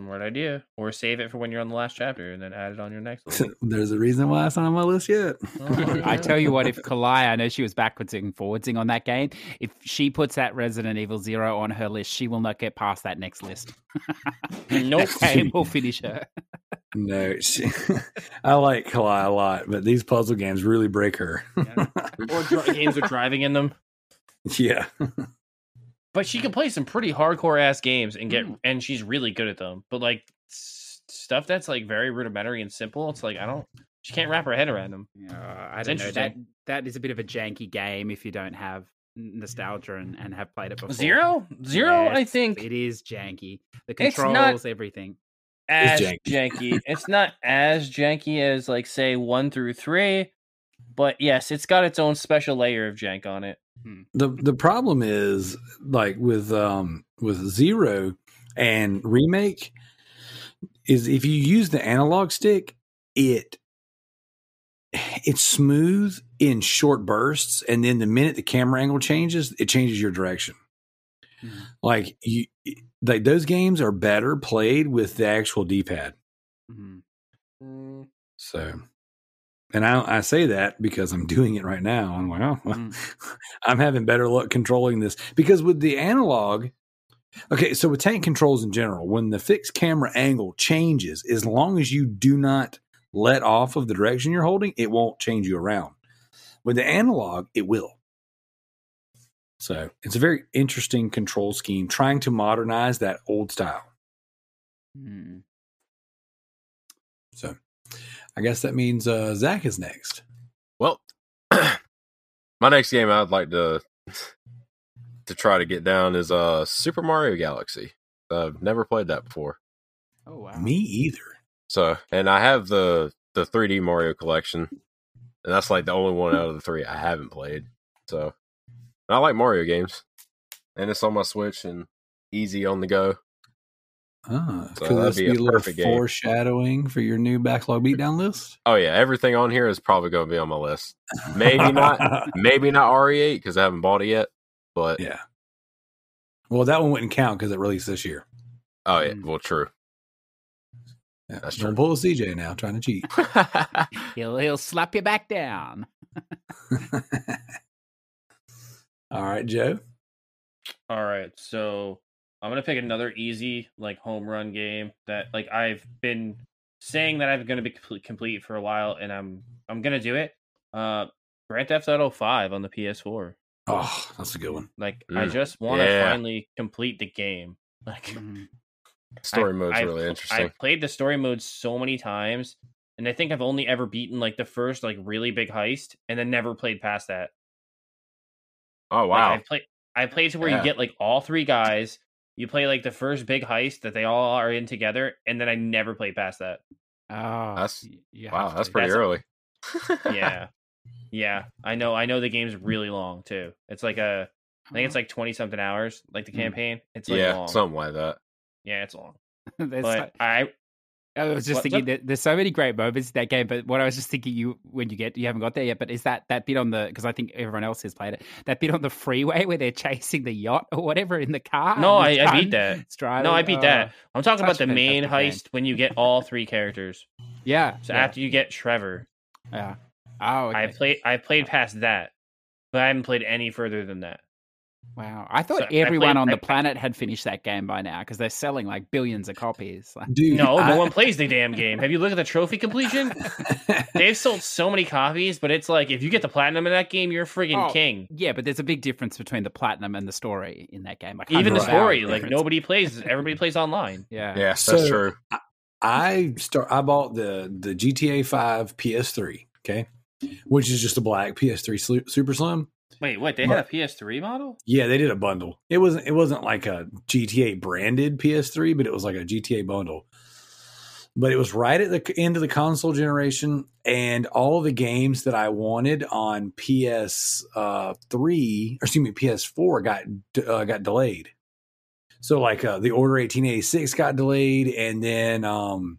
smart idea. Or save it for when you're on the last chapter and then add it on your next (laughs) list. There's a reason why it's not on my list yet. Oh, I tell you what, if (laughs) Kalai, I know she was backwards and forwardsing on that game. If she puts that Resident Evil Zero on her list, she will not get past that next list. nope. (laughs) game will finish her. no, she, I like Kalai a lot, but these puzzle games really break her. yeah. Or dr- games with driving in them. Yeah. But she can play some pretty hardcore ass games and get, mm. and she's really good at them. But like s- stuff that's like very rudimentary and simple, it's like I don't. She can't wrap her head around them. Uh, I don't know that that is a bit of a janky game if you don't have nostalgia and, and have played it before. Zero, zero. I think it is janky. The It's not- controls, everything. as janky. janky. (laughs) it's not as janky as like say one through three, but yes, it's got its own special layer of jank on it. The the problem is like with um with zero and remake is if you use the analog stick it it's smooth in short bursts and then the minute the camera angle changes it changes your direction Mhm. like you like those games are better played with the actual d-pad Mhm. so and I, I say that because I'm (laughs) doing it right now. I'm like, oh, well, Mm. (laughs) I'm having better luck controlling this because with the analog, okay, so with tank controls in general, when the fixed camera angle changes, as long as you do not let off of the direction you're holding, it won't change you around. With the analog, it will. So it's a very interesting control scheme trying to modernize that old style. Mm. So I guess that means uh, Zack is next. Well, (clears throat) my next game I'd like to to try to get down is uh Super Mario Galaxy. I've never played that before. Oh wow. Me either. So, and I have the the 3D Mario collection, and that's like the only one out of the three I haven't played. So, and I like Mario games, and it's on my Switch and easy on the go. Ah, So could that'd this be be a a little game. foreshadowing for your new backlog beatdown list? Oh yeah, everything on here is probably going to be on my list. Maybe not, (laughs) maybe not RE8 because I haven't bought it yet. But yeah. Well, that one wouldn't count because it released this year. oh yeah, Mm. well true. Yeah. That's Don't true. pull a CJ now, trying to cheat. (laughs) He'll he'll slap you back down. (laughs) All right, Joe. All right, so I'm gonna pick another easy like home run game that like I've been saying that I'm gonna be complete, complete for a while, and I'm I'm gonna do it. Uh, Grand Theft Auto Five on the PS4. Oh, that's a good one. Like I Mm, just want to yeah. finally complete the game. (laughs) Like Mhm. Story I've- mode's I've really interesting. I've played the story mode so many times, and I think I've only ever beaten like the first like really big heist, and then never played past that. oh Like, wow, I play I played to where Yeah. you get like all three guys. You play like the first big heist that they all are in together, and then I never played past that. Oh, That's- y- wow, have that's pretty That's- early. Yeah, (laughs) yeah, I know. I know the game's really long too. It's like a I think it's like twenty something hours, like the Mm. campaign. It's like yeah, long. something like that. Yeah, it's long. (laughs) But so- I I was just What's thinking that there's so many great moments in that game, but what I was just thinking you when you get you haven't got there yet, but is that that bit on the because I think everyone else has played it that bit on the freeway where they're (laughs) chasing the yacht or whatever in the car. no, I, I beat that. driving. No, I beat Oh, that. I'm talking about the main heist when you get all three characters. yeah. So yeah, after you get Trevor, yeah. Oh, okay. I played I played past that, but I haven't played any further than that. Wow. I thought So everyone played- on the planet had finished that game by now because they're selling like billions of copies. Like, (laughs) Dude, No, I- no one plays the damn game. Have you looked at the trophy completion? (laughs) They've sold so many copies, but it's like if you get the platinum in that game, you're a friggin' Oh, king. yeah, but there's a big difference between the platinum and the story in that game. Like Even the story, like difference. nobody plays. Everybody plays online. (laughs) Yeah. Yeah, that's So- true. I start. I bought the the GTA Five PS3. Okay, which is just a black PS3 Super Slim. Wait, what? They had a PS3 model? Yeah, they did a bundle. It wasn't. It wasn't like a GTA branded PS3, but it was like a GTA bundle. But it was right at the end of the console generation, and all the games that I wanted on PS uh, three, or excuse me, PS4 got uh, got delayed. So like uh, the Order 1886 got delayed, and then um,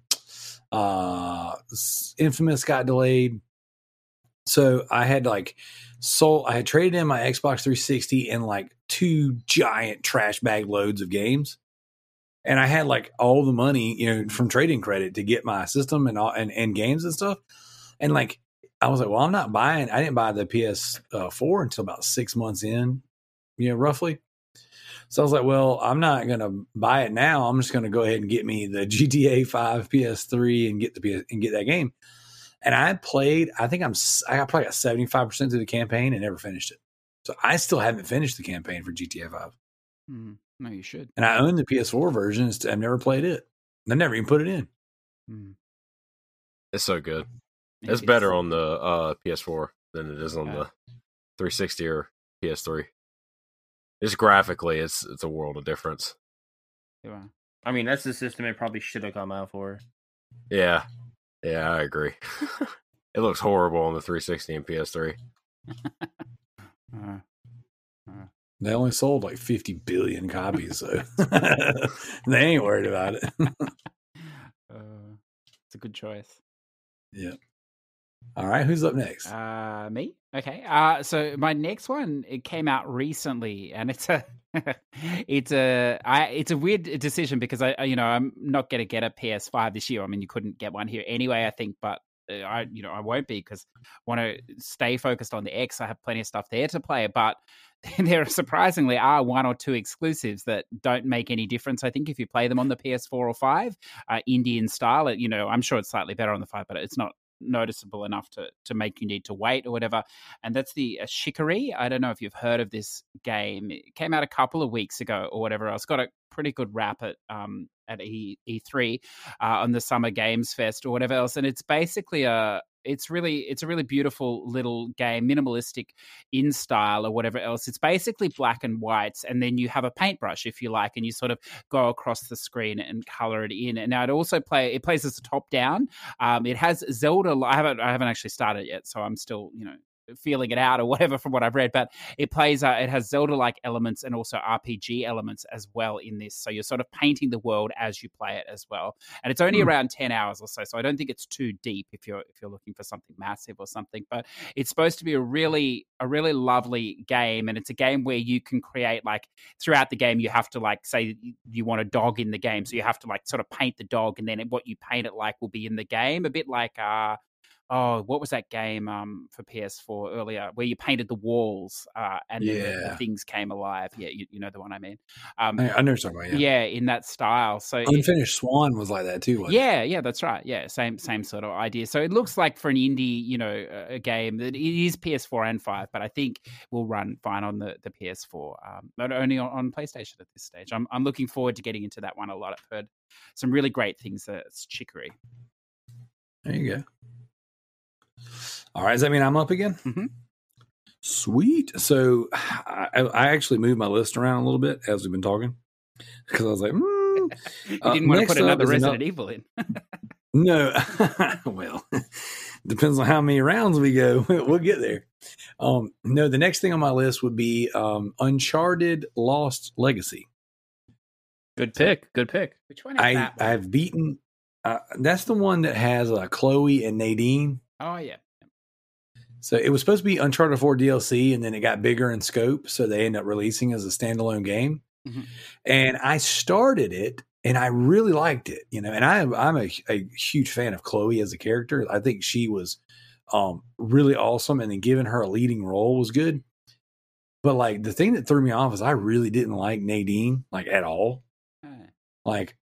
uh, Infamous got delayed. So I had like sold I had traded in my Xbox 360 and like two giant trash bag loads of games. And I had like all the money, you know, from trading credit to get my system and all and, and games and stuff. And like I was like, well, I'm not buying I didn't buy the PS4 uh, until about six months in, you know, roughly. So I was like, well, I'm not gonna buy it now. I'm just gonna go ahead and get me the GTA 5 PS3 and get the PS and get that game. And I played, I think I'm, s- I got probably got 75% through the campaign and never finished it. So I still haven't finished the campaign for GTA 5. Mm, no, you should. And I own the PS4 version. I've never played it. I never even put it in. Mm, It's so good. it It's better on the uh, PS4 than it is on Yeah. the 360 or PS3. Just graphically, it's it's a world of difference. Yeah. I mean, that's the system it probably should have come out for. Yeah, yeah, I agree. (laughs) it looks horrible on the 360 and PS3. (laughs) Uh, They only sold like 50 billion copies, so (laughs) they ain't worried about it. uh, it's a good choice. yeah. All right, who's up next? Uh, me? Okay. Uh, so my next one it came out recently, and it's a (laughs) it's a I it's a weird decision because I you know I'm not going to get a PS5 this year. I mean, you couldn't get one here anyway, I think, but. uh, I you know I won't be because I want to stay focused on the X. I have plenty of stuff there to play, but (laughs) there surprisingly are one or two exclusives that don't make any difference. I think if you play them on the PS4 or five, uh, Indian style, you know I'm sure it's slightly better on the five, but it's not noticeable enough to to make you need to wait or whatever. And that's the uh, Chicory. I don't know if you've heard of this game. It came out a couple of weeks ago or whatever. I else. got a pretty good rap at um at E E3 uh, on the Summer Games Fest or whatever else. And it's basically a it's really it's a really beautiful little game, minimalistic in style or whatever else. It's basically black and whites, and then you have a paintbrush if you like, and you sort of go across the screen and color it in. And now it also play it plays as a top down. Um, it has Zelda. I haven't I haven't actually started yet, so I'm still you know feeling it out or whatever from what I've read. But it plays uh, it has Zelda like elements and also RPG elements as well in this. So you're sort of painting the world as you play it as well. And it's only Hmm. around ten hours or so, so I don't think it's too deep if you're if you're looking for something massive or something. But it's supposed to be a really a really lovely game, and it's a game where you can create like throughout the game you have to like say you- you want a dog in the game, so you have to like sort of paint the dog, and then what you paint it like will be in the game, a bit like uh oh, what was that game um, for PS4 earlier where you painted the walls uh, and then the, things came alive? Yeah, you, you know the one I mean. Um, I, I know what you're talking about. yeah. Yeah. in that style. So it- Unfinished Swan was like that too. Wasn't it? yeah, yeah, that's right. Yeah, same same sort of idea. So it looks like for an indie, you know, a- game that it is PS4 and five, but I think will run fine on the the PS4, um, not only on, on PlayStation at this stage. I'm I'm looking forward to getting into that one a lot. I've heard some really great things. Uh, it's Chicory. There you go. All right, does that mean I'm up again? Mhm. Sweet. So I, I actually moved my list around a little bit as we've been talking because I was like, mm, (laughs) You Uh, didn't want to put another Resident ano- Evil in. (laughs) no. (laughs) well, depends on how many rounds we go. we'll get there. Um, no, the next thing on my list would be um, Uncharted Lost Legacy. Good pick. Good pick. Which one is I that? one? I've beaten. Uh, that's the one that has uh, Chloe and Nadine. Oh yeah. So it was supposed to be Uncharted 4 DLC, and then it got bigger in scope, so they ended up releasing as a standalone game. Mhm. And I started it, and I really liked it, you know. And I I'm a, a huge fan of Chloe as a character. I think she was um, really awesome, and then giving her a leading role was good. But like the thing that threw me off is I really didn't like Nadine like at all. Like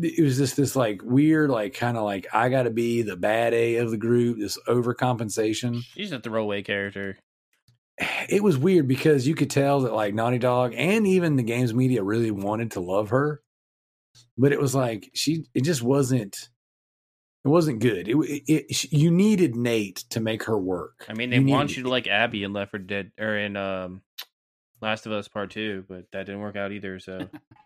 it was just this like weird, like kind of like I got to be the bad A of the group. This overcompensation She's a throwaway character. (sighs) it was weird because you could tell that like Naughty Dog and even the games media really wanted to love her, but it was like she it just wasn't it wasn't good. It, it, it you needed Nate to make her work. I mean, they You needed- you to like Abby in Left 4 Dead or in um, Last of Us Part Two, but that didn't work out either. So (laughs)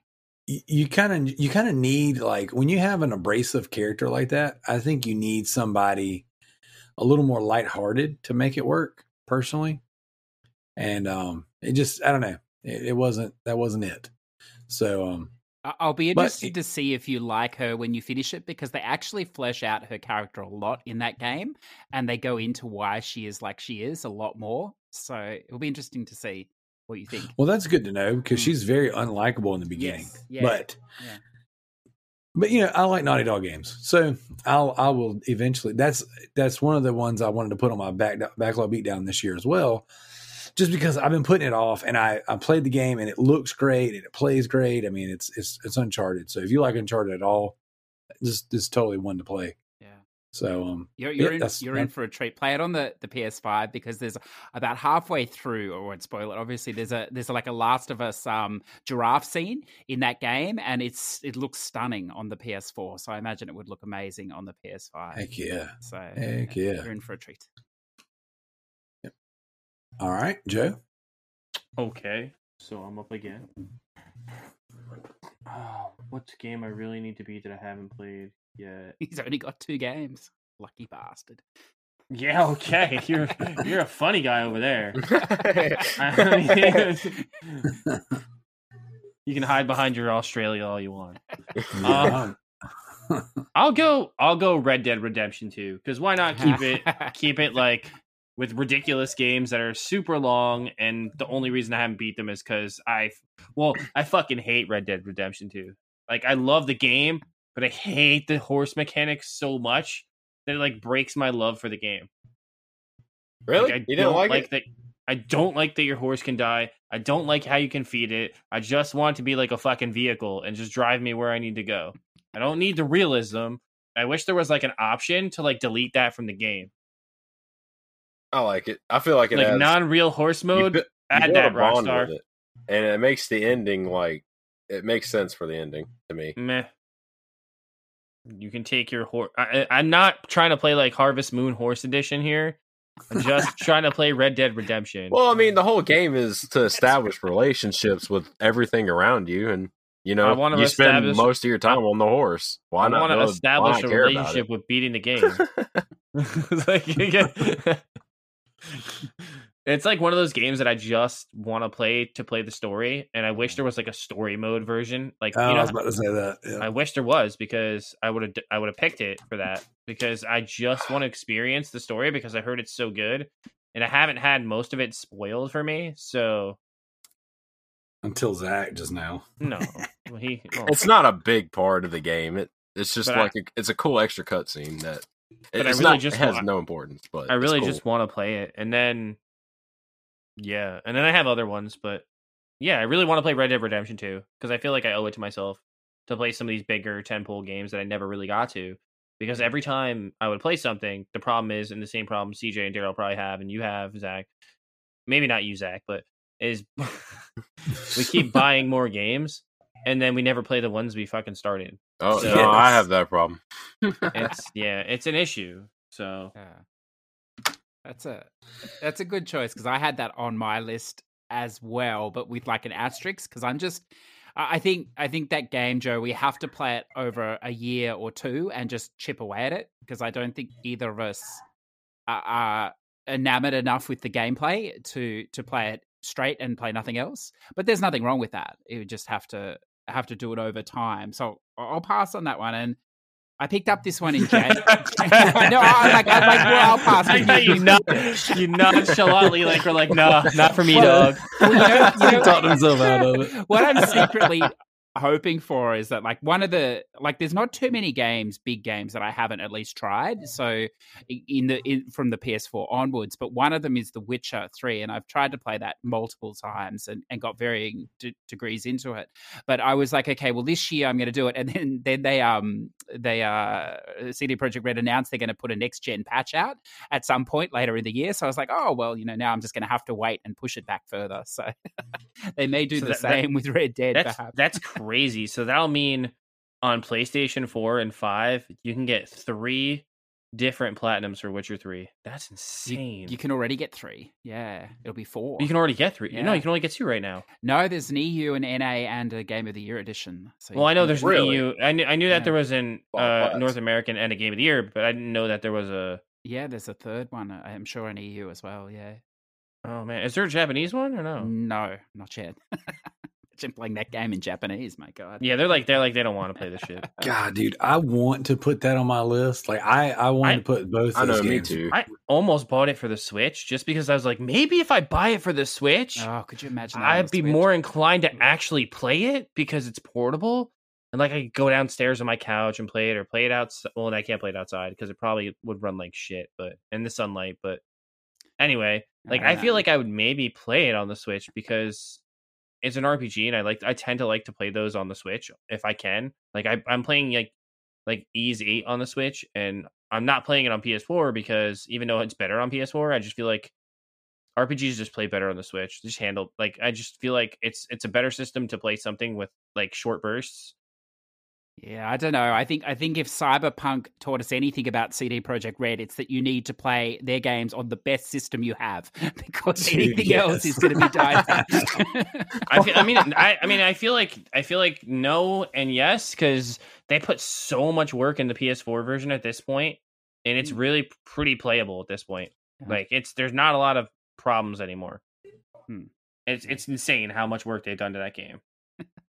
you- kind of you kind of need like when you have an abrasive character like that. I think you need somebody a little more lighthearted to make it work. Personally, and um, it just I don't know. It, it wasn't that wasn't it. So um, I'll be But interested it- to see if you like her when you finish it because they actually flesh out her character a lot in that game and they go into why she is like she is a lot more. So it'll be interesting to see what you think. Well, that's good to know because Mm. she's very unlikable in the beginning. Yes. Yeah, but yeah. but you know, I like Naughty Dog games, so I'll I will eventually. That's that's one of the ones I wanted to put on my back backlog beatdown this year as well, just because I've been putting it off, and I I played the game and it looks great and it plays great. I mean, it's it's it's Uncharted, so if you like Uncharted at all, this this is totally one to play. Yeah. So um, You're, you're, Yeah, in, you're in for a treat. Play it on the, the PS5 because there's about halfway through, or won't spoil it. Obviously, there's a there's like a Last of Us um, giraffe scene in that game, and it's it looks stunning on the PS4. So I imagine it would look amazing on the PS5. heck yeah! So Heck yeah. you're in for a treat. Yep. All right, Joe. okay. so I'm up again. Oh, what's game I really need to beat that I haven't played yet? He's only got two games. Lucky bastard. Yeah, okay. You're you're a funny guy over there. (laughs) I mean, (laughs) you can hide behind your Australia all you want. Um, I'll go. I'll go Red Dead Redemption 2 because why not keep it (laughs) keep it like with ridiculous games that are super long and the only reason I haven't beat them is because I well I fucking hate Red Dead Redemption 2. Like I love the game, but I hate the horse mechanics so much that it like breaks my love for the game. Really? Like, I you didn't don't like, it? that. I don't like that your horse can die. I don't like how you can feed it. I just want to be like a fucking vehicle and just drive me where I need to go. I don't need the realism. I wish there was like an option to like delete that from the game. I like it. I feel like it like has, non-real horse mode. bu- you add that, Rockstar. it, and it makes the ending like it makes sense for the ending to me. Meh. You can take your horse. I'm not trying to play like Harvest Moon Horse Edition here. I'm just (laughs) trying to play Red Dead Redemption. Well, I mean, the whole game is to establish relationships with everything around you, and you know, I know, wanna you spend most of your time on the horse. Why I not want to establish a relationship with beating the (laughs) game. (laughs) Like, it's like one of those games that I just want to play to play the story, and I wish mm. there was like a story mode version. Like Oh, you I was about to say that. Yeah. I wish there was because I would have I would have picked it for that because I just want to experience the story because I heard it's so good, and I haven't had most of it spoiled for me. So Until Zack just now. no, (laughs) Well, he well, It's not a big part of the game. It it's just But like a, it's a cool extra cutscene that But I it's really not, just it has want- no importance. But I really cool. just want to play it, and then yeah, and then I have other ones, but yeah, I really want to play Red Dead Redemption 2 because I feel like I owe it to myself to play some of these bigger ten tentpole games that I never really got to. Because every time I would play something, the problem is, and the same problem CJ and Darrell probably have, and you have Zack, maybe not you Zack, but is (laughs) we keep buying more games, and then we never play the ones we fucking started. Oh So- no, I have that problem. (laughs) It's yeah, it's an issue. So Yeah. That's a that's a good choice because I had that on my list as well, but with like an asterisk because I'm just I think I think that game, Joe, we have to play it over a year or two and just chip away at it because I don't think either of us are, are enamored enough with the gameplay to to play it straight and play nothing else. But there's nothing wrong with that. You just have to have to do it over time. So I'll pass on that one and. I picked up this one in Jan. (laughs) no, I'm like, I'm like, well, I'll pass. I but thought you you- not you nonchalantly (laughs) like we're like, nah, not for me, Well, dog. Well, you know, you know, Talked himself out of it. what I'm secretly hoping for is that like one of the like there's not too many games big games that i haven't at least tried. So in the in, from the ps4 onwards but one of them is the witcher 3 and i've tried to play that multiple times and, and got varying d- degrees into it. But i was like okay well this year i'm going to do it. And then then they um they uh CD Projekt Red announced they're going to put a next gen patch out at some point later in the year. So i was like oh well you know now i'm just going to have to wait and push it back further. So (laughs) they may do So the that- that- same with red dead That's perhaps. that's (laughs) crazy. So that'll mean on PlayStation 4 and 5, you can get three different platinums for Witcher 3. That's insane. You can already get three. Yeah, it'll be four. You can already get three. No, Yeah. you can only get two right now. no, there's an EU and NA and a Game of the Year edition. So Well, I know there's Really? an EU. I knew, I knew Yeah. that there was an Wow, uh. North American and a Game of the Year, but I didn't know that there was a. yeah, there's a third one. uh, I'm sure an EU as well. Yeah, Oh man, is there a Japanese one or no? no, not yet. (laughs) Imagine playing that game in Japanese. My God. Yeah, they're like they're like they don't want to play this shit. (laughs) God, dude, I want to put that on my list. Like I, I want I- to put both. I know, those me games. too. I almost bought it for the Switch just because I was like, maybe if I buy it for the Switch, Oh, could you imagine? That I'd be Switch? more inclined to actually play it because it's portable. And like I could go downstairs on my couch and play it or play it outside. Well, I can't play it outside because it probably would run like shit, but in the sunlight. But anyway, like I feel Uh, like I would maybe play it on the Switch because it's an RPG and I like I tend to like to play those on the Switch if I can. Like I, I'm playing like like Ys Eight on the Switch and I'm not playing it on PS4 because even though it's better on PS4, I just feel like RPGs just play better on the Switch. Just handle like I just feel like it's it's a better system to play something with like short bursts Yeah, I don't know. I think I think if Cyberpunk taught us anything about CD Projekt Red, it's that you need to play their games on the best system you have (laughs) because anything else is going to be died. (laughs) I, feel, I mean, I, I mean, I feel like I feel like no and yes because they put so much work in the PS4 version at this point, and it's really pretty playable at this point. Yeah. Like it's there's not a lot of problems anymore. Hmm. It's it's insane how much work they've done to that game.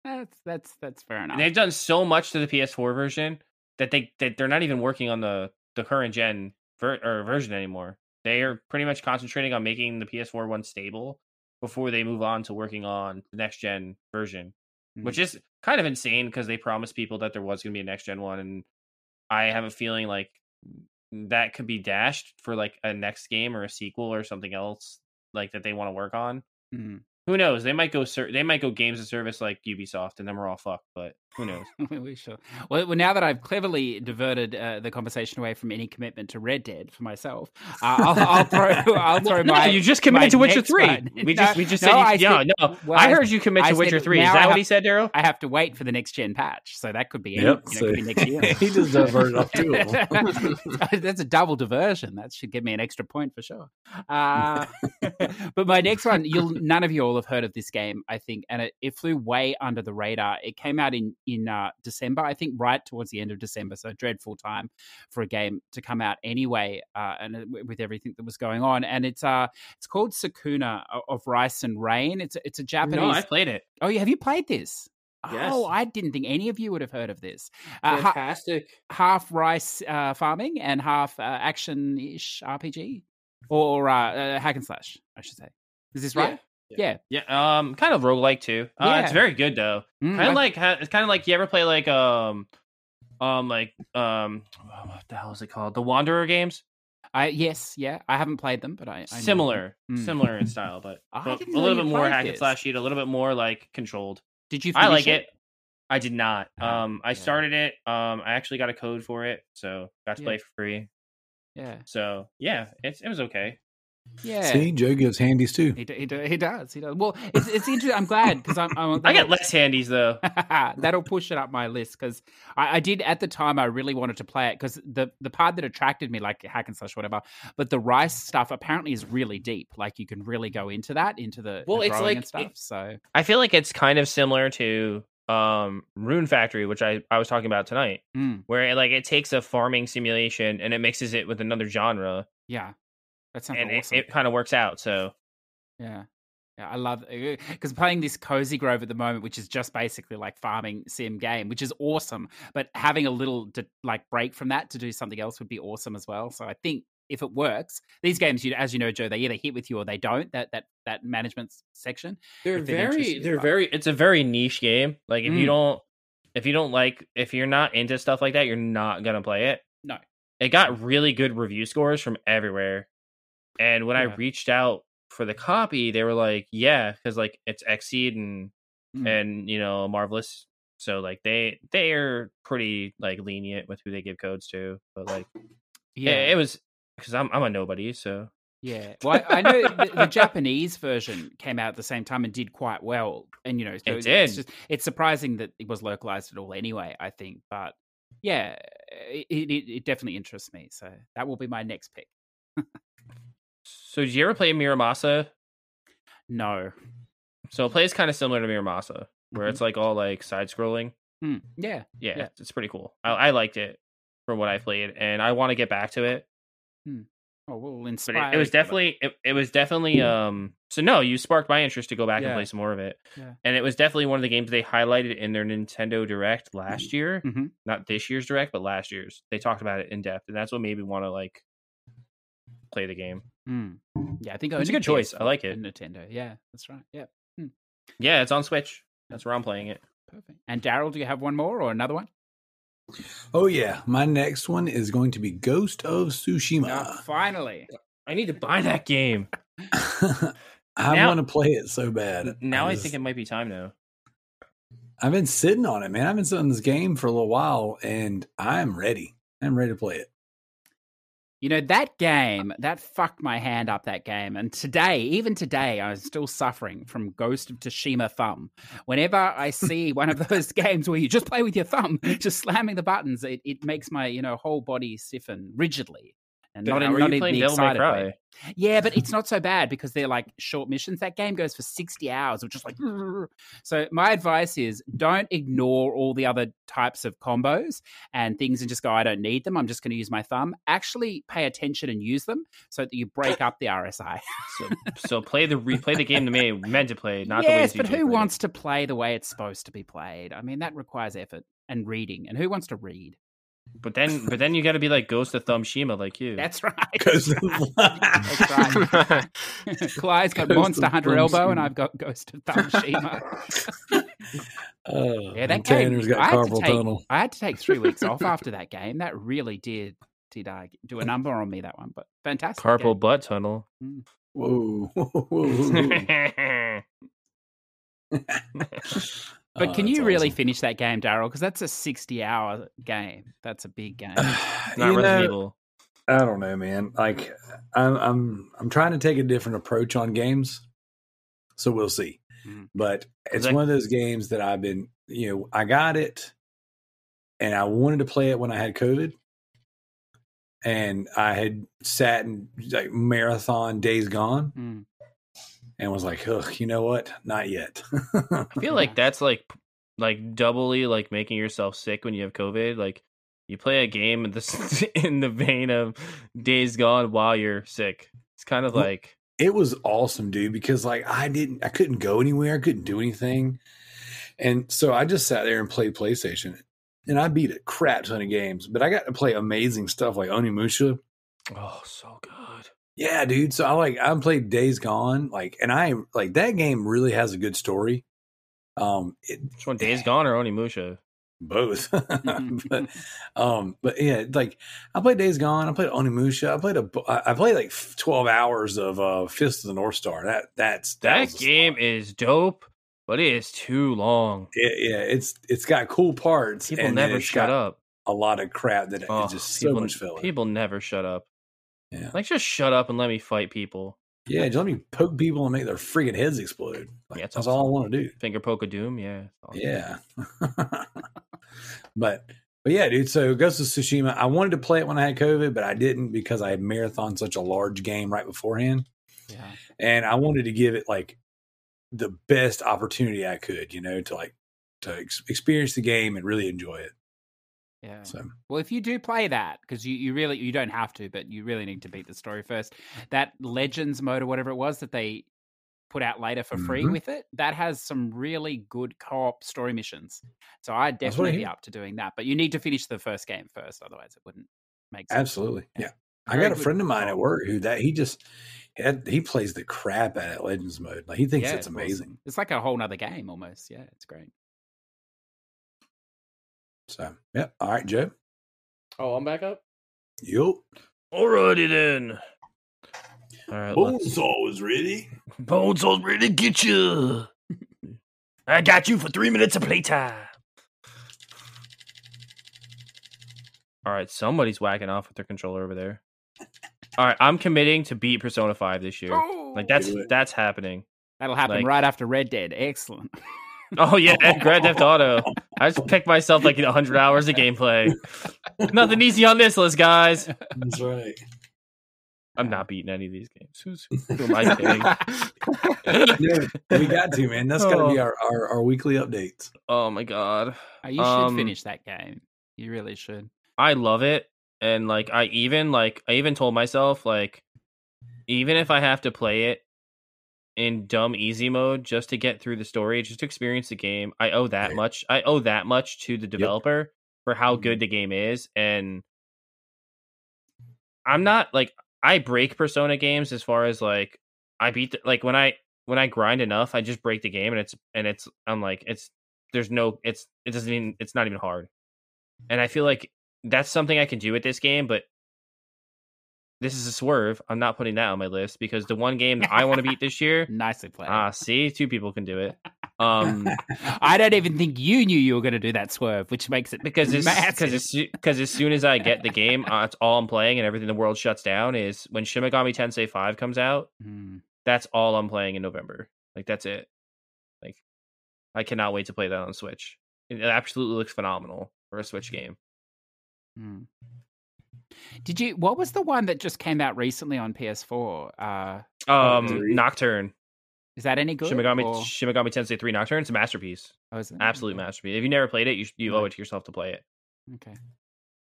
That's that's that's fair enough. They've done so much to the PS4 version that they that they're not even working on the the current gen ver- or version anymore. They are pretty much concentrating on making the PS4 one stable before they move on to working on the next gen version, Hmm. which is kind of insane because they promised people that there was going to be a next gen one, and I have a feeling like that could be dashed for like a next game or a sequel or something else like that they want to work on. Mm. Who knows? They might go ser- they might go games of service like Ubisoft, and then we're all fucked. But who knows? (laughs) we shall. Well, well, now that I've cleverly diverted uh, the conversation away from any commitment to Red Dead for myself, uh, I'll, I'll (laughs) throw. I'll throw no, my. you just committed to Witcher three. one. We (laughs) No, just we just no, said I you, said- no. well, I heard you commit I to said Witcher three. Is that have- what he said, Darrell? I have to wait for the next gen patch, so that could be. Any, Yep. you know, So could be next year. he just diverted off two of them. That's a double diversion. That should give me an extra point for sure. Uh, but my next one, you'll none of you all have heard of this game, I think, and it, it flew way under the radar. It came out in in uh, December, I think, right towards the end of December. So dreadful time for a game to come out anyway, uh, and it- with everything that was going on. And it's uh, it's called Sakuna of Rice and Ruin. It's a, it's a Japanese. No, I played it. oh, yeah, have you played this? Yes. Oh, I didn't think any of you would have heard of this. Uh, ha- Fantastic. half rice uh, farming and half uh, action ish RPG or uh, uh, hack and slash, I should say. Is this right? Yeah. Yeah, um, kind of roguelike too. Uh, It's very good though. Mm, Kind of like it's kind of like you ever play like um, um, like um, what the hell is it called? The Wanderer games. I yes, yeah. I haven't played them, but I, I. Similar, Mm. similar in style, but, (laughs) but a little bit more hack and this. slash sheet, a little bit more like controlled. Did you? I like it. I did not. Ah, Um, I yeah. started it. Um, I actually got a code for it, so got to Yeah. play for free. Yeah, So yeah, it's it was okay. Yeah. See, Joe gives handies too. He, he, he does. He does. Well, it's it's interesting. I'm glad because I'm, I'm. I get less handies though. (laughs) That'll push it up my list because I, I did at the time. I really wanted to play it because the the part that attracted me, like hack and slash, whatever. But the rice stuff apparently is really deep. Like you can really go into that, into the, Well, the it's like- and stuff. it- so I feel like it's kind of similar to um Rune Factory, which I I was talking about tonight, mm, where it, like it takes a farming simulation and it mixes it with another genre, yeah, that sounds and awesome. it, it kind of works out. So Yeah. Yeah, I love because playing this Cozy Grove at the moment, which is just basically like farming sim game, which is awesome. But having a little to, like break from that to do something else would be awesome as well. So I think if it works, these games, you as you know, Joe, they either hit with you or they don't. That that that management section. They're if it interests very. They're but- very. it's a very niche game. Like if you Mm. don't if you don't like if you're not into stuff like that, you're not gonna play it. No. It got really good review scores from everywhere. And when I reached out for the copy, they were like, "Yeah, because like it's Xseed and Mm. and you know Marvelous, so like they they're pretty like lenient with who they give codes to. But like, yeah, Yeah, it, was because I'm I'm a nobody, so Yeah, well, I, I know the, the Japanese version came out at the same time and did quite well, and you know, so It It's, did. just, it's surprising that it was localized at all, anyway. I think, but yeah, it, it, it definitely interests me. So that will be my next pick. (laughs) so did you ever play Muramasa? No, So it plays kind of similar to Muramasa, where Mhm. it's like all like side scrolling. Hmm, yeah, Yeah, Yeah. it's pretty cool. I, I liked it from what I played, and I want to get back to it. oh, we'll inspire. it, it was definitely it, it was definitely um. So no, you sparked my interest to go back and play some more of it. Yeah. And it was definitely one of the games they highlighted in their Nintendo Direct last year. Mhm. Not this year's Direct, but last year's. They talked about it in depth, and that's what made me want to like play the game. Mm. Yeah, I think It's a only good choice. I like it. Nintendo. Yeah, that's right. Yeah, Yeah, it's on Switch. That's where I'm playing it. perfect. And Darrell, do you have one more or another one? Oh yeah, my next one is going to be Ghost of Tsushima. Ah, finally. I need to buy that game. (laughs) I want to play it so bad. Now I just- think it might be time now. I've been sitting on it, man. I've been sitting on this game for a little while, and I'm ready. I'm ready to play it. You know, that game, that fucked my hand up, that game. And today, even today, I'm still suffering from Ghost of Tsushima thumb. Whenever I (laughs) see one of those (laughs) games where you just play with your thumb, (laughs) just slamming the buttons, it, it makes my, you know, whole body stiffen rigidly. And not in, not in the excited way. Yeah, but it's (laughs) not so bad because they're like short missions. That game goes for 60 hours of just like. (laughs) So, my advice is don't ignore all the other types of combos and things and just go, I don't need them. I'm just going to use my thumb. Actually, pay attention and use them so that you break up the RSI. So, so play the replay the game the way meant to play, not the way yes, but who it. wants to play the way it's supposed to be played? I mean, that requires effort and reading. And who wants to read? But then, but then you got to be like Ghost of Thumb Shima, like you. That's right. Because (laughs) That's right. Clyde's got Ghost Monster of Hunter Thumb Elbow, and I've got Ghost of Thumb Shima. uh, (laughs) Yeah, that and game. Tanner's I got had to carpal take- tunnel. I had to take three weeks off (laughs) after that game. That really did did uh, do a number on me. That one, but fantastic. Carpal game. butt tunnel. Whoa. whoa, whoa, whoa. But Oh, can you really awesome. finish that game, Darrell? Because that's a sixty-hour game. That's a big game. (sighs) Not You Resident know, Evil. I don't know, man. Like I'm I'm I'm trying to take a different approach on games. So we'll see. Mhm. But it's that- one of those games that I've been, you know, I got it and I wanted to play it when I had COVID. And I had sat and like marathon days gone Mm. And was like, ugh, you know what? Not yet. I feel (laughs) like that's like like doubly like making yourself sick when you have COVID. Like you play a game in the (laughs) in the vein of Days Gone while you're sick. It's kind of like it was awesome, dude, because like I didn't I couldn't go anywhere, I couldn't do anything. And so I just sat there and played PlayStation. And I beat a crap ton of games, but I got to play amazing stuff like Onimusha. oh so good. Yeah, dude. So I like I played Days Gone, like, and I like that game really has a good story. Um, it, Which one? Days Gone or Onimusha? both, (laughs) (laughs) but um, but yeah, like I played Days Gone, I played Onimusha, I played a, I played like twelve hours of uh Fist of the North Star. That that's That a game is dope, but it is too long. it, yeah, it's it's got cool parts. People never shut up. A lot of crap that Oh, it's just so much filler. people never shut up. Yeah, Like just shut up and let me fight people. yeah. Just let me poke people and make their freaking heads explode. Like, Yeah, that's all I want to do. Finger poke a doom, yeah. awesome. Yeah, (laughs) but but yeah, dude. So Ghost of Tsushima. I wanted to play it when I had COVID, but I didn't because I had marathon such a large game right beforehand, Yeah. and I wanted to give it like the best opportunity I could, you know, to like to ex- experience the game and really enjoy it. Yeah. So Well, if you do play that, because you, you really you don't have to, but you really need to beat the story first. That Legends mode or whatever it was that they put out later for free Mhm. with it, that has some really good co-op story missions. So I'd That's what I definitely be up to doing that. But you need to finish the first game first, otherwise it wouldn't make sense. absolutely, Yeah. yeah. I got a friend of mine at work who that he just had, he plays the crap out of Legends mode. Like he thinks Yeah, it's awesome. amazing. It's like a whole other game almost. Yeah, it's great. So yeah. All right, Joe. Oh, I'm back up. Yup. Alrighty then. All right, let's- Bonesaw is ready. (laughs) Bones all ready to get you. I got you for three minutes of playtime. All right, somebody's whacking off with their controller over there. All right, I'm committing to beat Persona 5 this year. Like oh. that's that's happening. That'll happen like- right after Red Dead. Excellent. (laughs) Oh yeah, Grand Theft Auto. I just picked myself like 100 hours of gameplay. Nothing easy on this list, guys. That's right. I'm not beating any of these games. Who's who am I kidding? (laughs) Yeah, we got to man. That's got to be Oh. our, our our weekly updates. Oh my god. Oh, you should Um, finish that game. You really should. I love it. And like I even like I even told myself like even if I have to play it in dumb easy mode just to get through the story, just to experience the game, I owe that Right. much. I owe that much to the developer for how Mhm. good the game is and I'm not like I break Persona games as far as like I beat the, like when I when I grind enough, I just break the game and it's and it's I'm like it's there's no it's it doesn't even it's not even hard. And I feel like that's something I can do with this game, but this is a swerve. I'm not putting that on my list because the one game that I want to beat this year, (laughs) Nicely played. ah, see, two people can do it. Um, (laughs) I don't even think you knew you were going to do that swerve, which makes it because as, because as, soon as I get the game, uh, it's all I'm playing, and everything the world shuts down. Is when Shin Megami Tensei Five comes out. Hmm. That's all I'm playing in November. Like that's it. Like I cannot wait to play that on Switch. It absolutely looks phenomenal for a Switch game. Hmm. Did you? What was the one that just came out recently on PS4? Uh, Um. Nocturne, is that any good? Shin Megami, or- Shin Megami Tensei Three Nocturne. It's a masterpiece. oh, is it? Absolute masterpiece. If you never played it, you you owe it to yourself to play it. Okay.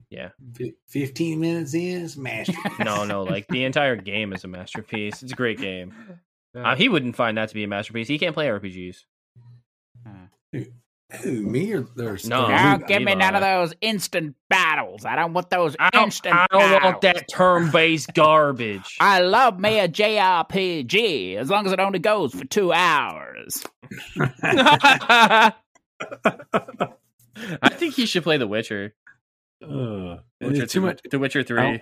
Yeah. Fif- Fifteen minutes in, smash. No, no, like the (laughs) entire game is a masterpiece. It's a great game. (laughs) Uh, he wouldn't find that to be a masterpiece. He can't play RPGs. Uh, Who me or there's No. Now Levi. give me none of those instant battles. I don't want those I don't, instant I don't want that turn-based garbage. (laughs) I love me a JRPG as long as it only goes for two hours. (laughs) (laughs) I think he should play The Witcher. Uh, Witcher too much. The Witcher Three. don't-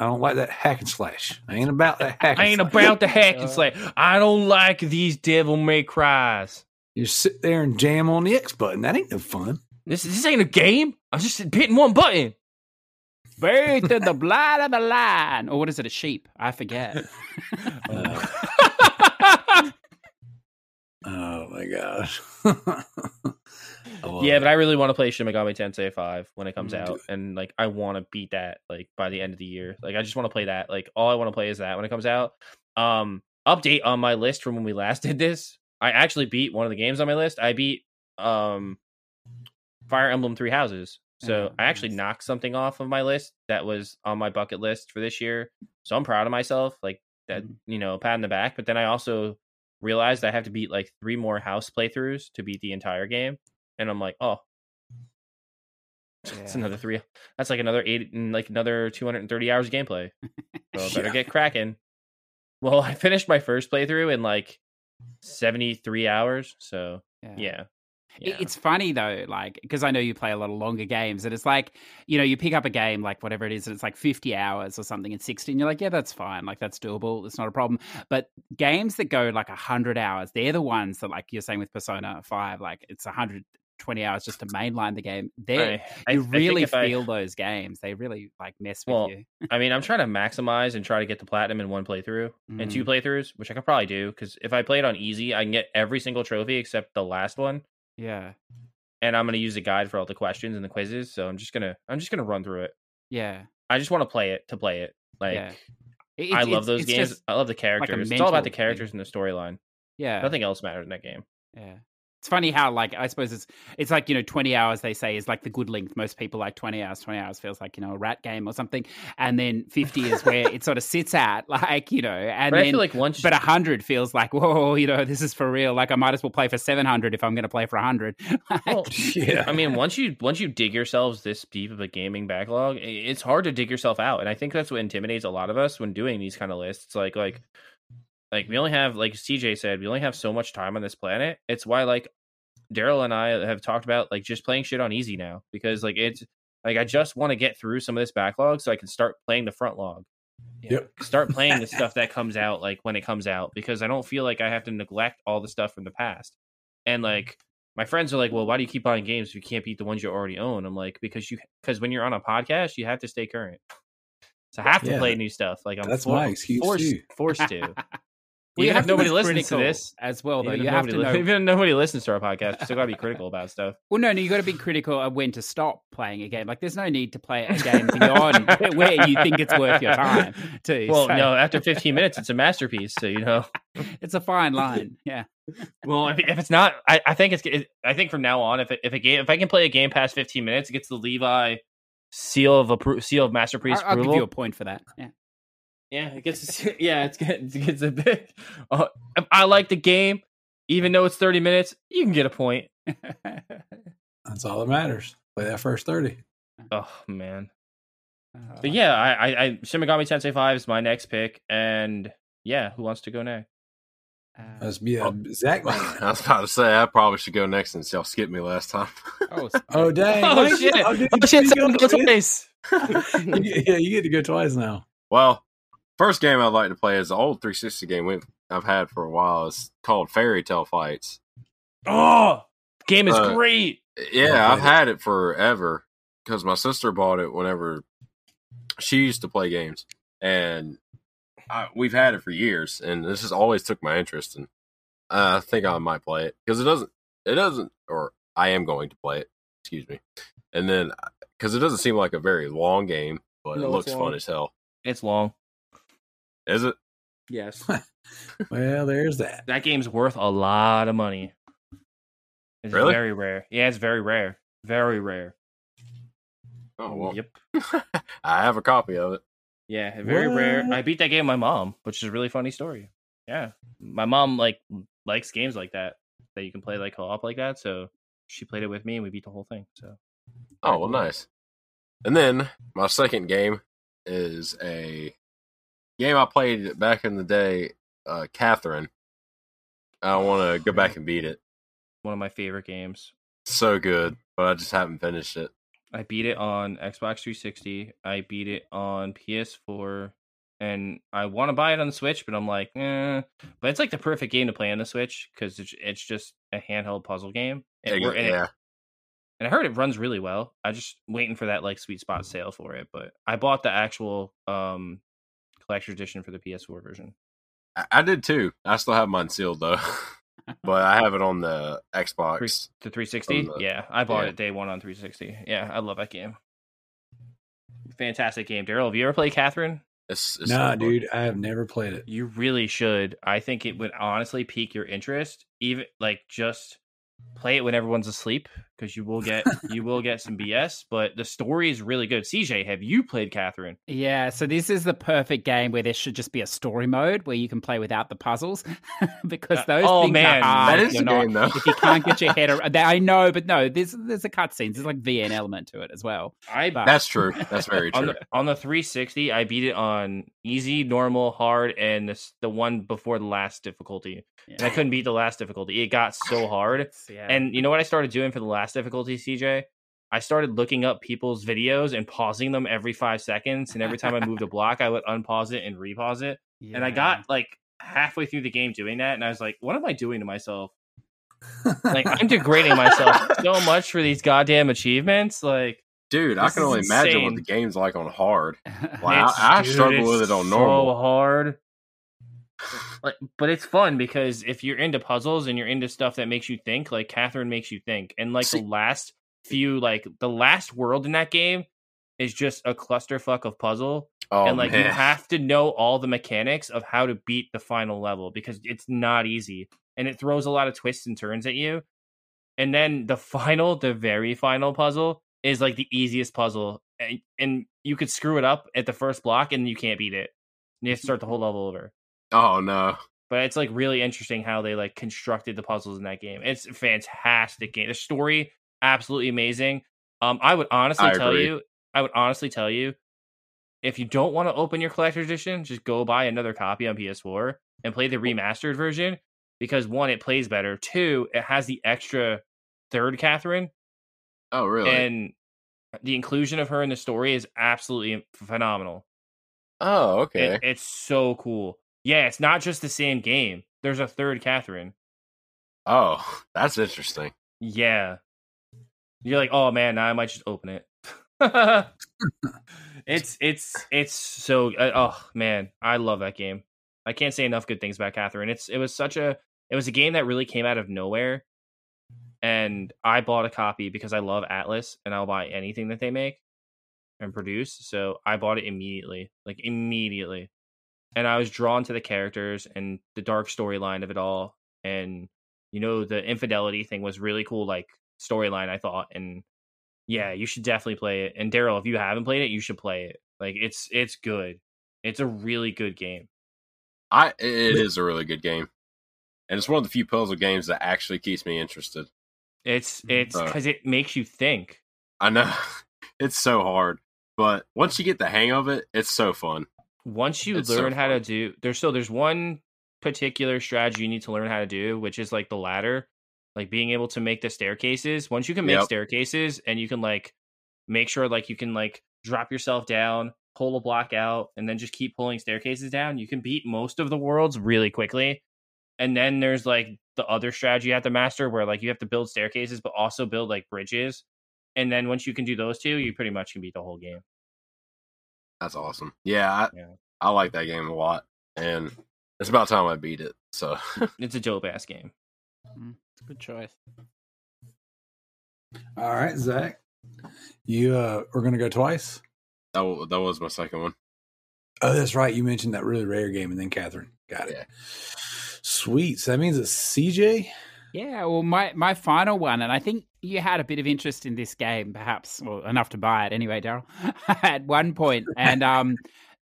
I don't like that hack and slash. I ain't about that hack. And I ain't slash. about the hack and Uh, slay. I don't like these devil may cries. You sit there and jam on the X button. That ain't no fun. This this ain't a game. I'm just hitting one button. Bathed in the blood of the lion. Or what is it, a sheep? I forget. Uh, (laughs) oh my gosh. (laughs) Yeah, but I really want to play Shin Megami Tensei 5 when it comes out, and like I want to beat that like by the end of the year. Like I just want to play that. Like all I want to play is that when it comes out. Um, update on my list from when we last did this. I actually beat one of the games on my list. I beat um Fire Emblem Three Houses. So Oh, I actually nice. knocked something off of my list that was on my bucket list for this year. So I'm proud of myself. Like that, Mhm. you know, pat in the back. But then I also realized I have to beat like three more house playthroughs to beat the entire game. And I'm like, oh, (laughs) it's Yeah. another three. That's like another eight, and like another 230 hours of gameplay. (laughs) So I better Yeah. get cracking. Well, (laughs) I finished my first playthrough in like 73 hours. So yeah. It- yeah. It's funny though, like because I know you play a lot of longer games, and it's like you know you pick up a game like whatever it is, and it's like fifty hours or something in sixty, and you're like, yeah, that's fine, like that's doable, it's not a problem. But games that go like hundred hours, they're the ones that like you're saying with Persona Five, like it's hundred twenty hours just to mainline the game. there I- you I really I- feel those games; they really like mess with Well, you. I mean, I'm (laughs) trying to maximize and try to get the platinum in one playthrough and two Mm. playthroughs, which I could probably do because if I play it on easy, I can get every single trophy except the last one, Yeah, and I'm gonna use a guide for all the questions and the quizzes. So I'm just gonna I'm just gonna run through it. yeah, I just want to play it to play it. Like yeah. It- I love those games. I love the characters. it's all about the mental thing. characters and the storyline. yeah, Nothing else matters in that game. Yeah. It's funny how like I suppose it's it's like, you know, 20 hours they say is like the good length. Most people like 20 hours. 20 hours feels like, you know, a rat game or something. And then 50 is where it sort of sits at, (laughs) like, you know, and But I then feel like once but 100 feels like, whoa, you know, this is for real. Like I might as well play for 700 if I'm going to play for 100. (laughs) Like, Well, (laughs) yeah. I mean, once you once you dig yourselves this deep of a gaming backlog, it's hard to dig yourself out, and I think that's what intimidates a lot of us when doing these kind of lists. Like, like, like we only have, like CJ said, we only have so much time on this planet. It's why, like, Darrell and I have talked about like just playing shit on easy now because, like, it's like I just want to get through some of this backlog so I can start playing the front log. Yep. (laughs) Start playing the stuff that comes out like when it comes out because I don't feel like I have to neglect all the stuff from the past. And mm-hmm. like my friends are like, "Well, why do you keep buying games if you can't beat the ones you already own?" I'm like, "Because you because when you're on a podcast, you have to stay current. So I have to Yeah. play new stuff. Like I'm That's for- my excuse, forced too. forced to. (laughs) Even have if nobody listens to this, as well, though. even, You have to li- know. even if nobody listens to our podcast, you still gotta be critical about stuff. Well, no, no, you got to be critical of when to stop playing a game. Like, there's no need to play a game beyond (laughs) where you think it's worth your time. (laughs) Too. Well, So, no, after 15 minutes, it's a masterpiece. So you know. (laughs) it's a fine line. Yeah. Well, if, if it's not, I, I think it's. It, I think from now on, if it, if a game, if I can play a game past 15 minutes, it gets the Levi seal of appro- seal of masterpiece I'll, I'll give you a point for that. Yeah. Yeah, it gets (laughs) yeah, it's it gets a bit. (laughs) Uh, I like the game, even though it's thirty minutes, you can get a point. (laughs) That's all that matters. Play that first 30. Oh man, Uh, but yeah, I I, I Shin Megami Tensei Five is my next pick, and yeah, who wants to go next? uh, Must be a Oh. Zack I was about to say I probably should go next since y'all skipped me last time. oh, Oh, dang. Oh, Why did you- shit. did Oh shit, you someone go go twice? twice. You yeah, you get to go twice now. well, first game I'd like to play is the old 360 game we've I've had for a while. It's called Fairy Tale Fights. Oh, game is Uh, great. Yeah, I I've it. had it forever because my sister bought it whenever she used to play games, and I, we've had it for years. And this has always took my interest, and I think I might play it because it doesn't. It doesn't, or I am going to play it. Excuse me. And then because it doesn't seem like a very long game, but No, it looks fun as hell. It's long. Is it? Yes. (laughs) Well, there's that. That game's worth a lot of money. It's Really? very rare. Yeah, it's very rare. Very rare. Oh well, Yep. (laughs) I have a copy of it. Yeah, very rare. I beat that game with my mom, which is a really funny story. Yeah. My mom like likes games like that that you can play like co-op like that, so she played it with me and we beat the whole thing. So Oh well, nice. And then my second game is a game I played back in the day, uh, Catherine. I want to go back and beat it. one of my favorite games. So good, but I just haven't finished it. I beat it on Xbox 360. I beat it on PS4, and I want to buy it on the Switch, but I'm like, eh. But it's like the perfect game to play on the Switch because it's, it's just a handheld puzzle game. Wor- and, it- yeah, and I heard it runs really well. I just waiting for that like sweet spot sale for it. But I bought the actual um collector's edition for the PS4 version. I, I did too. I still have mine sealed though, (laughs) but I have it on the Xbox. The 360? The- yeah, I bought yeah. it day one on 360. Yeah, I love that game. Fantastic game. Darrell, have you ever played Catherine? It's, it's Nah, so fun. dude, I have never played it. You really should. I think it would honestly pique your interest. Even like just play it when everyone's asleep because you will get (laughs) you will get some BS. But the story is really good. CJ, have you played Catherine? Yeah, so this is the perfect game where there should just be a story mode where you can play without the puzzles (laughs) because Uh, those oh, things man, are hard. that if you're the not- game though. If you can't get your head (laughs) around, I know, but no, there's there's a cutscenes. There's like VN element to it as well. I But- That's true. That's very on true. the on the 360, I beat it on easy, normal, hard, and this the one before the last difficulty. And I couldn't beat the last difficulty. It got so hard. Yeah. And you know what I started doing for the last difficulty, CJ? I started looking up people's videos and pausing them every five seconds. And every time I moved a (laughs) block, I would unpause it and repause it. And I got like halfway through the game doing that. And I was like, what am I doing to myself? Like, I'm (laughs) degrading myself so much for these goddamn achievements. Like, Dude, I can is only imagine what the game's like on hard. (laughs) Like, I, I dude, struggle with it on so normal. hard. (sighs) Like, but it's fun because if you're into puzzles and you're into stuff that makes you think, like Catherine makes you think, and like See- the last few, like the last world in that game is just a clusterfuck of puzzle, Oh and like man, you have to know all the mechanics of how to beat the final level because it's not easy, and it throws a lot of twists and turns at you. And then the (laughs) final, the very final puzzle is like the easiest puzzle, and, and you could screw it up at the first block, and you can't beat it. You have to mm-hmm. start the whole level over oh no, but it's like really interesting how they like constructed the puzzles in that game. It's a fantastic game. The story absolutely amazing. Um, I would honestly I tell agree. you, I would honestly tell you, if you don't want to open your collector's edition, just go buy another copy on PS4 and play the remastered version because one, it plays better. Two, it has the extra third Catherine, oh really? and the inclusion of her in the story is absolutely phenomenal. oh okay. It- it's so cool. Yeah, it's not just the same game. There's a third Catherine. oh, (laughs) that's interesting. Yeah. You're like, oh man, now I might just open it. (laughs) it's it's it's so uh, oh man, I love that game. I can't say enough good things about Catherine. It's it was such a it was a game that really came out of nowhere, and I bought a copy because I love Atlus and I'll buy anything that they make and produce. So I bought it immediately, like immediately, and I was drawn to the characters and the dark storyline of it all, and you know the infidelity thing was really cool, like storyline I thought, and yeah, you should definitely play it. And Darrell, if you haven't played it, you should play it. Like it's it's good. It's a really good game. I it is a really good game, and it's one of the few puzzle games that actually keeps me interested. It's it's Uh. because it makes you think. I know (laughs) it's so hard, but once you get the hang of it, it's so fun. Once you It's so learn how to do, there's so there's one particular strategy you need to learn how to do, which is like the ladder, like being able to make the staircases. Once you can make Yep. staircases and you can like make sure like you can like drop yourself down, pull a block out, and then just keep pulling staircases down, you can beat most of the worlds really quickly. And then there's like the other strategy you have to master, where like you have to build staircases, but also build like bridges. And then once you can do those two, you pretty much can beat the whole game. That's awesome. Yeah, I, Yeah. I like that game a lot, and it's about time I beat it. So (laughs) It's a dope ass game. Good choice. All right, Zack, you uh, are going to go twice. that wa- that was my second one. Oh, that's right. You mentioned that really rare game, and then Catherine got it. Yeah. Sweet. So that means it's CJ. Yeah, well, my my final one, and I think you had a bit of interest in this game, perhaps, well, enough to buy it anyway, Darrell. (laughs) at one point, and um,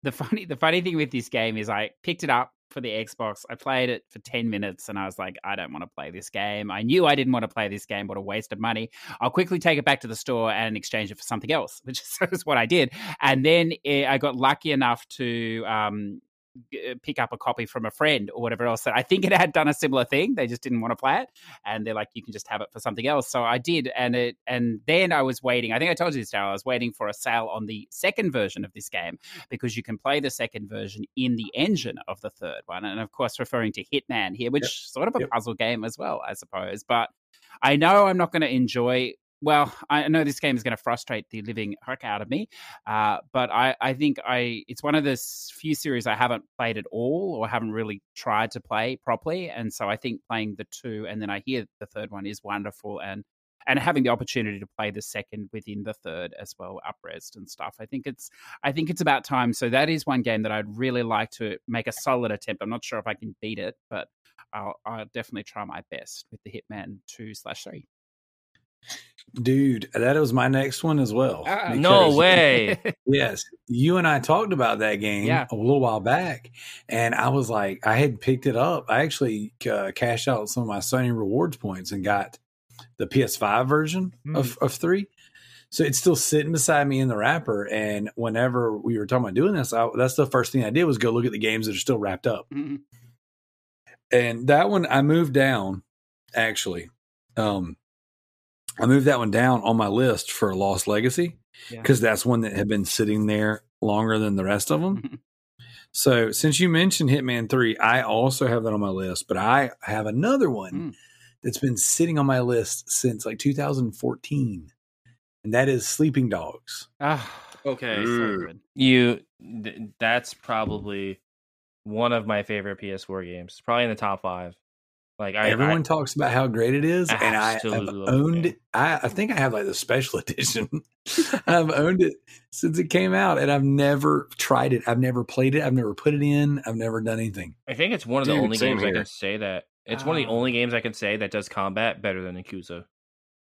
the funny the funny thing with this game is I picked it up for the Xbox. I played it for ten minutes, and I was like, I don't want to play this game. I knew I didn't want to play this game. What a waste of money! I'll quickly take it back to the store and exchange it for something else, (laughs) which is what I did. And then eh, I got lucky enough to um, Uh, pick up a copy from a friend or whatever else. That I think it had done a similar thing. They just didn't want to play it, and they're like, "You can just have it for something else." So I did, and it, and then I was waiting. I think I told you this, Darrell. I was waiting for a sale on the second version of this game because you can play the second version in the engine of the third one, and of course, referring to Hitman here, which Yep. sort of a Yep. puzzle game as well, I suppose. But I know I'm not going to enjoy. Well, I know this game is going to frustrate the living heck out of me, uh, but I, I think I it's one of the few series I haven't played at all or haven't really tried to play properly, and so I think playing the two and then I hear the third one is wonderful, and and having the opportunity to play the second within the third as well, upresed and stuff. I think it's I think it's about time. So that is one game that I'd really like to make a solid attempt. I'm not sure if I can beat it, but I'll, I'll definitely try my best with the Hitman two slash three. Dude, that was my next one as well. Ah, No way. (laughs) (laughs) Yes, you and I talked about that game Yeah. a little while back, and I was like, I had picked it up. I actually uh, cashed out some of my Sony rewards points and got the PS5 version of, of three. So it's still sitting beside me in the wrapper. And whenever we were talking about doing this, I, that's the first thing I did was go look at the games that are still wrapped up. Mhm. And that one I moved down actually. Um, I moved that one down on my list for Lost Legacy Yeah. because that's one that had been sitting there longer than the rest of them. (laughs) So since you mentioned Hitman 3, I also have that on my list, but I have another one Mm. that's been sitting on my list since like 2014. And that is Sleeping Dogs. Ah, Okay. so good. You th- that's probably one of my favorite PS4 games. Probably in the top five. Like I Everyone I, talks about how great it is, and I have Absolutely love the owned it. I, I think I have like the special (laughs) edition. (laughs) I've owned it since it came out, and I've never tried it. I've never played it. I've never put it in. I've never done anything. I think it's one of the only same games I can say that it's one of the Ah. only games I can say that does combat better than Yakuza.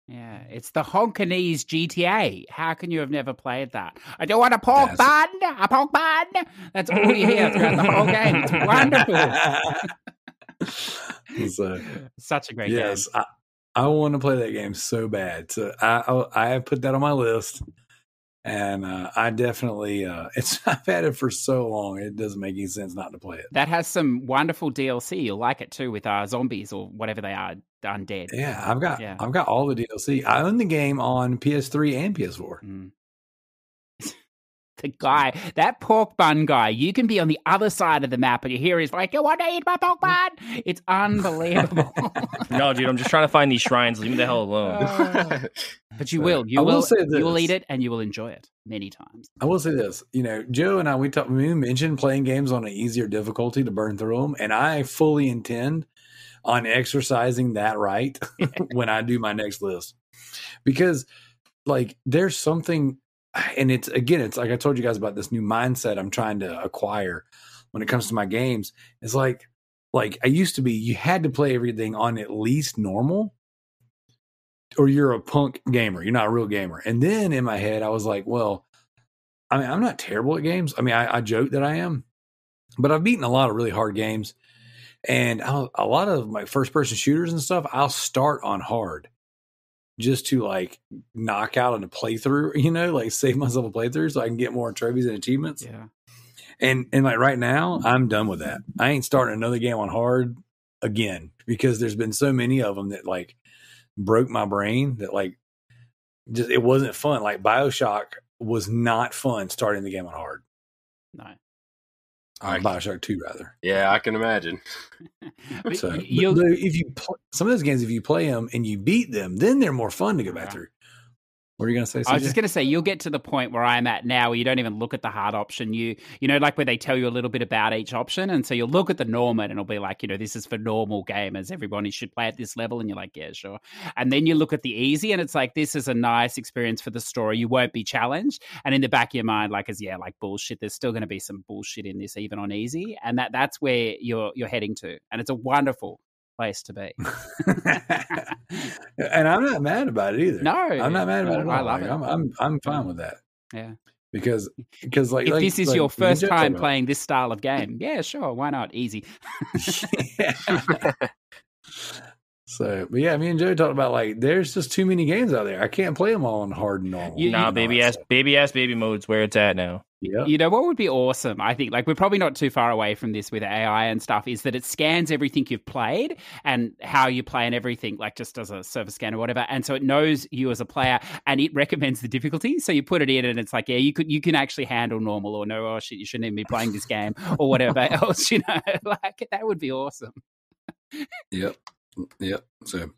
Yeah, it's the Honkanese GTA. How can you have never played that? I don't want a pork That's- bun, a pork bun. That's all you hear throughout the whole game. It's (laughs) wonderful. So, (laughs) Such a great game. yes, I, I want to play that game so bad. So I, I, I have put that on my list, and uh, I definitely uh, (laughs) it's. I've had it for so long; it doesn't make any sense not to play it. That has some wonderful DLC. You'll like it too with uh, zombies or whatever they are, undead. Yeah, I've got Yeah. I've got all the DLC. I own the game on PS3 and PS4. Mm. The guy, that pork bun guy, you can be on the other side of the map and you hear he's like, You want to eat my pork bun? It's unbelievable. (laughs) No, dude, I'm just trying to find these shrines. Leave me the hell alone. Uh, (laughs) but you will. You I will will, say you will eat it and you will enjoy it many times. I will say this, you know, Joe and I we talked we mentioned playing games on an easier difficulty to burn through them, and I fully intend on exercising that right (laughs) when I do my next list, because like there's something, and it's again, it's like I told you guys about this new mindset I'm trying to acquire when it comes to my games. It's like like I used to be, you had to play everything on at least normal. Or you're a punk gamer. You're not a real gamer. And then in my head, I was like, well, I mean, I'm not terrible at games. I mean, I, I joke that I am, but I've beaten a lot of really hard games. And I'll, a lot of my first person shooters and stuff, I'll start on hard just to like knock out on a playthrough, (laughs) you know, like save myself a playthrough so I can get more trophies and achievements. Yeah. And and like right now, I'm done with that. I ain't starting another game on hard again because there's been so many of them that like broke my brain that like just it wasn't fun. Like BioShock was not fun starting the game on hard. No. Uh, Bioshock Two, rather. Yeah, I can imagine. (laughs) So, but- but if you pl- some of those games, if you play them and you beat them, then they're more fun to go back Yeah. through. What are you gonna say? I was just going to say you'll get to the point where I'm at now, where you don't even look at the hard option. You you know, like where they tell you a little bit about each option, and so you'll look at the normal, and it'll be like, you know, this is for normal gamers. Everybody should play at this level, and you're like, yeah, sure. And then you look at the easy, and it's like, this is a nice experience for the story. You won't be challenged, and in the back of your mind, like, as yeah, like bullshit. There's still going to be some bullshit in this, even on easy, and that that's where you're you're heading to, and it's a wonderful place to be. (laughs) (laughs) and I'm not mad about it either. No, I'm not mad about it. At all. I love Like, it. I'm, I'm I'm fine with that. Yeah. because because like if like- this is like your first time playing this style of game, yeah, sure, why not? Easy. (laughs) so, but yeah, me and Joe talked about like there's just too many games out there. I can't play them all on hard and normal. You- nah, you- baby ass, baby ass, baby mode's where it's at now. Yeah. You know what would be awesome? I think like we're probably not too far away from this with AI and stuff. Is that it scans everything you've played and how you play and everything, like just as a surface scan or whatever, and so it knows you as a player and it recommends the difficulty. So you put it in and it's like, yeah, you could you can actually handle normal or no, oh shit, you shouldn't even be playing this game or whatever (laughs) else. You know, (laughs) like that would be awesome. Yep. Yep. So,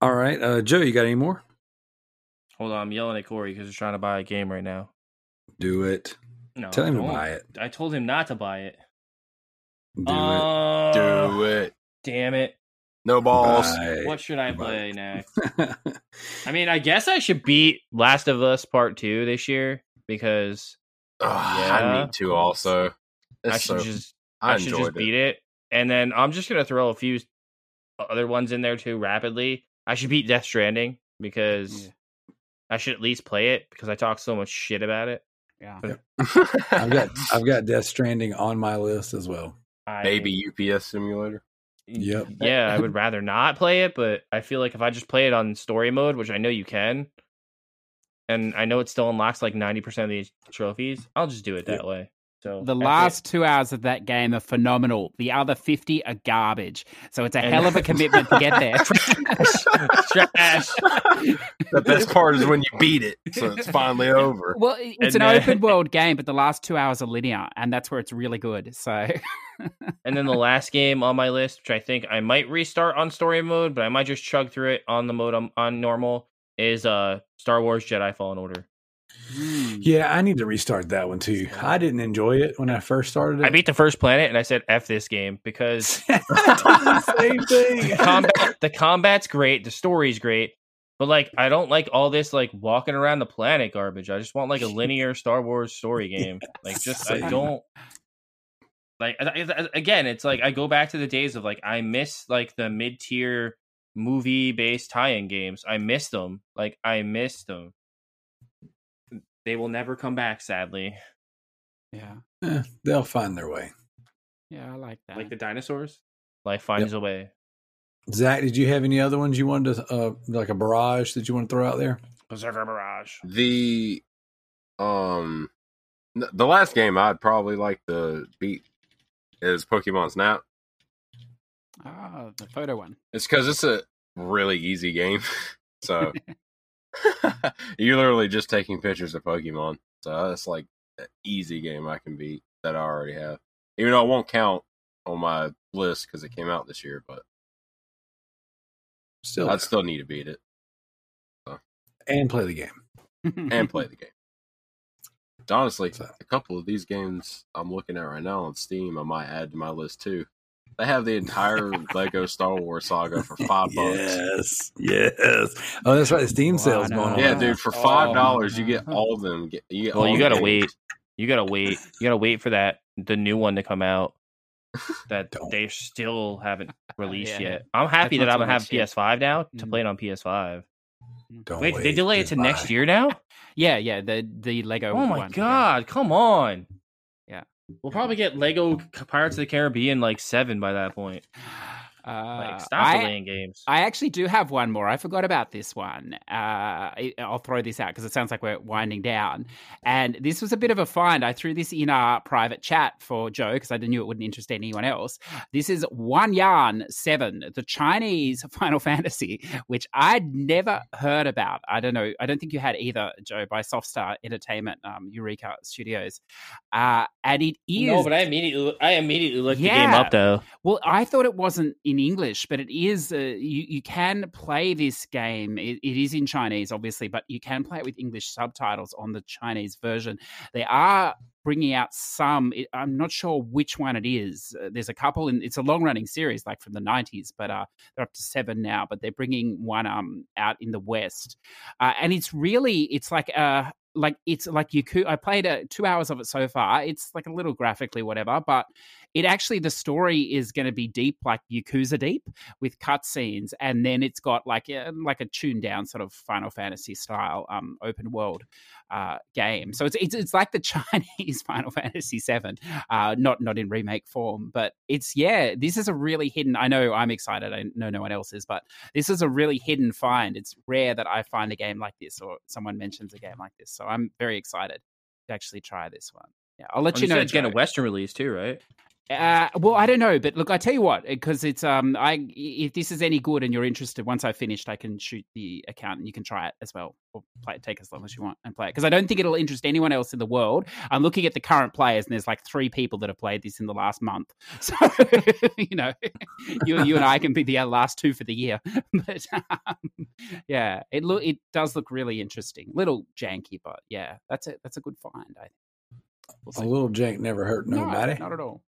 all right, uh, Joe, you got any more? Hold on, I'm yelling at Corey because he's trying to buy a game right now. Do it. No, Tell him to don't. buy it. I told him not to buy it. Do Uh, Do it. Damn it! No balls. Buy What should I Goodbye. play next? (laughs) I mean, I guess I should beat Last of Us Part Two this year because Ugh, I need to also. I should so, just I I, should just enjoyed beat it. it. And then I'm just gonna throw a few other ones in there too rapidly. I should beat Death Stranding because Yeah. I should at least play it because I talk so much shit about it. Yeah. I've got I've got Death Stranding on my list as well. I, Baby UPS simulator. Yep. Yeah, I would (laughs) rather not play it, but I feel like if I just play it on story mode, which I know you can, and I know it still unlocks like 90% of these trophies, I'll just do it that way. So The that's it. last two hours of that game are phenomenal. The other 50 are garbage. So it's a hell of a commitment to get there. (laughs) Trash. The best part is when you beat it, so it's finally over. Well, it's And an then- open world game, but the last two hours are linear, and that's where it's really good. So, (laughs) And then the last game on my list, which I think I might restart on story mode, but I might just chug through it on the mode on, on normal, is uh Star Wars Jedi Fallen Order. Hmm. Yeah, I need to restart that one too. I didn't enjoy it when I first started it. I beat the first planet and I said F this game because (laughs) the same (laughs) thing. the combat the combat's great, the story's great, but like I don't like all this like walking around the planet garbage. I just want like a (laughs) linear Star Wars story game. Like just I don't like I- I- again, it's like I go back to the days of like I miss like the mid-tier movie based tie-in games. I miss them. Like I miss them. They will never come back sadly. yeah, Eh, they'll find their way. yeah, I like that. Like the dinosaurs. Life finds a way. Zack, did you have any other ones you wanted to uh like a barrage that you want to throw out there? Berserker Barrage. The um, the last game I'd probably like to beat is Pokemon Snap. Ah, the photo one. It's because it's a really easy game. (laughs) so (laughs) (laughs) you're literally just taking pictures of Pokemon. So that's like an easy game I can beat that I already have. Even though it won't count on my list because it came out this year, but Still, I'd still need to beat it and play the game. and (laughs) play the game. Honestly, So- a couple of these games I'm looking at right now on Steam, I might add to my list too. They have the entire Lego Star Wars saga for five (laughs) bucks. Yes, yes. Oh, that's right. The Steam Wow, sales no. going on. Yeah, dude, for five dollars you get all of them. You get Well, all you gotta games. wait. You gotta wait. You gotta wait for that the new one to come out (laughs) that they still haven't released Yeah. yet. I'm happy that I'm gonna have. PS5 now to Mhm. play it on PS5. Don't Wait, they delay it to just next year now? (laughs) yeah, yeah, the the Lego. Oh my one. god, come on. We'll probably get Lego Pirates of the Caribbean like seven by that point. Uh, Like, stop I- delaying games. I actually do have one more. I forgot about this one. Uh, I'll throw this out because it sounds like we're winding down. And this was a bit of a find. I threw this in our private chat for Joe because I knew it wouldn't interest anyone else. This is One Yarn 7, the Chinese (laughs) Final Fantasy, which I'd never heard about. I don't know. I don't think you had either, Joe, by Softstar Entertainment, um, Eureka Studios. Uh, and it is. no, but I immediately I immediately looked the game up though. Well, I thought it wasn't in English, but it is. Uh, you you can play this game. It, it is in Chinese, obviously, but you can play it with English subtitles on the Chinese version. They are bringing out some. I'm not sure which one it is. Uh, there's a couple, and it's a long running series, like from the 90s, but uh, they're up to seven now. But they're bringing one um out in the West, uh, and it's really it's like uh like it's like Yaku. I played uh, two hours of it so far. It's like a little graphically whatever, but it actually the story is going to be deep like Yakuza deep with cutscenes, and then it's got like a, like a tuned down sort of Final Fantasy style um open world uh game. So it's it's, it's like the (laughs) Chinese Final Fantasy Seven, uh not not in remake form, but it's yeah. This is a really hidden. I know I'm excited. I know no one else is, but this is a really hidden find. It's rare that I find a game like this or someone mentions a game like this. So I'm very excited to actually try this one. Yeah, I'll let And you know. it's getting a Western release too, right? Uh, well, I don't know, but look, I tell you what, because it's um, I if this is any good and you're interested, once I've finished, I can shoot the account and you can try it as well, or play it, take as long as you want and play it. Because I don't think it'll interest anyone else in the world. I'm looking at the current players, and there's like three people that have played this in the last month. (laughs) So you know, (laughs) you you and I can be the last two for the year. (laughs) But um, yeah, it look it does look really interesting, little janky, but yeah, that's a that's a good find. I think. We'll A little jank never hurt No, nobody. not at all.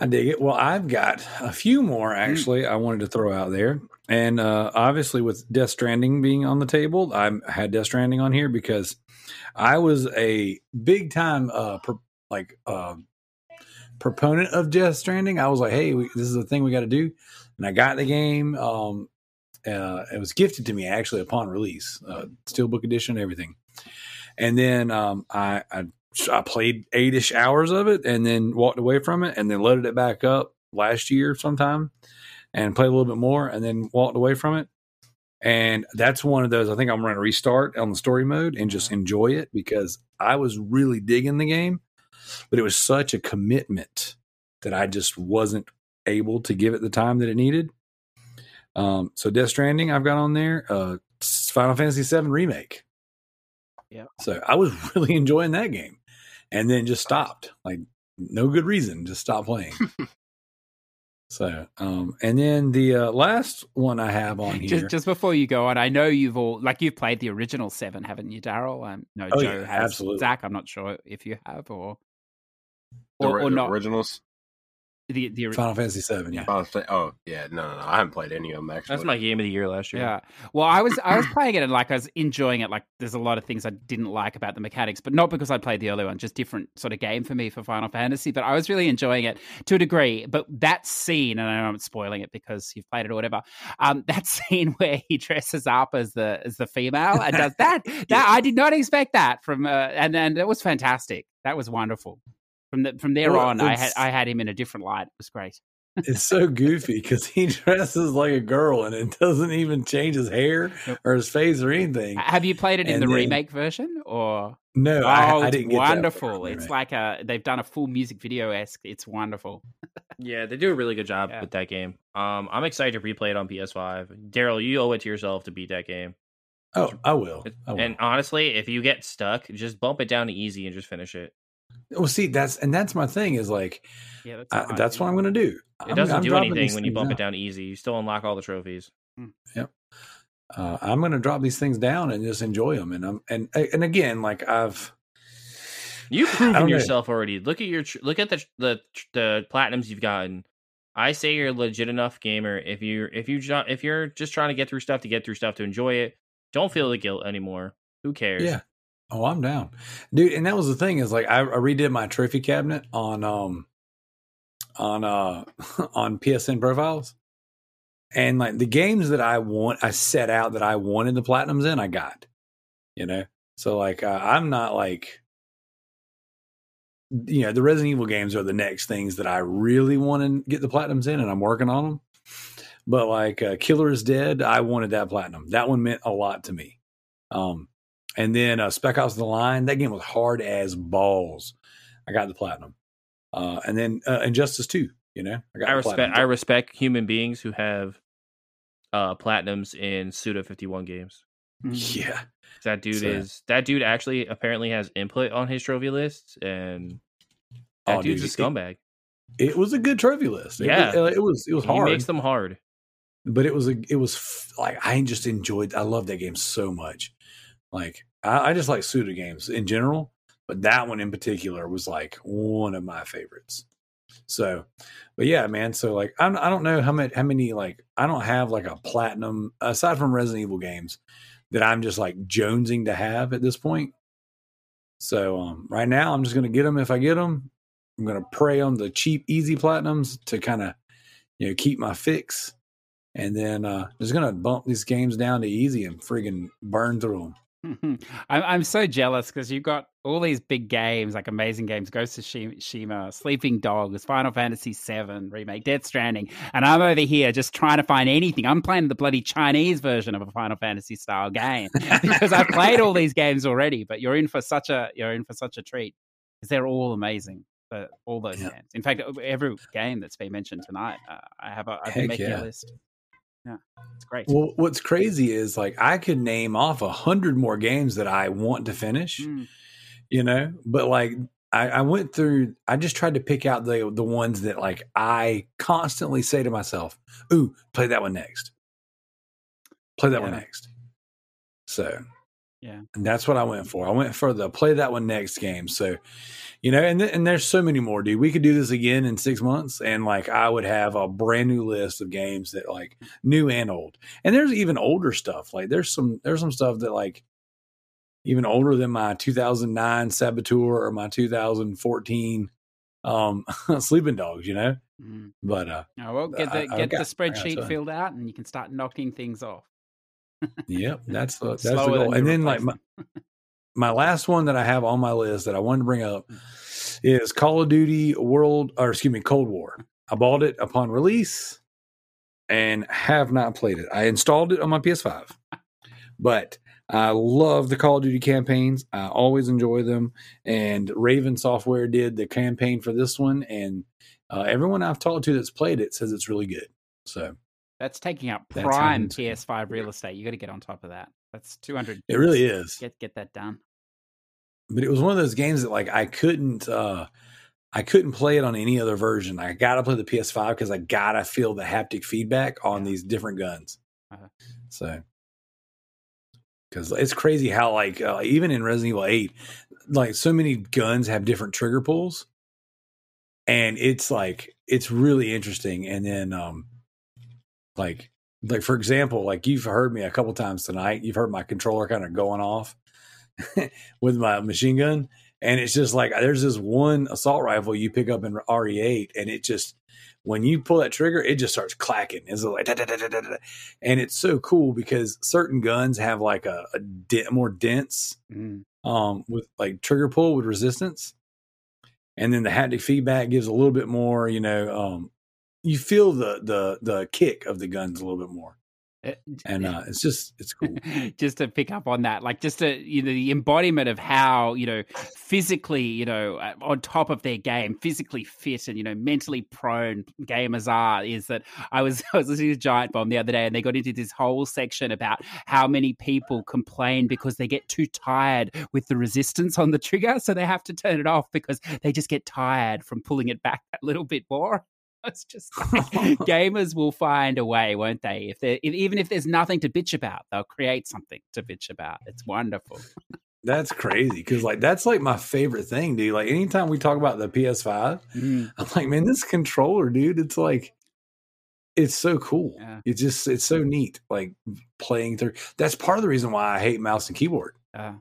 I dig it. Well, I've got a few more Mm. actually I wanted to throw out there. And uh, obviously, with Death Stranding being on the table, I had Death Stranding on here because I was a big time uh, pro- like uh, proponent of Death Stranding. I was like, hey, we, this is the thing we got to do. And I got the game. Um, uh, it was gifted to me actually upon release, uh, Steelbook edition, everything. And then um, I, I I played eight ish hours of it and then walked away from it and then loaded it back up last year sometime and played a little bit more and then walked away from it. And that's one of those I think I'm going to restart on the story mode and just enjoy it because I was really digging the game, but it was such a commitment that I just wasn't able to give it the time that it needed. Um, so Death Stranding I've got on there, uh, Final Fantasy VII remake. Yeah. So I was (laughs) really enjoying that game, and then just stopped. Like no good reason, just stopped playing. (laughs) so, um, and then the uh, last one I have on here. Just, just before you go on, I know you've all like you've played the original seven, haven't you, Darrell? Um, no, Oh, Joe yeah, has. absolutely. Zack, I'm not sure if you have or or, ri- or the not. originals. The the Final Fantasy Seven, yeah. Oh, say- oh, yeah, no, no, no. I haven't played any of them actually. That's my game of the year last year. Yeah. Well, I was I was playing it and like I was enjoying it. Like there's a lot of things I didn't like about the mechanics, but not because I played the early one, just different sort of game for me for Final Fantasy. But I was really enjoying it to a degree. But that scene, and I know I'm spoiling it because you've played it or whatever. Um, that (laughs) scene where he dresses up as the as the female and does that, (laughs) that I did not expect that from uh, and and it was fantastic. That was wonderful. From the, from there Well, on, I had I had him in a different light. It was great. it's so goofy because he (laughs) dresses like a girl and it doesn't even change his hair Nope. or his face or anything. Have you played it in And the then- remake version or? No, oh, I, I it's didn't get wonderful. in It's like a they've done a full music video esque. It's wonderful. Yeah, they do a really good job Yeah. with that game. Um, I'm excited to replay it on PS5. Darrell, you owe it to yourself to beat that game. oh, I will. I will. And honestly, if you get stuck, just bump it down to easy and just finish it. Well, see, that's and that's my thing is like Yeah, that's, I, that's what I'm going to do. It I'm- doesn't I'm do anything when you bump down. it down easy. You still unlock all the trophies. uh, I'm going to drop these things down and just enjoy them. And I'm and and again, like I've You've (sighs) proven don't know. yourself already. Look at your look at the the the platinums you've gotten. I say you're a legit enough gamer. If you if you ju- if you're just trying to get through stuff to get through stuff to enjoy it, don't feel the guilt anymore. Who cares? yeah. Oh, I'm down, dude. And that was the thing is like I, I redid my trophy cabinet on um on uh (laughs) on PSN profiles, and like the games that I want, I set out that I wanted the platinums in, I got, you know. So like uh, I'm not like you know, the Resident Evil games are the next things that I really want to get the platinums in, and I'm working on them. But like uh, Killer is Dead, I wanted that platinum. That one meant a lot to me. Um, and then uh, Spec Ops: The Line, that game was hard as balls. I got the platinum. Uh, and then uh, Injustice Two, you know, I got I respect platinum. I respect human beings who have uh platinums in Suda 51 games. yeah, That dude So- is that dude actually apparently has input on his trophy list and that Oh, dude's dude, a scumbag. it was a good trophy list. It Yeah. was, it was it was He hard. makes them hard. but it was a it was f- like I just enjoyed I love that game so much. Like I, I just like Suda games in general, but that one in particular was like one of my favorites. So, but yeah, man. So like I'm, I don't know how many how many like I don't have like a platinum aside from Resident Evil games that I'm just like jonesing to have at this point. So um, right now I'm just gonna get them if I get them. I'm gonna prey on the cheap easy platinums to kind of you know keep my fix and then uh just gonna bump these games down to easy and friggin' burn through them. (laughs) I'm I'm so jealous because you've got all these big games like amazing games, Ghost of Shima, Sleeping Dogs, Final Fantasy VII remake, Death Stranding, and I'm over here just trying to find anything. I'm playing the bloody Chinese version of a Final Fantasy style game (laughs) because I've played all these games already. But you're in for such a you're in for such a treat because they're all amazing. all those Yeah. games. In fact, every game that's been mentioned tonight, uh, I have a I've been Heck making yeah. a list. Yeah, it's great. Well, what's crazy is like I could name off a hundred more games that I want to finish, Mm. you know, but like I, I went through, I just tried to pick out the the ones that like I constantly say to myself, "Ooh, play that one next, play that one next." So, Yeah. and that's what I went for. I went for the play that one next game. So, you know, and th- and there's so many more, dude. We could do this again in six months, and like I would have a brand new list of games that like new and old. And there's even older stuff. Like there's some there's some stuff that like even older than my 2009 Saboteur or my 2014 um (laughs) Sleeping Dogs, you know. Mm. But uh, Oh, well, get the I- get the got- got spreadsheet filled out, and you can start knocking things off. Yep, that's the, that's the Slower goal. And then like my, my last one that I have on my list that I wanted to bring up is Call of Duty World or excuse me Cold War. I bought it upon release and have not played it. I installed it on my PS5, but I love the Call of Duty campaigns. I always enjoy them. And Raven Software did the campaign for this one, and uh, everyone I've talked to that's played it says it's really good. So That's taking up prime PS5 real estate. You got to get on top of that. That's two hundred. it really is. Get get that done. but it was one of those games that like I couldn't uh I couldn't play it on any other version. I gotta play the PS5 because I gotta feel the haptic feedback on these different guns. Uh-huh. So because it's crazy how like uh, even in Resident Evil 8, like so many guns have different trigger pulls. And it's like it's really interesting. And then um like like for example, like you've heard me a couple times tonight, you've heard my controller kind of going off (laughs) with my machine gun. And it's just like there's this one assault rifle you pick up in RE8, and it just when you pull that trigger, it just starts clacking. It's like da, da, da, and it's so cool because certain guns have like a, a de- more dense Mm. um with like trigger pull with resistance, and then the haptic feedback gives a little bit more. You know, um, you feel the the the kick of the guns a little bit more, Uh, and uh, it's just it's cool. (laughs) just to pick up on that, like just to you know the embodiment of how you know physically you know uh, on top of their game, physically fit and you know mentally prone gamers are. Is that I was (laughs) I was listening to Giant Bomb the other day, and they got into this whole section about how many people complain because they get too tired with the resistance on the trigger, so they have to turn it off because they just get tired from pulling it back a little bit more. (laughs) It's just like, gamers will find a way, won't they? If they if, even if there's nothing to bitch about, they'll create something to bitch about. It's wonderful. That's crazy because like that's like my favorite thing, dude. Like anytime we talk about the PS5, Mm, I'm like, man, this controller, dude, it's like it's so cool. Yeah. It's just it's so neat. Like playing through. That's part of the reason why I hate mouse and keyboard. uh,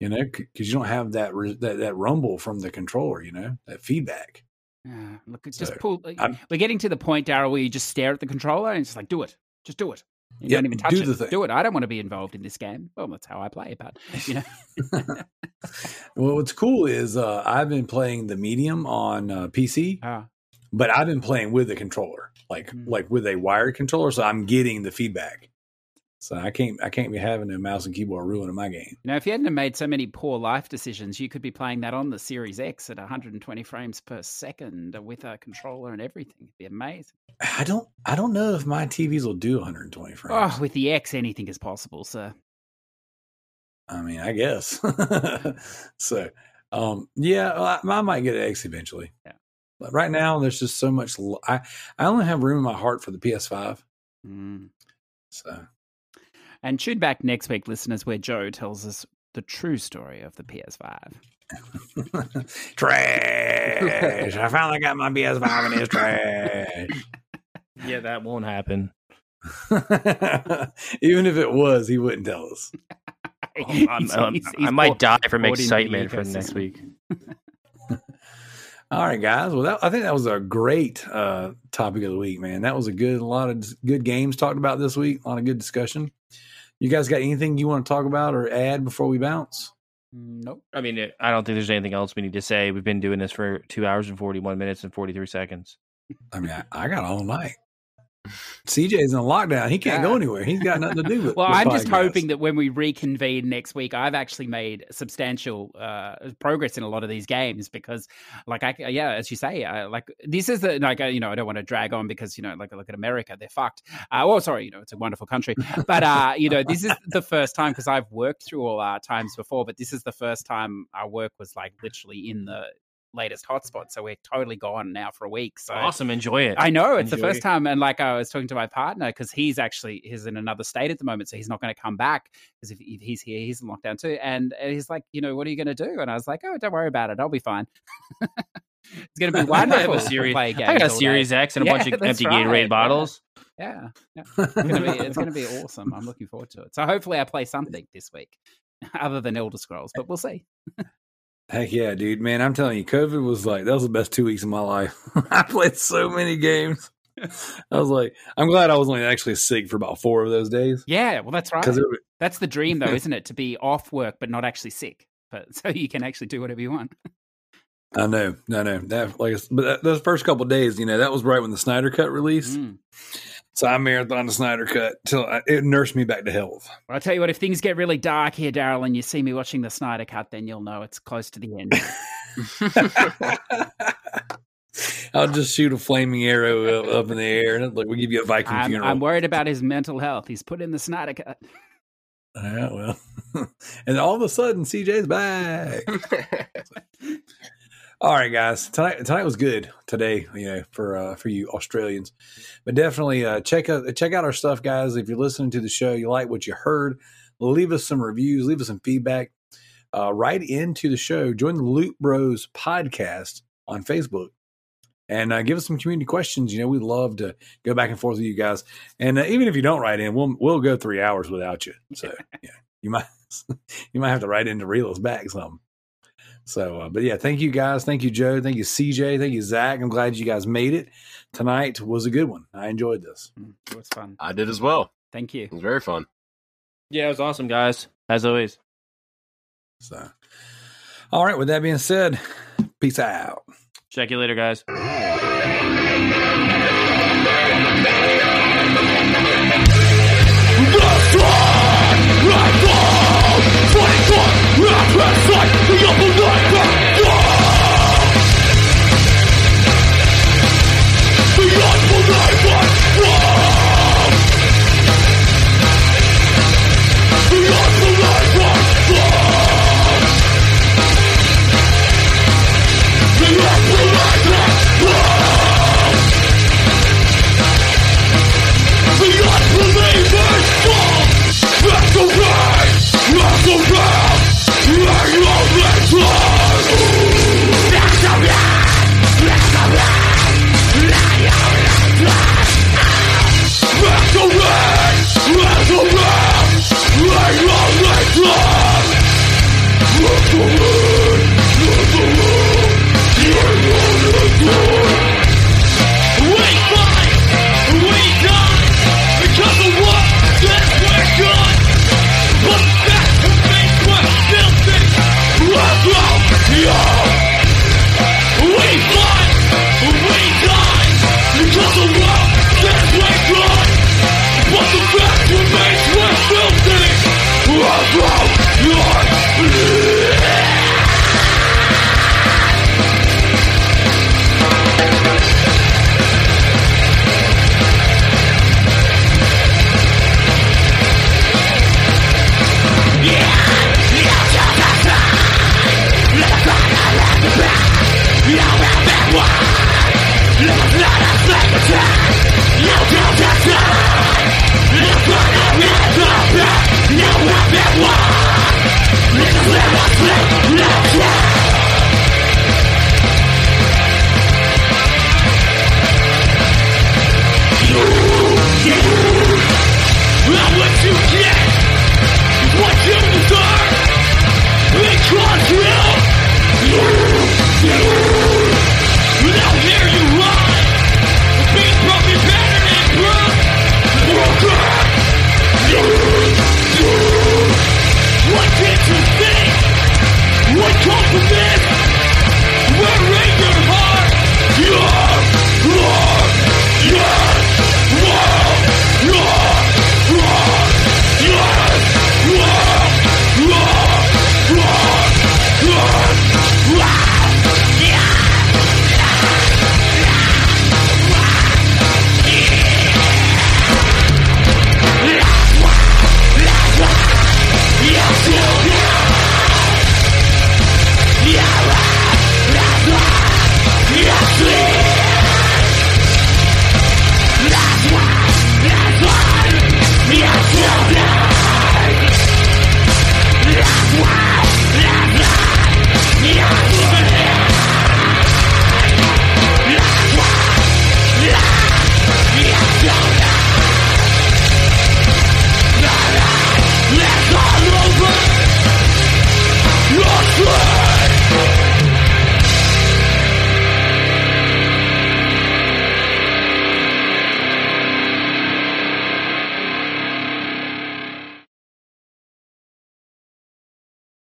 You know, because you don't have that, that that rumble from the controller. You know, that feedback. Yeah, look, it's just pull. I'm- We're getting to the point, Darrell, where you just stare at the controller and it's like, do it, just do it. You Yep, don't even touch do it. Do it. I don't want to be involved in this game. Well, that's how I play, but you know, (laughs) well, what's cool is uh, I've been playing the medium on uh, PC, uh, but I've been playing with a controller, like Mm. like with a wired controller, so I'm getting the feedback. So I can't I can't be having a mouse and keyboard ruining my game. you know, if you hadn't have made so many poor life decisions, you could be playing that on the Series X at 120 frames per second with a controller and everything. It'd be amazing. I don't I don't know if my TVs will do 120 frames. Oh, with the X, anything is possible, sir. I mean, I guess. (laughs) so, um, yeah, well, I, I might get an X eventually. Yeah. But right now, there's just so much. l- I I only have room in my heart for the PS5. Mm. So And tune back next week, listeners, where Joe tells us the true story of the PS5. (laughs) trash. I finally got my PS5 and it's trash. Yeah, that won't happen. (laughs) Even if it was, he wouldn't tell us. (laughs) I'm- He's- I'm- he's- I might bought- die from bought into the excitement for next week. All right, guys. Well, that, I think that was a great uh, topic of the week, man. That was a good, a lot of good games talked about this week. A lot of good discussion. You guys got anything you want to talk about or add before we bounce? Nope. I mean, it- I don't think there's anything else we need to say. We've been doing this for two hours and 41 minutes and 43 seconds. I mean, I, I got all night. CJ's in lockdown. He can't go anywhere. He's got nothing to do with. (laughs) Well, I'm just hoping that when we reconvene next week, I've actually made substantial uh, progress in a lot of these games because, like, I, yeah, as you say, uh, like this is the like, uh, you know, I don't want to drag on because you know, like, look at America, they're fucked. Uh, well, sorry, you know, it's a wonderful country, but uh, you know, this is the first time because I've worked through all our times before, but this is the first time our work was like literally in the latest hotspot, so we're totally gone now for a week. So Awesome. Enjoy it. I know it's the first time, and like I was talking to my partner because he's actually he's in another state at the moment, so he's not going to come back because if, if he's here, he's in lockdown too. And he's like, you know, what are you going to do? And I was like, oh, don't worry about it, I'll be fine. (laughs) it's going to be (laughs) I have wonderful. a series. I got a. Series X and a Yeah, bunch of (laughs) empty right, Gatorade yeah. bottles. Yeah, yeah. It's going to be it's going to be awesome. I'm looking forward to it. So hopefully, I play something this week other than Elder Scrolls, but we'll see. Heck yeah, dude, man! I'm telling you, COVID was like that was the best two weeks of my life. (laughs) I played so many games. (laughs) I was like, I'm glad I was only actually sick for about four of those days Yeah, well, that's right. because That's the dream, though, (laughs) isn't it? To be off work but not actually sick, but so you can actually do whatever you want. I know, I know that like, but that, those first couple of days, you know, that was right when the Snyder Cut released. Mm. So I marathon the Snyder Cut till I, it nursed me back to health. Well, I'll tell you what, if things get really dark here, Darrell, and you see me watching the Snyder Cut, then you'll know it's close to the end. (laughs) I'll just shoot a flaming arrow up, up in the air, and like we give you a Viking I'm, funeral. I'm worried about his mental health. He's put in the Snyder Cut. Yeah, well, (laughs) and all of a sudden, CJ's back. (laughs) All right, guys. Tonight, tonight was good. Today, you know, for uh, for you Australians, but definitely uh, check out check out our stuff, guys. If you're listening to the show, you like what you heard, leave us some reviews, leave us some feedback. Uh, right into the show. Join the Loot Bros podcast on Facebook. And uh, give us some community questions. You know, we love to go back and forth with you guys. And uh, even if you don't write in, we'll we'll go three hours without you. So (laughs) yeah, you might (laughs) you might have to write in to reel us back some. So, uh, but yeah, thank you guys. Thank you, Joe. Thank you, CJ. Thank you, Zack. I'm glad you guys made it. Tonight was a good one. I enjoyed this. Mm, it was fun. I did as well. Thank you. It was very fun. Yeah, it was awesome, guys. As always. So, all right. With that being said, peace out. Check you later, guys. The strong, the Let's live, let's live, let's live